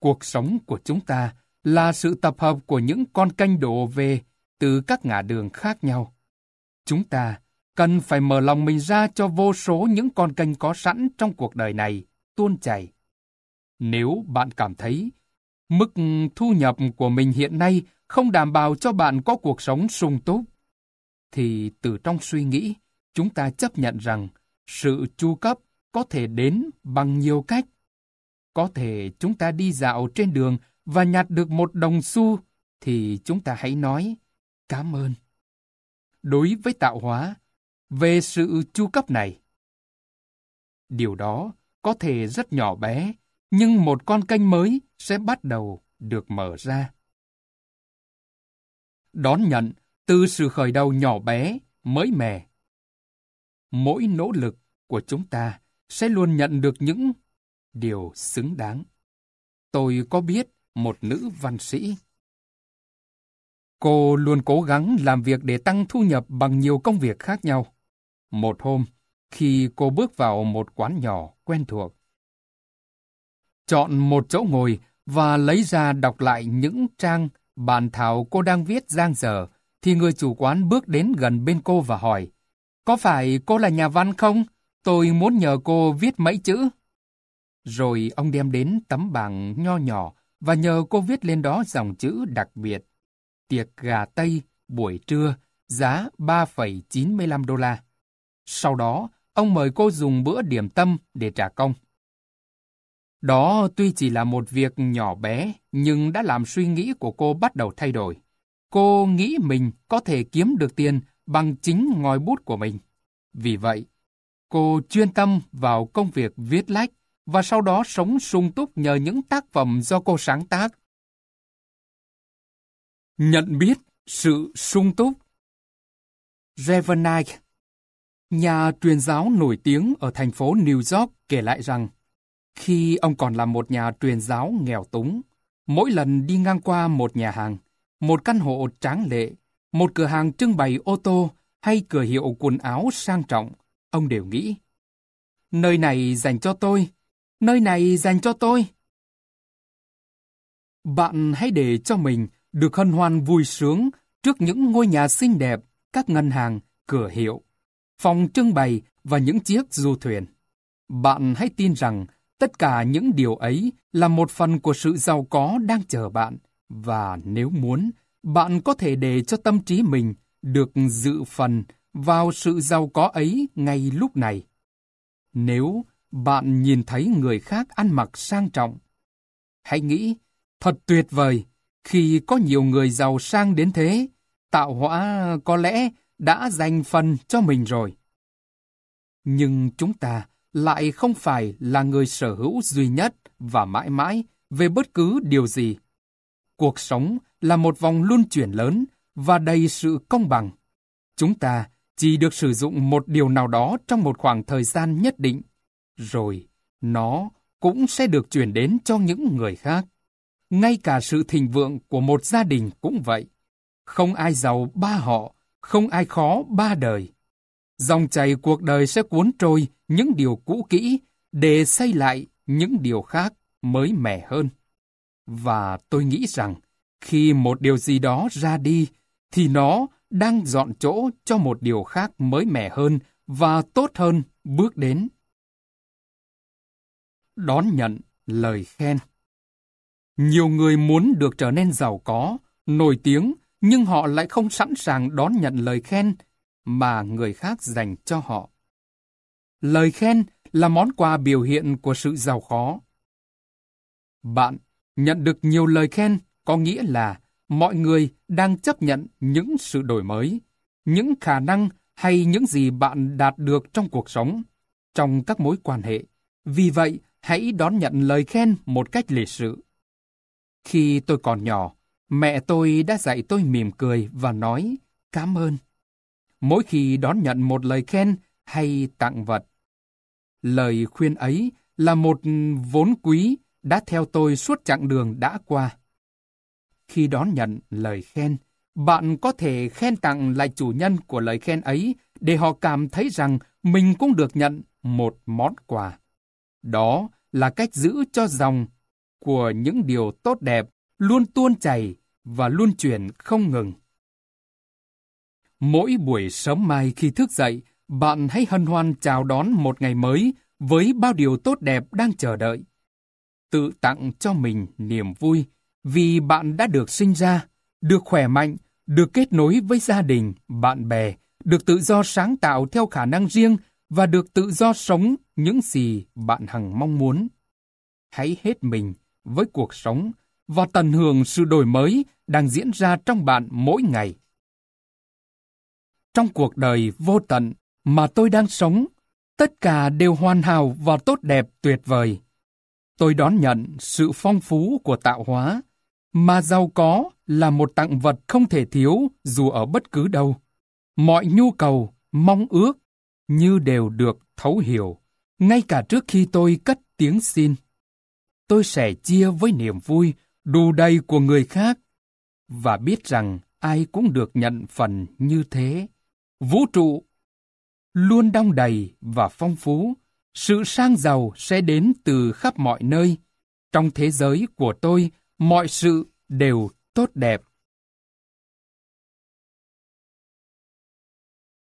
Cuộc sống của chúng ta là sự tập hợp của những con kênh đổ về từ các ngã đường khác nhau. Chúng ta cần phải mở lòng mình ra cho vô số những con kênh có sẵn trong cuộc đời này tuôn chảy. Nếu bạn cảm thấy mức thu nhập của mình hiện nay không đảm bảo cho bạn có cuộc sống sung túc, thì từ trong suy nghĩ, chúng ta chấp nhận rằng sự chu cấp có thể đến bằng nhiều cách. Có thể chúng ta đi dạo trên đường và nhặt được một đồng xu, thì chúng ta hãy nói cảm ơn. Đối với tạo hóa, về sự chu cấp này, điều đó có thể rất nhỏ bé, nhưng một con kênh mới sẽ bắt đầu được mở ra. Đón nhận từ sự khởi đầu nhỏ bé, mới mẻ. Mỗi nỗ lực của chúng ta sẽ luôn nhận được những điều xứng đáng. Tôi có biết một nữ văn sĩ. Cô luôn cố gắng làm việc để tăng thu nhập bằng nhiều công việc khác nhau. Một hôm, khi cô bước vào một quán nhỏ quen thuộc, chọn một chỗ ngồi và lấy ra đọc lại những trang bản thảo cô đang viết giang dở, thì người chủ quán bước đến gần bên cô và hỏi, Có phải cô là nhà văn không? Tôi muốn nhờ cô viết mấy chữ. Rồi ông đem đến tấm bảng nho nhỏ và nhờ cô viết lên đó dòng chữ đặc biệt. Tiệc gà Tây, buổi trưa, giá 3,95 đô la. Sau đó, ông mời cô dùng bữa điểm tâm để trả công. Đó tuy chỉ là một việc nhỏ bé, nhưng đã làm suy nghĩ của cô bắt đầu thay đổi. Cô nghĩ mình có thể kiếm được tiền bằng chính ngòi bút của mình. Vì vậy, cô chuyên tâm vào công việc viết lách và sau đó sống sung túc nhờ những tác phẩm do cô sáng tác. Nhận biết sự sung túc Reverend nhà truyền giáo nổi tiếng ở thành phố New York kể lại rằng khi ông còn là một nhà truyền giáo nghèo túng, mỗi lần đi ngang qua một nhà hàng, một căn hộ tráng lệ, một cửa hàng trưng bày ô tô hay cửa hiệu quần áo sang trọng, ông đều nghĩ Nơi này dành cho tôi, nơi này dành cho tôi. Bạn hãy để cho mình được hân hoan vui sướng trước những ngôi nhà xinh đẹp, các ngân hàng, cửa hiệu, phòng trưng bày và những chiếc du thuyền. Bạn hãy tin rằng tất cả những điều ấy là một phần của sự giàu có đang chờ bạn, và nếu muốn, bạn có thể để cho tâm trí mình được dự phần vào sự giàu có ấy ngay lúc này. Nếu bạn nhìn thấy người khác ăn mặc sang trọng, hãy nghĩ, thật tuyệt vời khi có nhiều người giàu sang đến thế, tạo hóa có lẽ đã dành phần cho mình rồi. Nhưng chúng ta lại không phải là người sở hữu duy nhất và mãi mãi về bất cứ điều gì. Cuộc sống là một vòng luân chuyển lớn và đầy sự công bằng. Chúng ta chỉ được sử dụng một điều nào đó trong một khoảng thời gian nhất định, rồi nó cũng sẽ được chuyển đến cho những người khác. Ngay cả sự thịnh vượng của một gia đình cũng vậy. Không ai giàu ba họ, không ai khó ba đời. Dòng chảy cuộc đời sẽ cuốn trôi những điều cũ kỹ để xây lại những điều khác mới mẻ hơn. Và tôi nghĩ rằng, khi một điều gì đó ra đi, thì nó đang dọn chỗ cho một điều khác mới mẻ hơn và tốt hơn bước đến. Đón nhận lời khen Nhiều người muốn được trở nên giàu có, nổi tiếng, nhưng họ lại không sẵn sàng đón nhận lời khen mà người khác dành cho họ. Lời khen là món quà biểu hiện của sự giàu có. Bạn nhận được nhiều lời khen có nghĩa là mọi người đang chấp nhận những sự đổi mới, những khả năng hay những gì bạn đạt được trong cuộc sống, trong các mối quan hệ. Vì vậy, hãy đón nhận lời khen một cách lịch sự. Khi tôi còn nhỏ, mẹ tôi đã dạy tôi mỉm cười và nói cảm ơn. Mỗi khi đón nhận một lời khen hay tặng vật. Lời khuyên ấy là một vốn quý đã theo tôi suốt chặng đường đã qua. Khi đón nhận lời khen, bạn có thể khen tặng lại chủ nhân của lời khen ấy để họ cảm thấy rằng mình cũng được nhận một món quà. Đó là cách giữ cho dòng của những điều tốt đẹp luôn tuôn chảy và luôn chuyển không ngừng. Mỗi buổi sớm mai khi thức dậy, bạn hãy hân hoan chào đón một ngày mới với bao điều tốt đẹp đang chờ đợi. Tự tặng cho mình niềm vui vì bạn đã được sinh ra, được khỏe mạnh, được kết nối với gia đình, bạn bè, được tự do sáng tạo theo khả năng riêng và được tự do sống những gì bạn hằng mong muốn. Hãy hết mình với cuộc sống và tận hưởng sự đổi mới đang diễn ra trong bạn mỗi ngày. Trong cuộc đời vô tận mà tôi đang sống, tất cả đều hoàn hảo và tốt đẹp tuyệt vời. Tôi đón nhận sự phong phú của tạo hóa, mà giàu có là một tặng vật không thể thiếu dù ở bất cứ đâu. Mọi nhu cầu, mong ước như đều được thấu hiểu, ngay cả trước khi tôi cất tiếng xin. Tôi sẽ chia với niềm vui đủ đầy của người khác và biết rằng ai cũng được nhận phần như thế. Vũ trụ luôn đong đầy và phong phú, sự sang giàu sẽ đến từ khắp mọi nơi. Trong thế giới của tôi, mọi sự đều tốt đẹp